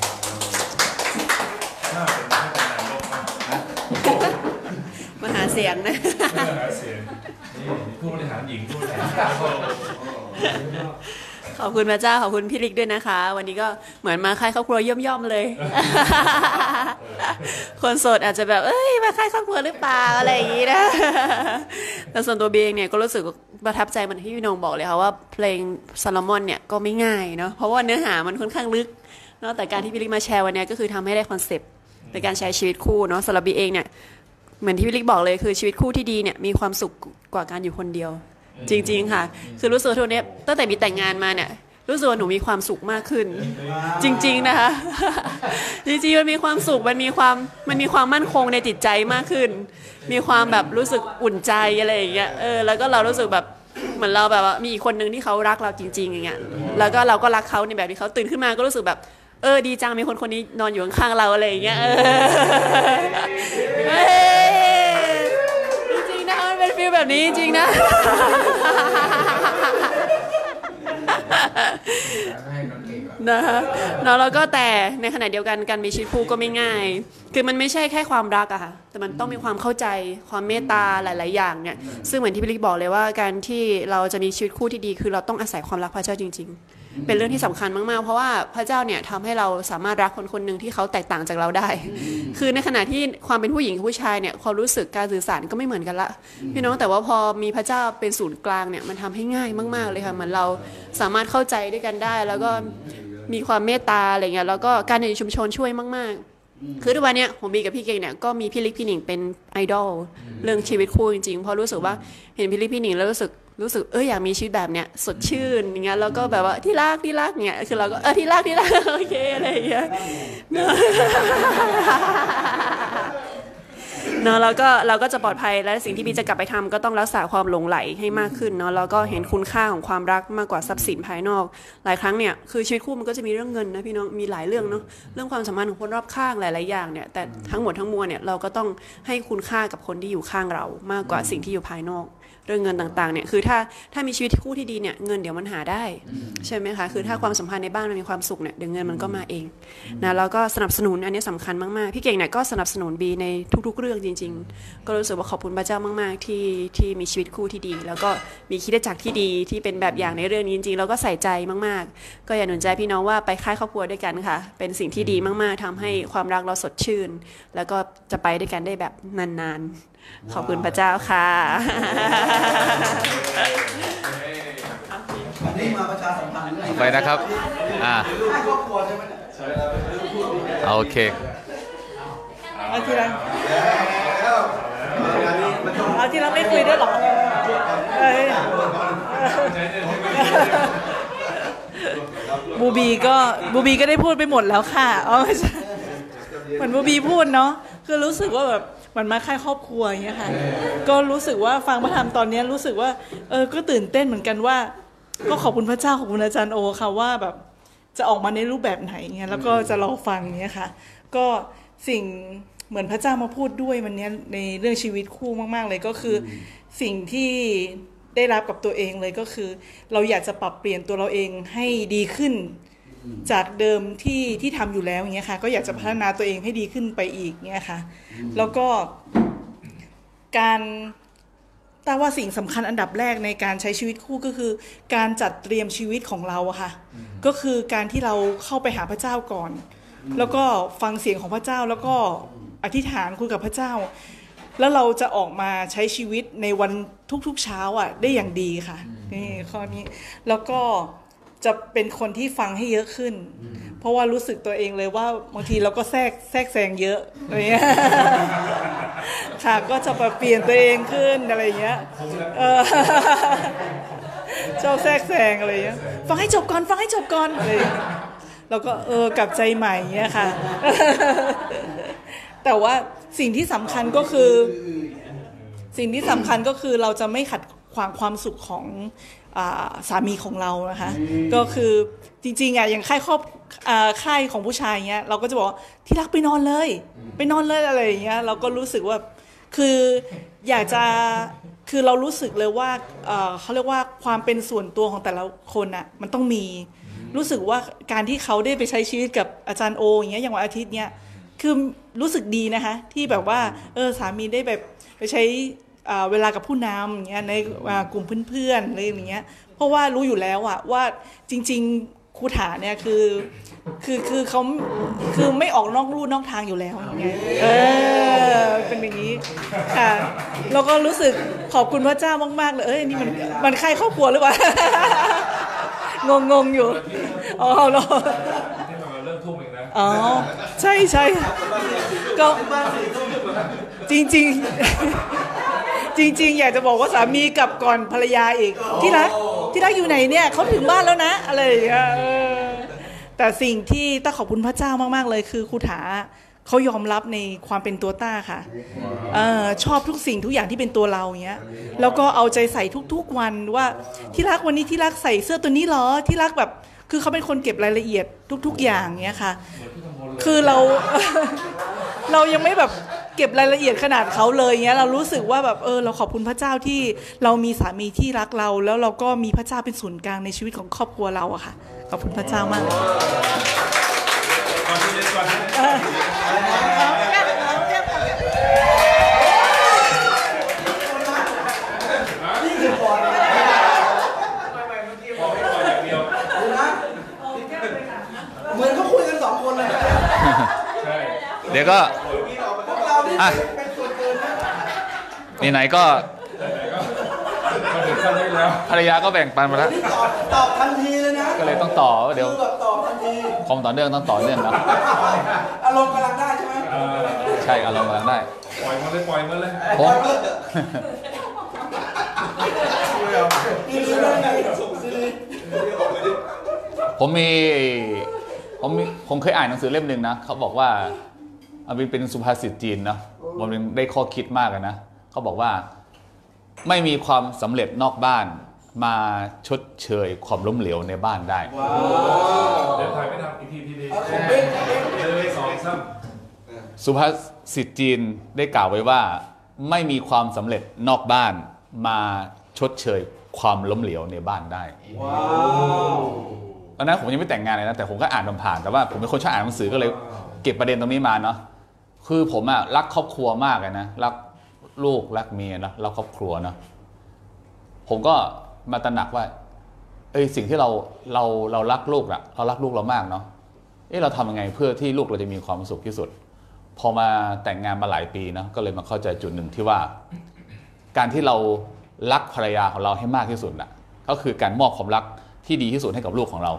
มากมาหาเสียงนะน่าหาเสียงนี่ผู้บริหารหญิงผู้บริหารชายก็ขอบคุณพระเจ้าขอบคุณพี่ลิกด้วยนะคะ วันนี้ก็เหมือนมาค่ายครอบครัวย่อมๆเลย คนโสดอาจจะแบบเอ้ยมาค่ายครอบครัวหรือเปล่าอะไรอย่างนี้นะแต่ส่วนตัวเบเองเนี่ยก็รู้สึกประทับใจเหมันที่พี่นงบอกเลยค่ะว่าเพลงซาลมอนเนี่ยก็ไม่ง่ายเนาะเพราะว่าเนื้อหามันค่อนข้างลึกเนาะแต่การที่พี่ลิกมาแชร์วันเนี้ยก็คือทำให้ได้คอนเซปต์ ในการใช้ชีวิตคู่เนาะสำหรับบีเองเนี่ยเหมือนที่พี่ลิกบอกเลยคือชีวิตคู่ที่ดีเนี่ยมีความสุขกว่าการอยู่คนเดียว จริง ๆ ค่ะ คือรู้สึกว่าทุกนี้ตั้งแต่มีแต่งงานมาเนี่ยรู้สึกว่าหนูมีความสุขมากขึ้น จริง ๆ นะคะ จริงๆมันมีความสุขมันมีความมันมีความมั่นคงในจิตใจมากขึ้น มีความแบบรู้สึกอุ่นใจอะไรอย่างเงี้ยเออแล้วก็เรารู้สึกแบบเหมือนเราแบบว่ามีอีกคนนึงที่เขารักเราจริง ๆ อย่างเงี้ยแล้วก็เราก็รักเขาในแบบที่เขาตื่นขึ้นมาก็รู้สึกแบบ เออดีจังมีคนคนนี้นอนอยู่ข้างๆเราอะไรอย่างเงี้ยเออเฮ้ยจริงๆนะมันเป็นฟีลแบบนี้จริงๆนะให้น้องเก่งก่อนนะคะเนาะแล้วก็แต่ในขณะเดียวกันการมีชีวิตคู่ก็ไม่ง่าย คือมันไม่ใช่แค่ความรักอะค่ะแต่มันต้องมีความเข้าใจความเมตตาหลาย ๆ อย่างเนี่ยซึ่งเหมือนที่พี่ลิกบอกเลยว่าการที่เราจะมีชีวิตคู่ที่ดีคือเราต้องอาศัยความรักพระเจ้าจริง ๆ เป็นเรื่องที่สำคัญมากๆ เพราะว่าพระเจ้าเนี่ยทำให้เราสามารถรักคนคนหนึ่งที่เขาแตกต่างจากเราได้ คือในขณะที่ความเป็นผู้หญิงกับผู้ชายเนี่ยความรู้สึกการสื่อสารก็ไม่เหมือนกันละพี่น้องแต่ว่าพอมีพระเจ้าเป็นศูนย์กลางเนี่ยมันทำให้ง่ายมาก ๆเลยค่ะเหมือนเราสามารถเข้าใจด้วยกันได้ แล้วก็มีความเมตตาอะไรเงี้ยแล้วก็การอยู่ในชุมชนช่วยมาก ๆคือทุกวันเนี้ยผมบีกับพี่เก่งเนี่ยก็มีพี่ลิกพี่หนิงเป็นไอดอลเรื่องชีวิตคู่จริงๆเพราะรู้สึกว่าเห็นพี่ลิกพี่หนิงแล้วรู้สึก รู้สึกเอออยากมีชีวิตแบบเนี้ยสดชื่นอย่างเงี้ยแล้วก็แบบว่าที่รักที่รักเนี่ยคือเราก็เออที่รักที่รักโอเคอะไรอย่างเงี้ยเนอะเนาะแล้วก็เราก็จะปลอดภัยและสิ่งที่บีจะกลับไปทำก็ต้องรักษาความหลงไหลให้มากขึ้นเนาะแล้วก็เห็นคุณค่าของความรักมากกว่าทรัพย์สินภายนอก หลายครั้งเนี่ยคือชีวิตคู่มันก็จะมีเรื่องเงินนะพี่น้องมีหลายเรื่องเนาะเรื่องความสัมพันธ์ของคนรอบข้างหลาย ๆ อย่างเนี่ยแต่ทั้งหมดทั้งมวลเนี่ยเราก็ต้องให้คุณค่ากับคนที่อยู่ข้างเรามากกว่าสิ่งที่อยู่ภายนอกเรื่องเงินต่างๆเนี่ยคือถ้าถ้ามีชีวิตคู่ที่ดีเนี่ยเงินเดี๋ยวมันหาได้ใช่ไหมคะคือถ้าความสัมพันธ์ในบ้านมันมีความสุขเนี่ยเดี๋ยวเงินมันก็มาเองนะแล้วก็สนับสนุนอันนี้สำคัญมากๆพี่เก่งเนี่ยก็สนับสนุนบีในทุก ๆ เรื่องจริง ๆ ก็รู้สึกว่าขอบคุณพระเจ้ามากๆ ที่ที่มีชีวิตคู่ที่ดี แล้วก็มีคิดจักรที่ดีที่เป็นแบบอย่างในเรื่องนี้จริงๆแล้วก็ใส่ใจมากๆ ก็อยากหนุนใจพี่น้องว่าไปค่ายครอบครัวด้วยกันค่ะ เป็นสิ่งที่ดีมากๆทำให้ความรักเราสดชื่น แล้วก็จะไปด้วยกันได้แบบนานๆ ขอบคุณพระเจ้าค่ะอันนี้มาประชาสัมพันธ์เรื่องไปนะครับอ่าค่ายครอบครัวใช่ไหมเนี่ยโอเคเอาทีละเอาทีละไม่คุยด้วยหรอเอ้ยบูบีก็บูบีก็ได้พูดไปหมดแล้วค่ะอ๋อไม่ใช่เหมือนบูบีพูดเนาะคือรู้สึกว่าแบบเห มันมาค่ายครอบครัวอย่างเงี้ยค่ะ ก็รู้สึกว่าฟังพระธรรมตอนเนี้ยรู้สึกว่าเออก็ตื่นเต้นเหมือนกันว่า ก็ขอบคุณพระเจ้าขอบคุณอาจารย์โอค่ะว่าแบบจะออกมาในรูปแบบไหนเงี้ยแล้วก็จะรอฟังเนี้ยค่ะ ก็สิ่งเหมือนพระเจ้ามาพูดด้วยวันเนี้ยในเรื่องชีวิตคู่มาก ๆ เลยก็คืออสิ่งที่ได้รับกับตัวเองเลยก็คือ เราอยากจะปรับเปลี่ยนตัวเราเองให้ดีขึ้น จากเดิมที่ที่ทำอยู่แล้วอย่างเงี้ยค่ะ ก็อยากจะพัฒนาตัวเองให้ดีขึ้นไปอีกเงี้ยค่ะ แล้วก็การแต่ว่าสิ่งสำคัญอันดับแรกในการใช้ชีวิตคู่ก็คือ การจัดเตรียมชีวิตของเราอะค่ะ ก็คือการที่เราเข้าไปหาพระเจ้าก่อน แล้วก็ฟังเสียงของพระเจ้าแล้วก็อธิษฐานคุยกับพระเจ้า แล้วเราจะออกมาใช้ชีวิตในวันทุกๆเช้าอะได้อย่างดีค่ะนี่ข้อนี้แล้วก็ จะเป็นคนที่ฟังให้เยอะขึ้น เพราะว่ารู้สึกตัวเองเลยว่าบางทีเราก็แทรกแทรกแซงเยอะอะไรเงี้ยค่ะก็จะปรับเปลี่ยนตัวเองขึ้นอะไรเงี้ยเออชอบแทรกแซงอะไรเงี้ยฟังให้จบก่อนฟังให้จบก่อนอะไรอย่างเงี้ยแล้วก็เออกลับใจใหม่เงี้ยค่ะ แต่ว่าสิ่งที่สำคัญก็คือ สิ่งที่สำคัญก็คือเราจะไม่ขัดขวางความสุขของอา สามีของเรานะคะ ก็คือจริงๆอะอย่างค่ายครอบอ่าค่ายของผู้ชายเงี้ยเราก็จะบอกว่าที่รักไปนอนเลย ไปนอนเลยอะไรอย่างเงี้ยเราก็รู้สึกว่าคืออยากจะคือเรารู้สึกเลยว่าเอ่อเขาเรียกว่าความเป็นส่วนตัวของแต่ละคนอะมันต้องมีรู้สึกว่าการที่เขาได้ไปใช้ชีวิตกับอาจารย์โออย่างเงี้ยอย่างวันอาทิตย์เนี้ยคือรู้สึกดีนะคะ ที่แบบว่าเออสามีได้แบบไปใช้อ่า เวลากับผู้นำอย่างเงี้ยในอ่ากลุ่มเพื่อนๆอะไรอย่างเงี้ยเพราะว่ารู้อยู่แล้วอะว่าจริง ๆครูถาเนี่ยคือคือคือเขาคือไม่ออกนอกลู่นอกทางอยู่แล้วอย่างเงี้ยเออเป็นอย่างนี้ค่ะแล้วก็รู้สึกขอบคุณพระเจ้ามากๆเลยเอ้ยนี่มันมันใครครอบครัวหรือเปล่างงงๆอยู่อ๋อเหรอเริ่มทุ่มเองนะอ๋อใช่ใช่ก็จริงจริงๆ จริง ๆ อยากจะบอกว่าสามีกลับก่อนภรรยาอีก ที่รักที่รักอยู่ไหนเนี่ยเขาถึงบ้านแล้วนะอะไรอย่างเงี้ยเออแต่สิ่งที่ต้าขอบคุณพระเจ้ามากๆเลยคือครูถาเขายอมรับในความเป็นตัวต้าค่ะเออชอบทุกสิ่งทุกอย่างที่เป็นตัวเราอย่างเงี้ยแล้วก็เอาใจใส่ทุกๆวันว่าที่รักวันนี้ที่รักใส่เสื้อตัวนี้เหรอที่รักแบบคือเขาเป็นคนเก็บรายละเอียดทุก ๆ อย่างเงี้ยค่ะ คือเรา เรายังไม่แบบเก็บรายละเอียดขนาดเขาเลยเงี้ยเรารู้สึกว่าแบบเออเราขอบคุณพระเจ้าที่เรามีสามีที่รักเรา แล้วเราก็มีพระเจ้าเป็นศูนย์กลางในชีวิตของครอบครัวเราอะค่ะขอบคุณพระเจ้ามากเลย เหมือนเขาคุยกันสองคนเลย เดี๋ยวก็พวกเรานี่อะเป็นส่วนเกินนะไหนๆก็ภรรยาก็แบ่งปันมาแล้วนี่ตอบตอบทันทีเลยนะ ก็เลยต้องต่อว่าเดี๋ยวคือแบบตอบทันทีความต่อเนื่องต้องต่อเนื่องเนาะอารมณ์กำลังได้ใช่ไหมใช่อารมณ์กำลังได้ ปล่อยมันเลยปล่อยมันเลยผมนี่คือเรื่องไงซีรีผมมีผมมีผมเคยอ่านหนังสือเล่มหนึ่งนะเขาบอกว่า อันนี้เป็นสุภาษิตจีนนะผมได้ข้อคิดมากอะนะเขาบอกว่าไม่มีความสำเร็จนอกบ้านมาชดเชยความล้มเหลวในบ้านได้เดี๋ยวถ่ายไม่ทำอีกทีทีดีของเบ้นของเบ้นเลยสองซ้สุภาษิตจีนได้กล่าวไว้ว่า ไม่มีความสำเร็จนอกบ้านมาชดเชยความล้มเหลวในบ้านได้ว้าวตอนนั้นผมยังไม่แต่งงานเลยนะแต่ผมก็อ่านผ่านๆแต่ว่าผมเป็นคนชอบอ่านหนังสือก็เลยเก็บประเด็นตรงนี้มาเนาะ คือผมอะรักครอบครัวมากเลยนะรักลูกรักเมียนะรักครอบครัวนะผมก็มาตระหนักว่าเอ้ยสิ่งที่เราเราเรารักลูกอะเรารักลูกเรามากเนาะเอ้เราทำยังไงเพื่อที่ลูกเราจะมีความสุขที่สุด พอมาแต่งงานมาหลายปีนะก็เลยมาเข้าใจจุดหนึ่งที่ว่า การที่เรารักภรรยาของเราให้มากที่สุดน่ะก็คือการมอบความรักที่ดีที่สุดให้กับลูกของเรา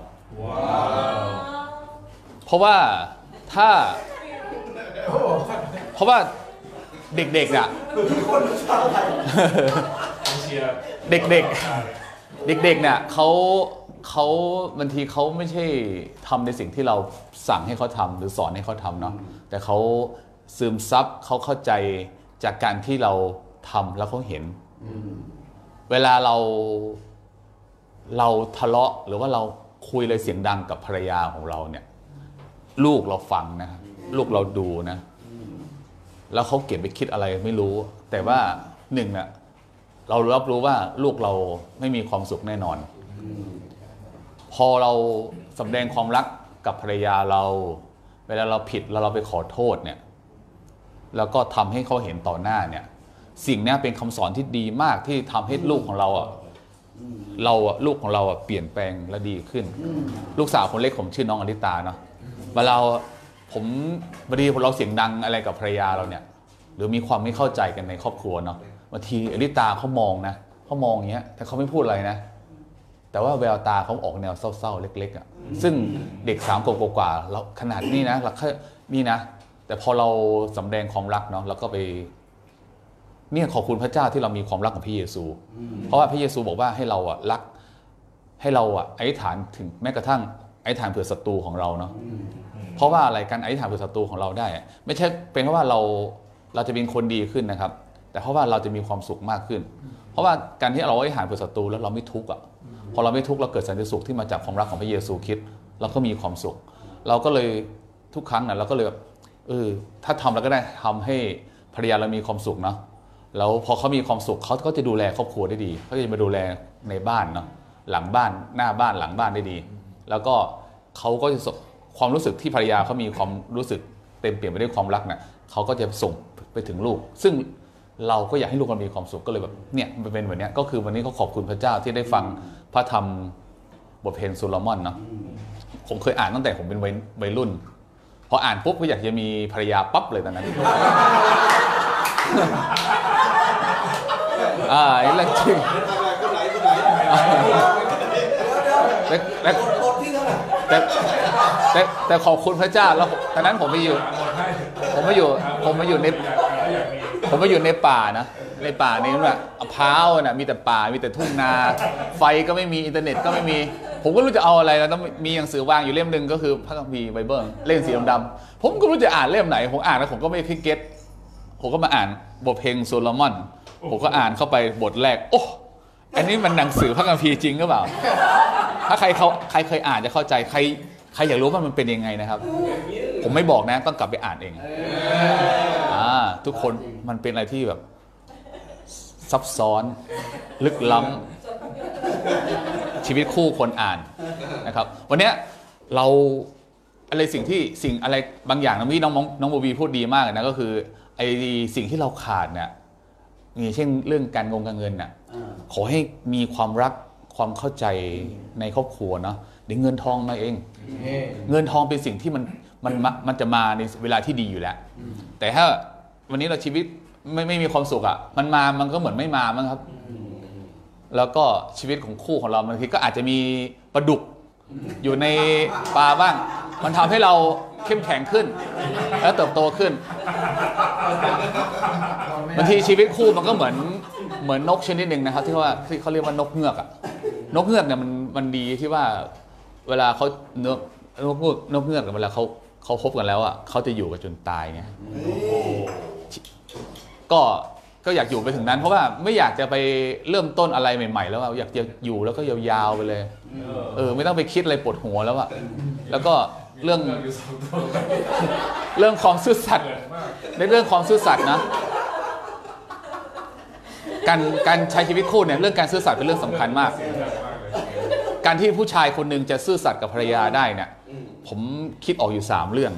เพราะว่าถ้า เพราะว่าเด็กๆน่ะเชียเด็กๆ เด็กๆเนี่ยเขาเขาบางทีเขาไม่ใช่ทำในสิ่งที่เราสั่งให้เขาทำหรือสอนให้เขาทำเนาะแต่เขาซึมซับเขาเข้าใจจากการที่เราทำแล้วเขาเห็นเวลาเราเราทะเลาะหรือว่าเราคุยเลยเสียงดังกับภรรยาของเราเนี่ย ลูกเราฟังนะครับ ลูกเราดูนะ แล้วเขาเก็บไปคิดอะไรไม่รู้ แต่ว่าหนึ่งน่ะเรารับรู้ว่าลูกเราไม่มีความสุขแน่นอน พอเราสำแดงความรักกับภรรยาเรา เวลาเราผิดแล้วเราไปขอโทษเนี่ย แล้วก็ทำให้เขาเห็นต่อหน้าเนี่ย สิ่งเนี้ยเป็นคำสอนที่ดีมากที่ทำให้ลูกของเราอะเราอะลูกของเราอะเปลี่ยนแปลงและดีขึ้น ลูกสาวคนเล็กผมชื่อน้องอลิตาเนาะเวลา ผมบางทีเราเสียงดังอะไรกับภรรยาเราเนี่ย หรือมีความไม่เข้าใจกันในครอบครัวเนาะบางทีอลิตาเขามองนะเขามองอย่างเงี้ยแต่เขาไม่พูดอะไรนะ แต่ว่าแววตาเขาออกแนวเศร้าๆเล็ก ๆอะซึ่งเด็กสามขวบกว่าๆแล้วขนาดนี้นะเราแค่นี่นะ แต่พอเราสำแดงความรักเนาะแล้วก็ไปเนี่ยขอบคุณพระเจ้าที่เรามีความรักกับพระเยซู เพราะว่าพระเยซูบอกว่าให้เราอะรักให้เราอะอธิษฐานถึงแม้กระทั่งอธิษฐานเผื่อศัตรูของเราเนาะ เพราะว่าอะไรการอธิษฐานเผื่อศัตรูของเราได้ ไม่ใช่เป็นเพราะว่าเราเราจะเป็นคนดีขึ้นนะครับ แต่เพราะว่าเราจะมีความสุขมากขึ้น เพราะว่าการที่เราอธิษฐานเผื่อศัตรูแล้วเราไม่ทุกข์อะพอเราไม่ทุกข์เราเกิดสันติสุขที่มาจากความรักของพระเยซูคริสต์เราก็มีความสุข เราก็เลยทุกครั้งนะเราก็เลยแบบเออถ้าทำแล้วก็ได้ทำให้ภรรยาเรามีความสุขเนาะแล้วพอเขามีความสุขเขาก็จะดูแลครอบครัวได้ดีเขาจะมาดูแลในบ้านเนาะหลังบ้านหน้าบ้านหลังบ้านได้ดี แล้วก็เขาก็จะส่ง ความรู้สึกที่ภรรยาเขามีความรู้สึกเต็มเปี่ยมไปด้วยความรักเนี่ยเขาก็จะส่งไปถึงลูก ซึ่งเราก็อยากให้ลูกเรามีความสุขก็เลยแบบเนี่ยมันเป็นแบบเนี้ยก็คือวันนี้เขาขอบคุณพระเจ้าที่ได้ฟังพระธรรมบทเพลงโซโลมอนเนาะผมเคยอ่านตั้งแต่ผมเป็นวัยวัยรุ่นพออ่านปุ๊บก็อยากจะมีภรรยาปั๊บเลยตอนนั้นอ่าไอ้เรื่องจริงคนไหนคนไหนแต่แแต่แต่แต่ขอบคุณพระเจ้าแล้วตอนนั้นผมไปอยู่ ผมมาอยู่ ผมมาอยู่ใน ผมมาอยู่ในป่านะในป่านี่แบบมะพร้าวน่ะมีแต่ป่ามีแต่ทุ่งนา ไฟก็ไม่มีอินเทอร์เน็ตก็ไม่มี ผมก็รู้จะเอาอะไรแล้วต้องมีหนังสือวางอยู่เล่มหนึ่งก็คือพระคัมภีร์ไบเบิลเล่มสีดำๆผมก็รู้จะอ่านเล่มไหน ผมอ่านแล้วผมก็ไม่ค่อย get ผมก็มาอ่านบทเพลงโซโลมอนผมก็อ่านเข้าไปบทแรกโอ้ อันนี้มันหนังสือพระคัมภีร์จริงหรือเปล่า ถ้าใครเขาใครเคยอ่านจะเข้าใจใครใครอยากรู้ว่ามันเป็นยังไงนะครับ ผมไม่บอกนะต้องกลับไปอ่านเองอ่าทุกคนมันเป็นอะไรที่แบบ ซับซ้อน ลึกล้ำชีวิตคู่คนอ่านนะครับ วันเนี้ยเราอะไรสิ่งที่สิ่งอะไรบางอย่างนะที่น้องน้องน้องโบบีพูดดีมากเลยนะก็คือไอ้สิ่งที่เราขาดเนี่ยอย่างเช่นเรื่องการงงการเงินน่ะอ่า ขอให้มีความรักความเข้าใจในครอบครัวเนาะเดี๋ยวเงินทองมาเอง เงินทองเป็นสิ่งที่มันมันมามันจะมาในเวลาที่ดีอยู่แล้ว แต่ถ้าวันนี้เราชีวิตไม่ไม่มีความสุขอะ่ะ มันมามันก็เหมือนไม่มามั้งครับ แล้วก็ชีวิตของคู่ของเราบางทีก็อาจจะมีปลาดุกอยู่ในปลาบ้าง มันทำให้เราเข้มแข็งขึ้น และเติบโตขึ้นบางทีชีวิตคู่มันก็เหมือน เหมือนนกชนิดหนึ่งนะครับ ที่ว่าที่เขาเรียกว่านกเงือกอะนกเงือกเนี่ยมันมันดีที่ว่าเวลาเขาเนื้อนกเงือกนกเงือกเวลาเขาเขาคบกันแล้วอะเขาจะอยู่กันจนตายไงก็ก็อยากอยู่ไปถึงนั้น เพราะว่าไม่อยากจะไปเริ่มต้นอะไรใหม่ ๆ แล้วอะอยากจะอยู่แล้วก็ยาวๆไปเลย เออ ไม่ต้องไปคิดอะไรปวดหัวแล้วอะแล้วก็เรื่องเรื่องความซื่อสัตย์ในเรื่องความซื่อสัตย์นะ การการใช้ชีวิตคู่เนี่ยเรื่องการซื่อสัตย์เป็นเรื่องสำคัญมาก การที่ผู้ชายคนหนึ่งจะซื่อสัตย์กับภรรยาได้เนี่ยผมคิดออกอยู่สามเรื่อง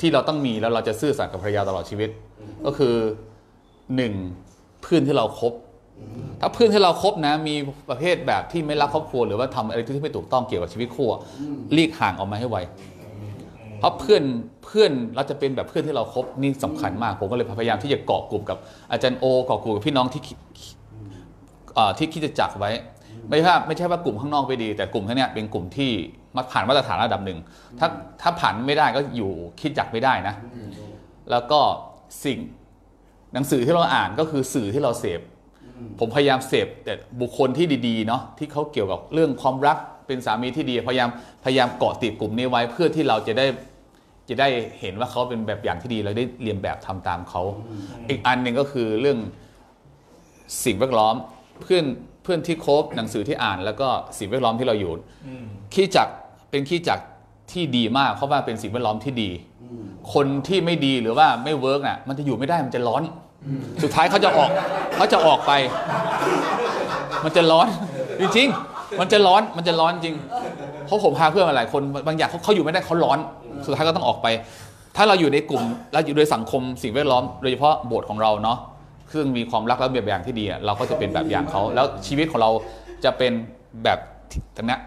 ที่เราต้องมีแล้วเราจะซื่อสัตย์กับภรรยาตลอดชีวิต ก็คือหนึ่งเพื่อนที่เราครบถ้าเพื่อนที่เราครบนะ มีประเภทแบบที่ไม่รักครอบครัวหรือว่าทำอะไรที่ไม่ถูกต้องเกี่ยวกับชีวิตคู่อะรีกห่างออกมาให้ไว เพราะเพื่อนเพื่อนเราจะเป็นแบบเพื่อนที่เราครบนี่สำคัญมาก ผมก็เลยพยายามที่จะเกาะกลุ่มกับอาจารย์โอเกาะกลุ่มกับพี่น้องที่เอ่ที่คิดจะจักไว้ ไม่ใช่ไม่ใช่ว่ากลุ่มข้างนอกไม่ดี แต่กลุ่มข้างเนี้ยเป็นกลุ่มที่มาผ่านมาตรฐานระดับหนึ่งถ้าถ้าผ่านไม่ได้ก็อยู่คิดจักไม่ได้นะ แล้วก็สิ่งหนังสือที่เราอ่านก็คือสื่อที่เราเสพผมพยายามเสพแต่บุคคลที่ดีๆเนาะที่เขาเกี่ยวกับเรื่องความรักเป็นสามีที่ดีพยายามพยายามเกาะติดกลุ่มนี้ไว้เพื่อที่เราจะได้ จะได้เห็นว่าเขาเป็นแบบอย่างที่ดีเราได้เรียนแบบทำตามเขา อีกอันหนึ่งก็คือเรื่องสิ่งแวดล้อมเพื่อนเพื่อนที่คบหนังสือที่อ่าน แล้วก็สิ่งแวดล้อมที่เราอยู่ขี้จักรเป็นขี้จักรที่ดีมากเพราะว่าเป็นสิ่งแวดล้อมที่ดี คนที่ไม่ดีหรือว่าไม่เวิร์กน่ะมันจะอยู่ไม่ได้มันจะร้อน สุดท้ายเขาจะออกเขาจะออกไป มันจะร้อนจริงๆมันจะร้อนมันจะร้อนจริงเพราะผมพาเพื่อนมาหลายคนบางอย่างเขาเขาอยู่ไม่ได้เขาร้อน สุดท้ายก็ต้องออกไป ถ้าเราอยู่ในกลุ่มเราอยู่ในสังคมสิ่งแวดล้อมโดยเฉพาะโบสถ์ของเราเนาะซึ่งมีความรักและแบบอย่างที่ดีเราก็จะเป็นแบบอย่างเขาแล้วชีวิตของเราจะเป็นแบบทั้งนี้น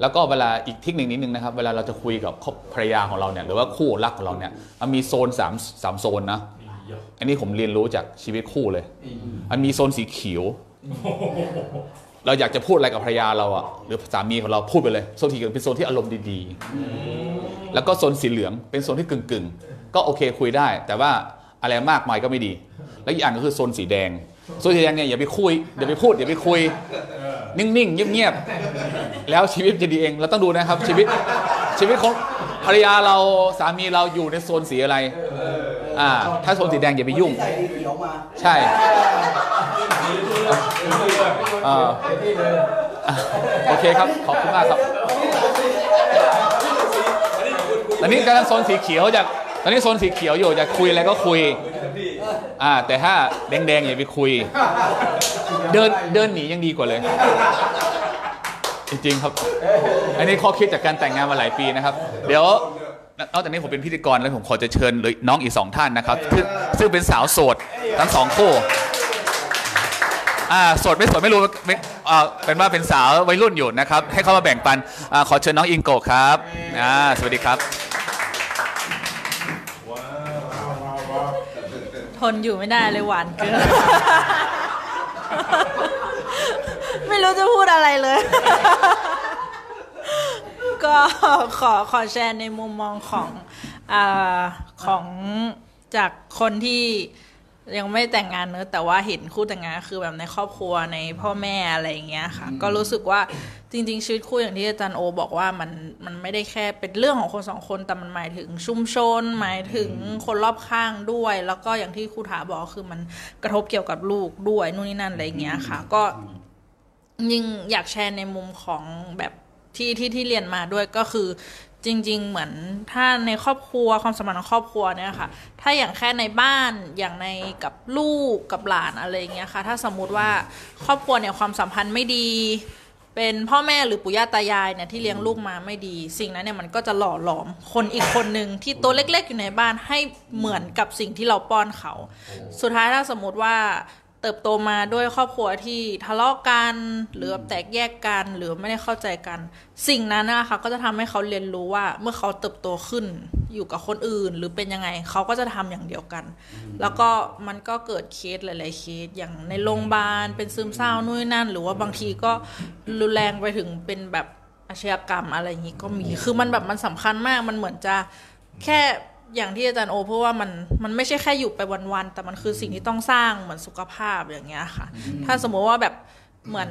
แล้วก็เวลาอีกทิคนิคนิดนึงนะครับ เวลาเราจะคุยกับครอบภรรยาของเราเนี่ยหรือว่าคู่รักของเราเนี่ยมันมีโซนสามสามโซนนะอันนี้ผมเรียนรู้จากชีวิตคู่เลย มันมีโซนสีเขียว เราอยากจะพูดอะไรกับภรรยาเราอะหรือสามีของเราพูดไปเลยโซนสีเขียวเป็นโซนที่อารมณ์ดีๆ แล้วก็โซนสีเหลืองเป็นโซนที่กึ่งๆ ก็โอเคคุยได้ แต่ว่าอะไรมากมายก็ไม่ดี แล้วอีกอันก็คือโซนสีแดงโซนสีแดงเนี่ยอย่าไปคุยอย่าไปพูดอย่าไปคุย นิ่งๆเงียบๆแล้วชีวิตจะดีเองเราต้องดูนะครับชีวิตชีวิตของภรรยาเราสามีเราอยู่ในโซนสีอะไร อ่า ถ้าโซนสีแดงอย่าไปยุ่ง ใส่สีเขียวมาใช่ เอ่อโอเคครับ ขอบคุณมากครับตอนนี้กำลังโซนสีเขียวจากตอนนี้โซนสีเขียวอยู่จะคุยอะไรก็คุย อ่า แต่ถ้าแดงๆอย่าไปคุย เดินเดินหนียังดีกว่าเลย จริงๆครับ อันนี้ข้อคิดจากการแต่งงานมาหลายปีนะครับ เดี๋ยว นอกจากนี้ผมเป็นพิธีกรแล้วผมขอจะเชิญเลยน้องอีกสองท่านนะครับซึ่งซึ่งเป็นสาวโสดทั้งสองคู่อ่าโสดไม่โสดไม่รู้ไม่อ่าเป็นว่าเป็นสาววัยรุ่นอยู่นะครับ ให้เข้ามาแบ่งปันอ่าขอเชิญน้องอิงโกะครับอ่าสวัสดีครับ ทนอยู่ไม่ได้เลยหวานเกิน ไม่รู้จะพูดอะไรเลย ก็ขอขอแชร์ในมุมมองของอาของจากคนที่ยังไม่แต่งงานเนอะแต่ว่าเห็นคู่แต่งงานคือแบบในครอบครัวในพ่อแม่อะไรอย่างเงี้ยค่ะ ก็รู้สึกว่าจริง ๆชีวิตคู่อย่างที่อาจารย์โอ บอกว่ามันมันไม่ได้แค่เป็นเรื่องของคนสองคนแต่มันหมายถึงชุมชน หมายถึงคนรอบข้างด้วย แล้วก็อย่างที่ครูถาบอกคือมันกระทบเกี่ยวกับลูกด้วยนู่นนี่นั่นอะไรอย่างเงี้ยค่ะ ก็ยิ่งอยากแชร์ในมุมของแบบ ที่ที่ที่เรียนมาด้วยก็คือจริง ๆ เหมือนถ้าในครอบครัวความสัมพันธ์ของครอบครัวเนี่ยค่ะ ถ้าอย่างแค่ในบ้านอย่างในกับลูกกับหลานอะไรอย่างเงี้ยค่ะ ถ้าสมมุติว่าครอบครัวเนี่ยความสัมพันธ์ไม่ดี เป็นพ่อแม่หรือปู่ย่าตายายเนี่ยที่เลี้ยงลูกมาไม่ดี สิ่งนั้นเนี่ยมันก็จะหล่อหลอมคนอีกคนหนึ่งที่ตัวเล็ก ๆ อยู่ในบ้านให้เหมือนกับสิ่งที่เราป้อนเขา สุดท้ายถ้าสมมุติว่า เติบโตมาด้วยครอบครัวที่ทะเลาะกัน หรือแตกแยกกันหรือไม่ได้เข้าใจกัน สิ่งนั้นนะคะก็จะทำให้เขาเรียนรู้ว่าเมื่อเขาเติบโตขึ้นอยู่กับคนอื่น หรือเป็นยังไงเขาก็จะทำอย่างเดียวกัน แล้วก็มันก็เกิดเคสหลาย ๆ เคสอย่างในโรงพยาบาลเป็นซึมเศร้านู่นนนั่น หรือว่าบางทีก็รุนแรงไปถึงเป็นแบบอาชญากรรมอะไรอย่างนี้ก็มีคือมันแบบมันสำคัญมากมันเหมือนจะแค่ อย่างที่อาจารย์โอพูดว่ามันมันไม่ใช่แค่อยู่ไปวันๆแต่มันคือสิ่งที่ต้องสร้างเหมือนสุขภาพอย่างเงี้ยค่ะ ถ้าสมมติว่าแบบเหมือน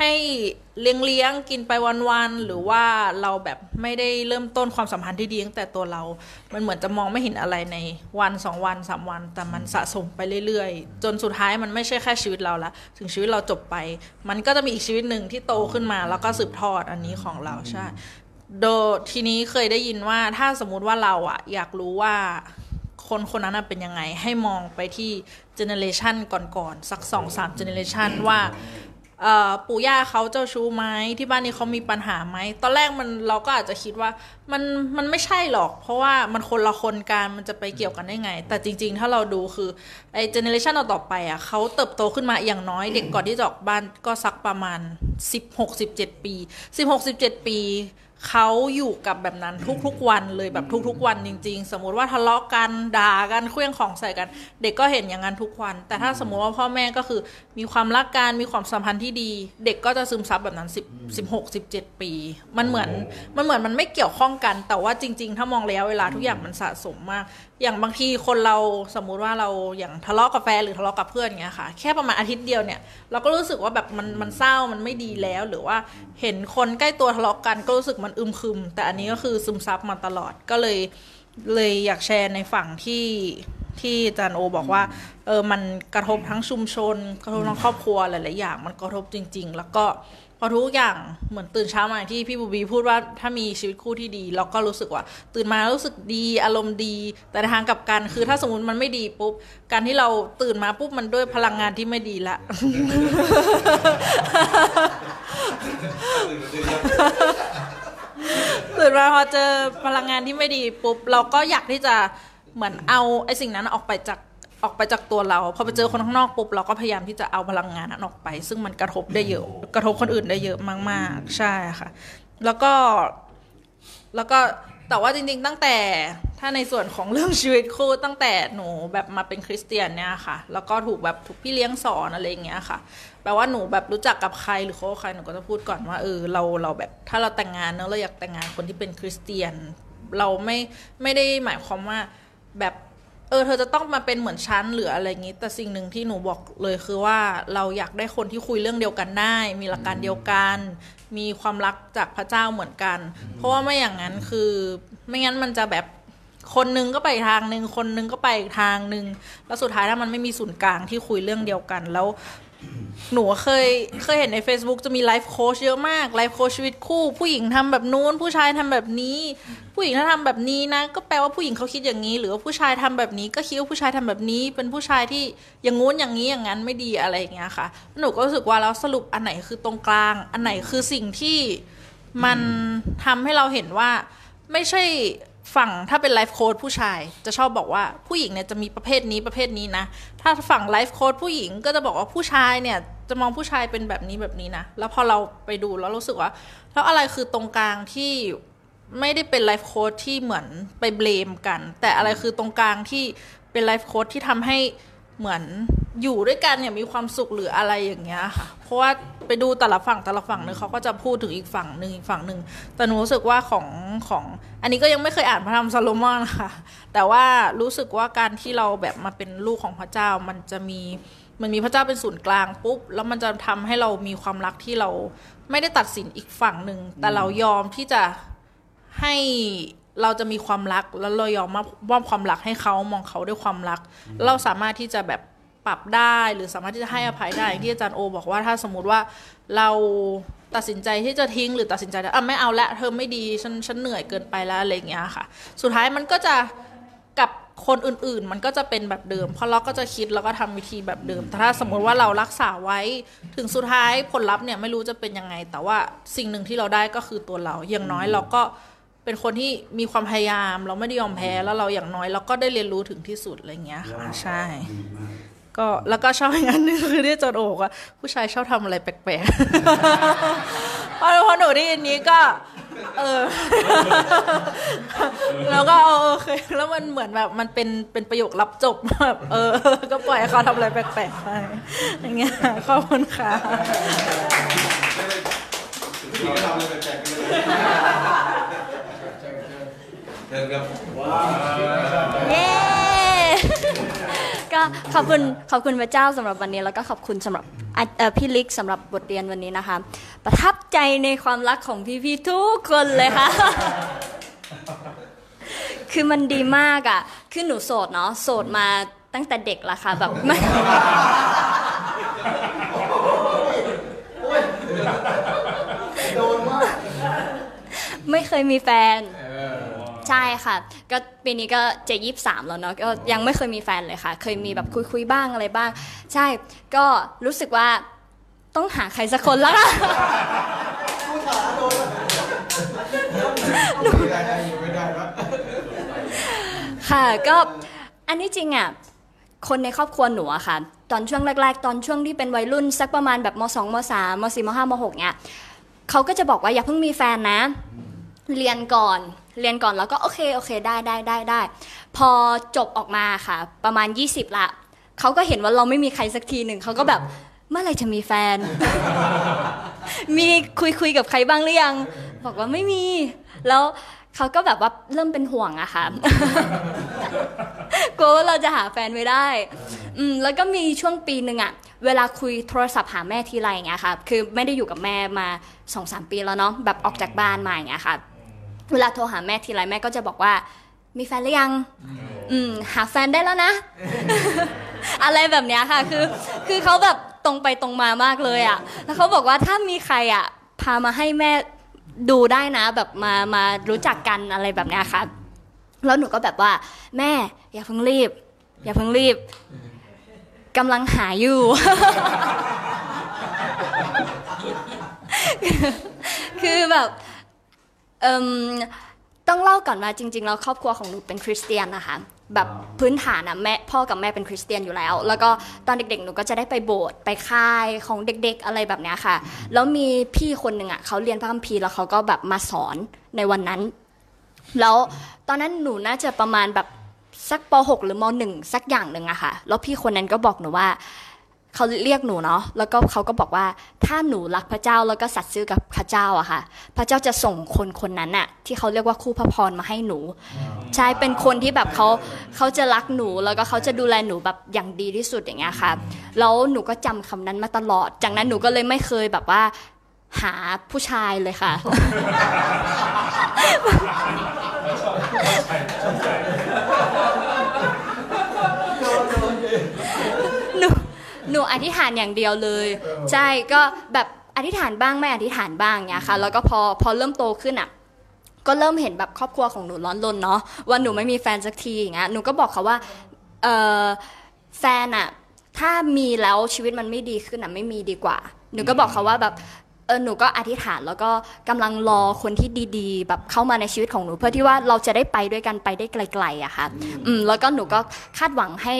ให้เลี้ยงเลี้ยงๆกินไปวันๆหรือว่าเราแบบไม่ได้เริ่มต้นความสัมพันธ์ที่ดีตั้งแต่ตัวเรา มันเหมือนจะมองไม่เห็นอะไรในวันสองวันสามวัน แต่มันสะสมไปเรื่อยๆ จนสุดท้ายมันไม่ใช่แค่ชีวิตเราละถึงชีวิตเราจบไป มันก็จะมีอีกชีวิตหนึ่งที่โตขึ้นมา แล้วก็สืบทอดอันนี้ของเราใช่ โดทีนี้เคยได้ยินว่าถ้าสมมุติว่าเราอะอยากรู้ว่าคนคนนั้นเป็นยังไง ให้มองไปที่เจเนเรชันก่อนๆสักสองสามเจเนเรชันว่าปู่ย่าเขาเจ้าชู้ไหมที่บ้านนี้เขามีปัญหาไหมตอนแรกมันเราก็อาจจะคิดว่ามันมันไม่ใช่หรอก เพราะว่ามันคนละคนกันมันจะไปเกี่ยวกันได้ไง แต่จริง ๆ ถ้าเราดูคือไอเจเนเรชันต่อไปอะเขาเติบโตขึ้นมาอย่างน้อยเด็กก่อนที่จะออกบ้านก็สักประมาณ 16-17 ปี 16-17 ปี เขาอยู่กับแบบนั้นทุกๆวันเลยแบบทุกๆวันจริง ๆ สมมุติว่าทะเลาะกันด่ากันเคลื่องของใส่กัน เด็กก็เห็นอย่างนั้นทุกวัน แต่ถ้าสมมุติว่าพ่อแม่ก็คือ มีความรักกันมีความสัมพันธ์ที่ดี เด็กก็จะซึมซับแบบนั้น10 16 17 ปี มันเหมือนมันเหมือนมันไม่เกี่ยวข้องกัน แต่ว่าจริง ๆ ถ้ามองระยะเวลาทุกอย่างมันสะสมมาก อย่างบางทีคนเราสมมุติว่าเราอย่างทะเลาะกับแฟนหรือทะเลาะกับเพื่อนอย่างเงี้ยค่ะ แค่ประมาณอาทิตย์เดียวเนี่ยเราก็รู้สึกว่าแบบมันมันเศร้ามันไม่ดีแล้ว หรือว่าเห็นคนใกล้ตัวทะเลาะกันก็รู้สึกมันอึมครึม แต่อันนี้ก็คือซึมซับมาตลอดก็เลยเลยอยากแชร์ในฝั่งที่ที่อาจารย์โอบอกว่าเออมันกระทบทั้งชุมชน กระทบทั้งครอบครัวหลายๆอย่าง มันกระทบจริง ๆ แล้วก็ พอทุกอย่างเหมือนตื่นเช้ามาที่พี่บูบีพูดว่าถ้ามีชีวิตคู่ที่ดี เราก็รู้สึกว่า ตื่นมารู้สึกดีอารมณ์ดี แต่ทางกับกันคือถ้าสมมติมันไม่ดีปุ๊บ การที่เราตื่นมาปุ๊บมันด้วยพลังงานที่ไม่ดีละตื่นมาพอเจอพลังงานที่ไม่ดีปุ๊บเราก็อยากที่จะเหมือนเอาไอ้สิ่งนั้นออกไปจาก ออกไปจากตัวเราพอไปเจอคนข้างนอกปุ๊บเราก็พยายามที่จะเอาพลังงานนั้นออกไป ซึ่งมันกระทบได้เยอะกระทบคนอื่นได้เยอะมาก ๆ ใช่ค่ะ แล้วก็แล้วก็แต่ว่าจริงๆ ตั้งแต่ถ้าในส่วนของเรื่องชีวิตคู่ตั้งแต่หนูแบบมาเป็นคริสเตียนเนี่ยค่ะ แล้วก็ถูกแบบถูกพี่เลี้ยงสอนอะไรอย่างเงี้ยค่ะ แปลว่าหนูแบบรู้จักกับใครหรือคบกับใครหนูก็จะพูดก่อนว่าเออเราเราแบบถ้าเราแต่งงานเนอะเราอยากแต่งงานคนที่เป็นคริสเตียน เราไม่ไม่ได้หมายความว่าแบบเออเธอจะต้องมาเป็นเหมือนฉันหรืออะไรอย่างงี้ แต่สิ่งหนึ่งที่หนูบอกเลยคือว่าเราอยากได้คนที่คุยเรื่องเดียวกันได้ มีหลักการเดียวกัน มีความรักจากพระเจ้าเหมือนกัน เพราะว่าไม่อย่างนั้นคือไม่งั้นมันจะแบบคนนึงก็ไปทางหนึ่งคนนึงก็ไปอีกทางหนึ่งแล้วสุดท้ายถ้ามันไม่มีศูนย์กลางที่คุยเรื่องเดียวกัน แล้ว หนูเคยเคยเห็นใน Facebook จะมี life coach เยอะมาก life coach ชีวิตคู่ ผู้หญิงทำแบบนู้น ผู้ชายทำแบบนี้ ผู้หญิงถ้าทำแบบนี้นะ ก็แปลว่าผู้หญิงเขาคิดอย่างนี้ หรือว่าผู้ชายทำแบบนี้ ก็คิดว่าผู้ชายทำแบบนี้ เป็นผู้ชายที่อย่างงู้นอย่างนี้อย่างนั้นไม่ดีอะไรอย่างเงี้ยค่ะ หนูก็รู้สึกว่าแล้วสรุปอันไหนคือตรงกลาง อันไหนคือสิ่งที่มันทำให้เราเห็นว่าไม่ใช่ ฝั่งถ้าเป็นไลฟ์โค้ดผู้ชายจะชอบบอกว่าผู้หญิงเนี่ยจะมีประเภทนี้ประเภทนี้นะ ถ้าฝั่งไลฟ์โค้ดผู้หญิงก็จะบอกว่าผู้ชายเนี่ยจะมองผู้ชายเป็นแบบนี้แบบนี้นะ แล้วพอเราไปดูแล้วรู้สึกว่า แล้วอะไรคือตรงกลางที่ไม่ได้เป็นไลฟ์โค้ดที่เหมือนไปเบลมกัน แต่อะไรคือตรงกลางที่เป็นไลฟ์โค้ดที่ทำให้ เหมือนอยู่ด้วยกันอย่างมีความสุขหรืออะไรอย่างเงี้ยค่ะ เพราะว่าไปดูแต่ละฝั่งแต่ละฝั่งหนึงเขาก็จะพูดถึงอีกฝั่งหนึ่งอีกฝั่งหนึ่งแต่หนูรู้สึกว่าของของอันนี้ก็ยังไม่เคยอ่านพระธรรมซาโลมอนค่ะแต่ว่ารู้สึกว่าการที่เราแบบมาเป็นลูกของพระเจ้ามันจะมีมันมีพระเจ้าเป็นศูนย์กลางปุ๊บแล้วมันจะทำให้เรามีความรักที่เราไม่ได้ตัดสินอีกฝั่งหนึ่งแต่เรายอมที่จะให้ เราจะมีความรักแล้วเรายอมมอบมอบความรักให้เขามองเขาด้วยความรักแล้วเราสามารถที่จะแบบปรับได้หรือสามารถที่จะให้อภัยได้อย่างที่อาจารย์โอ บอกว่าถ้าสมมุติว่าเราตัดสินใจที่จะทิ้งหรือตัดสินใจอะไม่เอาละเธอไม่ดีฉันฉันเหนื่อยเกินไปแล้วอะไรอย่างเงี้ยค่ะ สุดท้ายมันก็จะกับคนอื่นๆ มันก็จะเป็นแบบเดิม เพราะเราก็จะคิดแล้วก็ทำวิธีแบบเดิม แต่ถ้าสมมติว่าเรารักษาไว้ถึงสุดท้ายผลลัพธ์เนี่ยไม่รู้จะเป็นยังไง แต่ว่าสิ่งหนึ่งที่เราได้ก็คือตัวเราอย่างน้อยเราก็ เป็นคนที่มีความพยายามเราไม่ได้ยอมแพ้แล้วเราอย่างน้อยเราก็ได้เรียนรู้ถึงที่สุดอะไรอย่างเงี้ยค่ะใช่ ก็แล้วก็ชอบอย่างนั้นนึงคือที่จนโอกว่าผู้ชายชอบทำอะไรแปลกๆพอพอหนูได้ยินนี้ก็ เออ แล้วก็เอาโอเคแล้วมันเหมือนแบบมันเป็นเป็นประโยครับจบแบบเออ ก็ปล่อยให้เขาทำอะไรแปลกๆไปอย่างเงี้ยขอบคุณค่ะ เย้ ก็ขอบคุณขอบคุณพระเจ้าสำหรับวันนี้ แล้วก็ขอบคุณสำหรับอะเอ่อพี่ลิกสำหรับบทเรียนวันนี้นะคะ ประทับใจในความรักของพี่ๆทุกคนเลยค่ะ คือมันดีมากอะ คือหนูโสดเนาะ โสดมาตั้งแต่เด็กละค่ะ แบบไม่ไม่เคยมีแฟน ใช่ค่ะ ก็ปีนี้ก็จะยี่สามแล้วเนาะก็ยังไม่เคยมีแฟนเลยค่ะ เคยมีแบบคุยคุยๆบ้างอะไรบ้าง ใช่ก็รู้สึกว่าต้องหาใครสักคนแล้วล่ะค่ะก็อันนี้จริงอะคนในครอบครัวหนูอะค่ะ ตอนช่วงแรก ๆ ตอนช่วงที่เป็นวัยรุ่นสักประมาณแบบมสองมสามมสี่มห้ามหกเนี่ยเขาก็จะบอกว่าอย่าเพิ่งมีแฟนนะ เรียนก่อน เรียนก่อนแล้วก็โอเคโอเคได้ได้ได้ได้ พอจบออกมาค่ะ ประมาณ 20 ละเขาก็เห็นว่าเราไม่มีใครสักทีหนึ่งเขาก็แบบเมื่อไรจะมีแฟน มีคุยคุยกับใครบ้างหรือยัง บอกว่าไม่มี แล้วเขาก็แบบว่าเริ่มเป็นห่วงอะค่ะกลัวว่าเราจะหาแฟนไม่ได้ อืมแล้วก็มีช่วงปีหนึ่งอะเวลาคุยโทรศัพท์หาแม่ทีไรอย่างเงี้ยค่ะ คือไม่ได้อยู่กับแม่มาสองสามปีแล้วเนาะแบบออกจากบ้านมาอย่างเงี้ยค่ะ เวลาโทรหาแม่ทีไรแม่ก็จะบอกว่า มีแฟนหรือยัง อืม หาแฟนได้แล้วนะ อะไรแบบเนี้ยค่ะ คือ คือเขาแบบตรงไปตรงมามากเลยอะแล้วเขาบอกว่าถ้ามีใครอะพามาให้แม่ดูได้นะ แบบมา มารู้จักกันอะไรแบบเนี้ยค่ะ แล้วหนูก็แบบว่า แม่อย่าเพิ่งรีบ อย่าเพิ่งรีบกำลังหาอยู่ คือแบบเอิ่ม ต้องเล่าก่อนว่าจริงๆแล้วครอบครัวของหนูเป็นคริสเตียนนะคะแบบพื้นฐานอะแม่พ่อกับแม่เป็นคริสเตียนอยู่แล้ว แล้วก็ตอนเด็กๆหนูก็จะได้ไปโบสถ์ไปค่ายของเด็กๆอะไรแบบเนี้ยค่ะ แล้วมีพี่คนหนึ่งอะเขาเรียนพระคัมภีร์แล้วเขาก็แบบมาสอนในวันนั้น แล้วตอนนั้นหนูน่าจะประมาณแบบสักป .6 หรือม .1 สักอย่างหนึ่งอะค่ะ แล้วพี่คนนั้นก็บอกหนูว่า เขาเรียกหนูเนาะแล้วก็เขาก็บอกว่าถ้าหนูรักพระเจ้าแล้วก็สัตย์ซื่อกับพระเจ้าอะค่ะ พระเจ้าจะส่งคนคนนั้นอะที่เขาเรียกว่าคู่พระพรมาให้หนู ใช่เป็นคนที่แบบเขาเขาจะรักหนูแล้วก็เขาจะดูแลหนูแบบอย่างดีที่สุดอย่างเงี้ยค่ะแล้วหนูก็จำคำนั้นมาตลอด จากนั้นหนูก็เลยไม่เคยแบบว่า หาผู้ชายเลยค่ะ หนู หนูอธิษฐานอย่างเดียวเลย ใช่ก็แบบอธิษฐานบ้างไม่อธิษฐานบ้างเนี้ยค่ะ แล้วก็พอพอเริ่มโตขึ้นอะก็เริ่มเห็นแบบครอบครัวของหนูร้อนรนเนาะว่าหนูไม่มีแฟนสักทีอย่างเงี้ยหนูก็บอกเขาว่าเออแฟนอะถ้ามีแล้วชีวิตมันไม่ดีขึ้นอะไม่มีดีกว่า หนูก็บอกเขาว่าแบบเออหนูก็อธิษฐานแล้วก็กำลังรอคนที่ดีๆ แบบเข้ามาในชีวิตของหนู เพื่อที่ว่าเราจะได้ไปด้วยกันไปได้ไกลๆอะค่ะ อืมแล้วก็หนูก็คาดหวังให้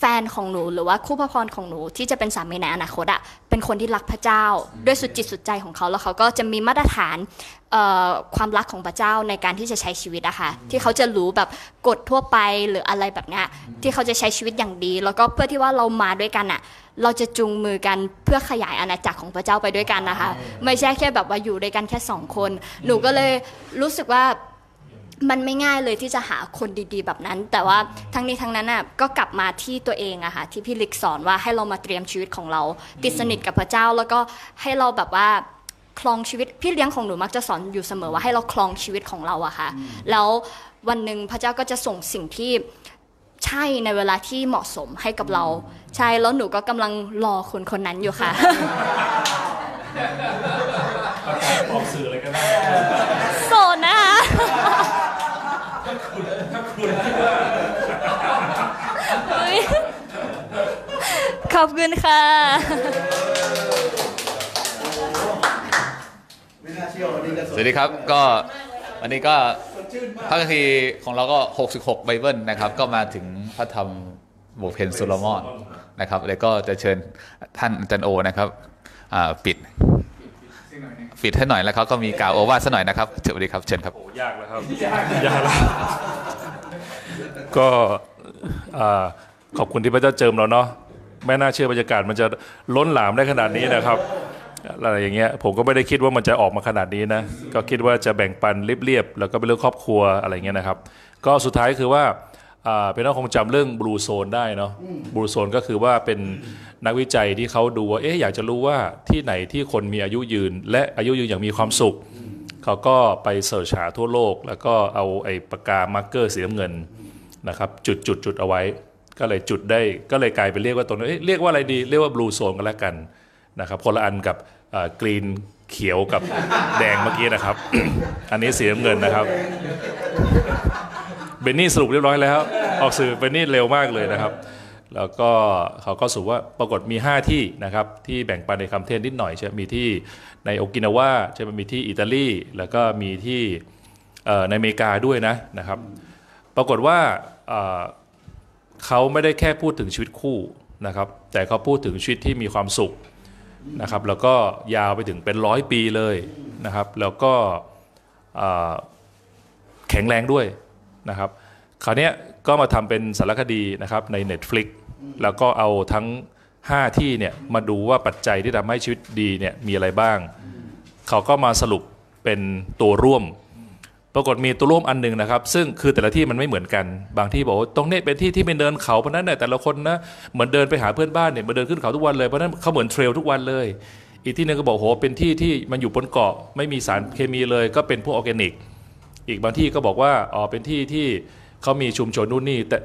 แฟนของหนูหรือว่าคู่พระพรของหนูที่จะเป็นสามีในอนาคตอะเป็นคนที่รักพระเจ้า ด้วยสุดจิตสุดใจของเขาแล้วเขาก็จะมีมาตรฐานเอ่อความรักของพระเจ้าในการที่จะใช้ชีวิตอะค่ะที่เขาจะรู้แบบกฎทั่วไปหรืออะไรแบบเนี้ยที่เขาจะใช้ชีวิตอย่างดี แล้วก็เพื่อที่ว่าเรามาด้วยกันอะเราจะจูงมือกันเพื่อขยายอาณาจักรของพระเจ้าไปด้วยกันนะคะ ไม่ใช่แค่แบบว่าอยู่ด้วยกันแค่สองคน หนูก็เลยรู้สึกว่า มันไม่ง่ายเลยที่จะหาคนดีๆ แบบนั้น แต่ว่าทั้งนี้ทั้งนั้นน่ะก็กลับมาที่ตัวเองอะค่ะที่พี่ลิกสอนว่าให้เรามาเตรียมชีวิตของเรา ติดสนิทกับพระเจ้าแล้วก็ให้เราแบบว่าคลองชีวิตพี่เลี้ยงของหนูมักจะสอนอยู่เสมอว่าให้เราคลองชีวิตของเราอะค่ะแล้ววันหนึ่งพระเจ้าก็จะส่งสิ่งที่ใช่ในเวลาที่เหมาะสมให้กับเรา ใช่แล้วหนูก็กำลังรอคนคนนั้นอยู่ค่ะออกสื่ออะไรก็ได้โสดนะคะ เฮ้ยข อบคุณค่ะไม่น่าเชื่อวันนี้จะสวัสดีครับก็วันนี้ก็พระคัมภีร์ของเราก็ 66 ไบเบิลนะครับ ก็มาถึงพระธรรมบทเพลงโซโลมอนนะครับแล้วก็จะเชิญท่านอาจารย์โอนะครับอ่าปิด ปิดให้หน่อยแล้วเขาก็มีกล่าวโอวาทซะหน่อยนะครับสวัสดีครับ เชิญครับโอ้ยากแล้วครับยากแล้วก็อ่าขอบคุณที่พระเจ้าเจิมเราเนาะ ไม่น่าเชื่อบรรยากาศมันจะล้นหลามได้ขนาดนี้นะครับอะไรอย่างเงี้ยผมก็ไม่ได้คิดว่ามันจะออกมาขนาดนี้นะก็คิดว่าจะแบ่งปันเรียบๆแล้วก็เป็นเรื่องครอบครัวอะไรเงี้ยนะครับ ก็สุดท้ายคือว่าเป็นน้องคงจำเรื่องบลูโซนได้เนาะบลูโซนก็คือว่าเป็นนักวิจัยที่เขาดูว่าเอ๊ะอยากจะรู้ว่าที่ไหนที่คนมีอายุยืน และอายุยืนอย่างมีความสุข เขาก็ไป search หาทั่วโลก แล้วก็เอาไอ้ปากกา marker สีน้ำเงินนะครับจุดจุดจุดเอาไว้ ก็เลยจุดได้ก็เลยกลายเป็นเรียกว่าตรงนี้เอ๊ะเรียกว่าอะไรดีเรียกว่า Blue Zone กันแล้วกันนะครับคนละอันกับ green เขียวกับแดงเมื่อกี้นะครับ อันนี้สีน้ำเงินนะครับเบนนี่สรุปเรียบร้อยแล้ว ออกสื่อเบนนี่เร็วมากเลยนะครับ แล้วก็เขาก็สรุปว่าปรากฏมี 5 ที่นะครับ ที่แบ่งปันในคำเทศนิดหน่อยใช่ไหมมีที่ในโอกินาวาใช่ไหมมีที่อิตาลีแล้วก็มีที่เอ่อในอเมริกาด้วยนะนะครับ ปรากฏว่า เขาไม่ได้แค่พูดถึงชีวิตคู่นะครับ แต่เขาพูดถึงชีวิตที่มีความสุขนะครับ แล้วก็ยาวไปถึงเป็นร้อยปีเลยนะครับ แล้วก็แข็งแรงด้วยนะครับคราวนี้ก็มาทำเป็นสารคดีนะครับใน Netflix แล้วก็เอาทั้ง 5 ที่เนี่ยมาดูว่าปัจจัยที่ทำให้ชีวิตดีเนี่ยมีอะไรบ้าง เขาก็มาสรุปเป็นตัวร่วม ปรากฏมีตัวร่วมอันหนึ่งนะครับ ซึ่งคือแต่ละที่มันไม่เหมือนกัน บางที่บอกว่าตรงนี้เป็นที่ที่เป็นเดินเขาเพราะนั้นเนี่ยแต่ละคนนะเหมือนเดินไปหาเพื่อนบ้านเนี่ยมาเดินขึ้นเขาทุกวันเลยเพราะนั้นเขาเหมือนเทรลทุกวันเลย อีกที่หนึงก็บอกโหเป็นที่ที่มันอยู่บนเกาะไม่มีสารเคมีเลย ก็เป็นพวกออร์แกนิก อีกบางที่ก็บอกว่าอ๋อเป็นที่ที่เขามีชุมชนนู่นนี่แต่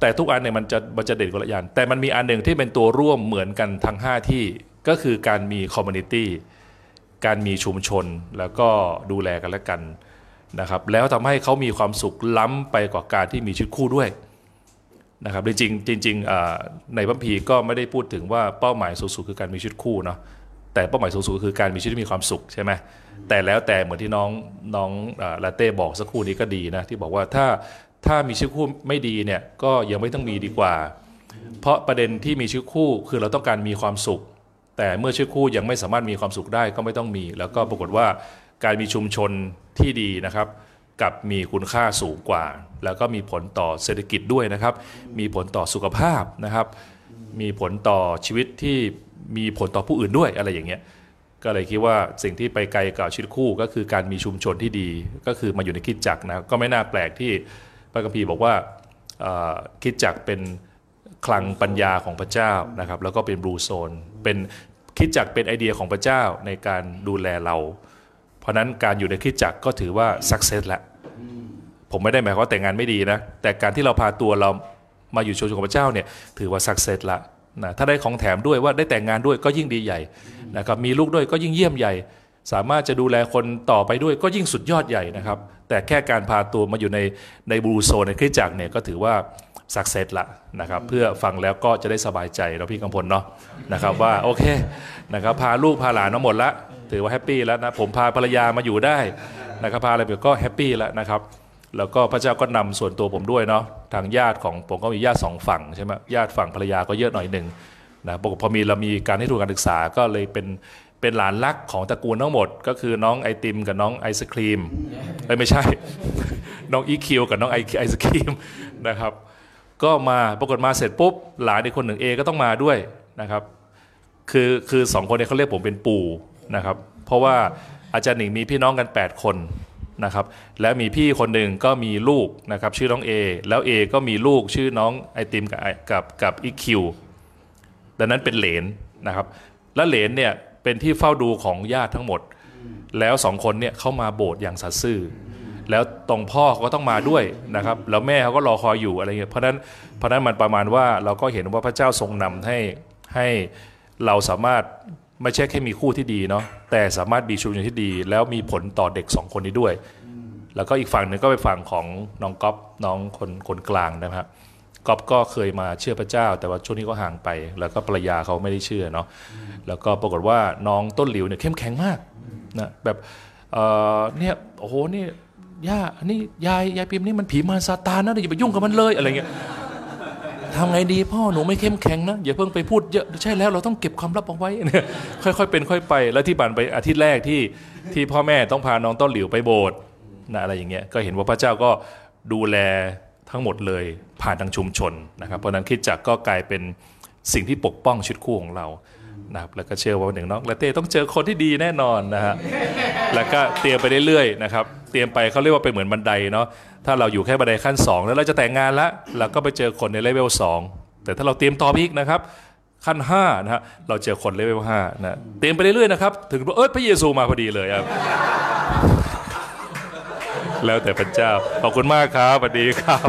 แต่ทุกอันเนี่ยมันจะมันจะเด่นคนละอย่างแต่มันมีอันหนึ่งที่เป็นตัวร่วมเหมือนกันทั้ง 5 ที่ก็คือการมี community การมีชุมชนแล้วก็ดูแลกันและกัน นะครับแล้วทำให้เขามีความสุขล้ำไปกว่าการที่มีชีวิตคู่ด้วยนะครับจริงจริงในพระคัมภีร์ก็ไม่ได้พูดถึงว่าเป้าหมายสูงสุดคือการมีชีวิตคู่เนาะแต่เป้าหมายสูงสุดคือการมีชีวิตที่มีความสุขใช่ไหมแต่แล้วแต่เหมือนที่น้องน้องลาเต้บอกสักครู่นี้ก็ดีนะที่บอกว่าถ้าถ้ามีชีวิตคู่ไม่ดีเนี่ยก็ยังไม่ต้องมีดีกว่า เพราะประเด็นที่มีชีวิตคู่คือเราต้องการมีความสุข แต่เมื่อชีวิตคู่ยังไม่สามารถมีความสุขได้ก็ไม่ต้องมี แล้วก็ปรากฏว่า การมีชุมชนที่ดีนะครับกับมีคุณค่าสูงกว่า แล้วก็มีผลต่อเศรษฐกิจด้วยนะครับ มีผลต่อสุขภาพนะครับ มีผลต่อชีวิตที่มีผลต่อผู้อื่นด้วยอะไรอย่างเงี้ยก็เลยคิดว่าสิ่งที่ไปไกลกับชีวิตคู่ก็คือการมีชุมชนที่ดีก็คือมาอยู่ในคิดจักนะก็ไม่น่าแปลกที่พระคัมภีร์บอกว่าคิดจักเป็นคลังปัญญาของพระเจ้านะครับ แล้วก็เป็นบลูโซนเป็นคิดจักเป็นไอเดียของพระเจ้าในการดูแลเรา เพราะนั้นการอยู่ในคิดจักรก็ถือว่าสักเซสแล้วผมไม่ได้หมายความว่าแต่งงานไม่ดีนะ แต่การที่เราพาตัวเรามาอยู่ชุมชนของพระเจ้าเนี่ยถือว่า success ละนะถ้าได้ของแถมด้วยว่าได้แต่งงานด้วยก็ยิ่งดีใหญ่นะครับมีลูกด้วยก็ยิ่งเยี่ยมใหญ่ สามารถจะดูแลคนต่อไปด้วยก็ยิ่งสุดยอดใหญ่นะครับ แต่แค่การพาตัวมาอยู่ในใน Blue Zone ในคริสตจักรเนี่ยก็ถือว่า success ละนะครับเพื่อฟังแล้วก็จะได้สบายใจเราพี่กำพลเนาะนะครับว่าโอเคนะครับพาลูกพาหลานมาหมดละ ถือว่า happy แล้วนะผมพาภรรยามาอยู่ได้นะครับพาอะไรไปก็ happy แล้วนะครับ แล้วก็พระเจ้าก็นำส่วนตัวผมด้วยเนาะทางญาติของผมก็มีญาติสองฝั่งใช่ไหมญาติฝั่งภรรยาก็เยอะหน่อยหนึ่งนะปกพอมีเรามีการให้ทุนการศึกษาก็เลยเป็นเป็นหลานรักของตระกูลทั้งหมด ก็คือน้องไอติมกับน้องไอศครีมเอ้ยไม่ใช่ น้องอีคิวกับน้องไอไอศครีมนะครับก็มาปรากฏมาเสร็จปุ๊บหลานอีกคนหนึ่งเอก็ต้องมาด้วยนะครับ คือคือสองคนนี้เขาเรียกผมเป็นปู่ นะครับ เพราะว่าอาจารย์หนิงมีพี่น้องกัน 8 คนนะครับ และมีพี่คนหนึ่งก็มีลูกนะครับชื่อน้องเอแล้วเอก็มีลูกชื่อน้องไอติมกับกับกับอีคิวดังนั้นเป็นเหลนนะครับ และเหลนเนี่ยเป็นที่เฝ้าดูของญาติทั้งหมด แล้วสองคนเนี่ยเข้ามาโบสถ์อย่างสัตย์ซื่อ แล้วตรงพ่อเขาก็ต้องมาด้วยนะครับ แล้วแม่เขาก็รอคอยอยู่อะไรเงี้ยเพราะนั้นเพราะฉะนั้นมันประมาณว่าเราก็เห็นว่าพระเจ้าทรงนำให้ให้เราสามารถ ไม่ใช่แค่มีคู่ที่ดีเนาะแต่สามารถมีชุมชนที่ดี แล้วมีผลต่อเด็กสองคนนี้ด้วย แล้วก็อีกฝั่งหนึ่งก็ไปฝั่งของน้องก๊อฟน้องคนคนกลางนะครับก๊อฟก็เคยมาเชื่อพระเจ้า แต่ว่าช่วงนี้ก็ห่างไป แล้วก็ภรรยาเขาไม่ได้เชื่อเนาะแล้วก็ปรากฏว่าน้องต้นหลิวเนี่ยเข้มแข็งมากนะแบบเออเนี่ยโอ้โหนี่ย่าอันนี้ยายยายพิมพ์นี่มันผีมารซาตานนะอย่าไปยุ่งกับมันเลยอะไรเงี้ย ทำไงดีพ่อหนูไม่เข้มแข็งนะอย่าเพิ่งไปพูดเยอะใช่แล้วเราต้องเก็บความลับเอาไว้เนี่ยค่อยๆเป็นค่อยไป แล้วที่ผ่านไปอาทิตย์แรกที่ที่พ่อแม่ต้องพาน้องต้นหลิวไปโบสถ์นะอะไรอย่างเงี้ยก็เห็นว่าพระเจ้าก็ดูแลทั้งหมดเลยผ่านทางชุมชนนะครับเพราะนั้นคิดจักก็กลายเป็นสิ่งที่ปกป้องชุดคู่ของเรา นะครับแล้วก็เชื่อว่าหนึ่งน้องละเต้ต้องเจอคนที่ดีแน่นอนนะฮะแล้วก็เตรียมไปเรื่อยๆนะครับเตรียมไปเขาเรียกว่าเป็นเหมือนบันไดเนาะถ้าเราอยู่แค่บันไดขั้น 2 แล้วเราจะแต่งงานแล้วเราก็ไปเจอคนในเลเวล2แต่ถ้าเราเตรียมต่อไปอีกนะครับขั้น5นะฮะเราเจอคนเลเวล5นะเตรียมไปเรื่อยๆนะครับถึงเอ้ยพระเยซูมาพอดีเลยครับแล้วแต่พระเจ้าขอบคุณมากครับสวัสดีครับ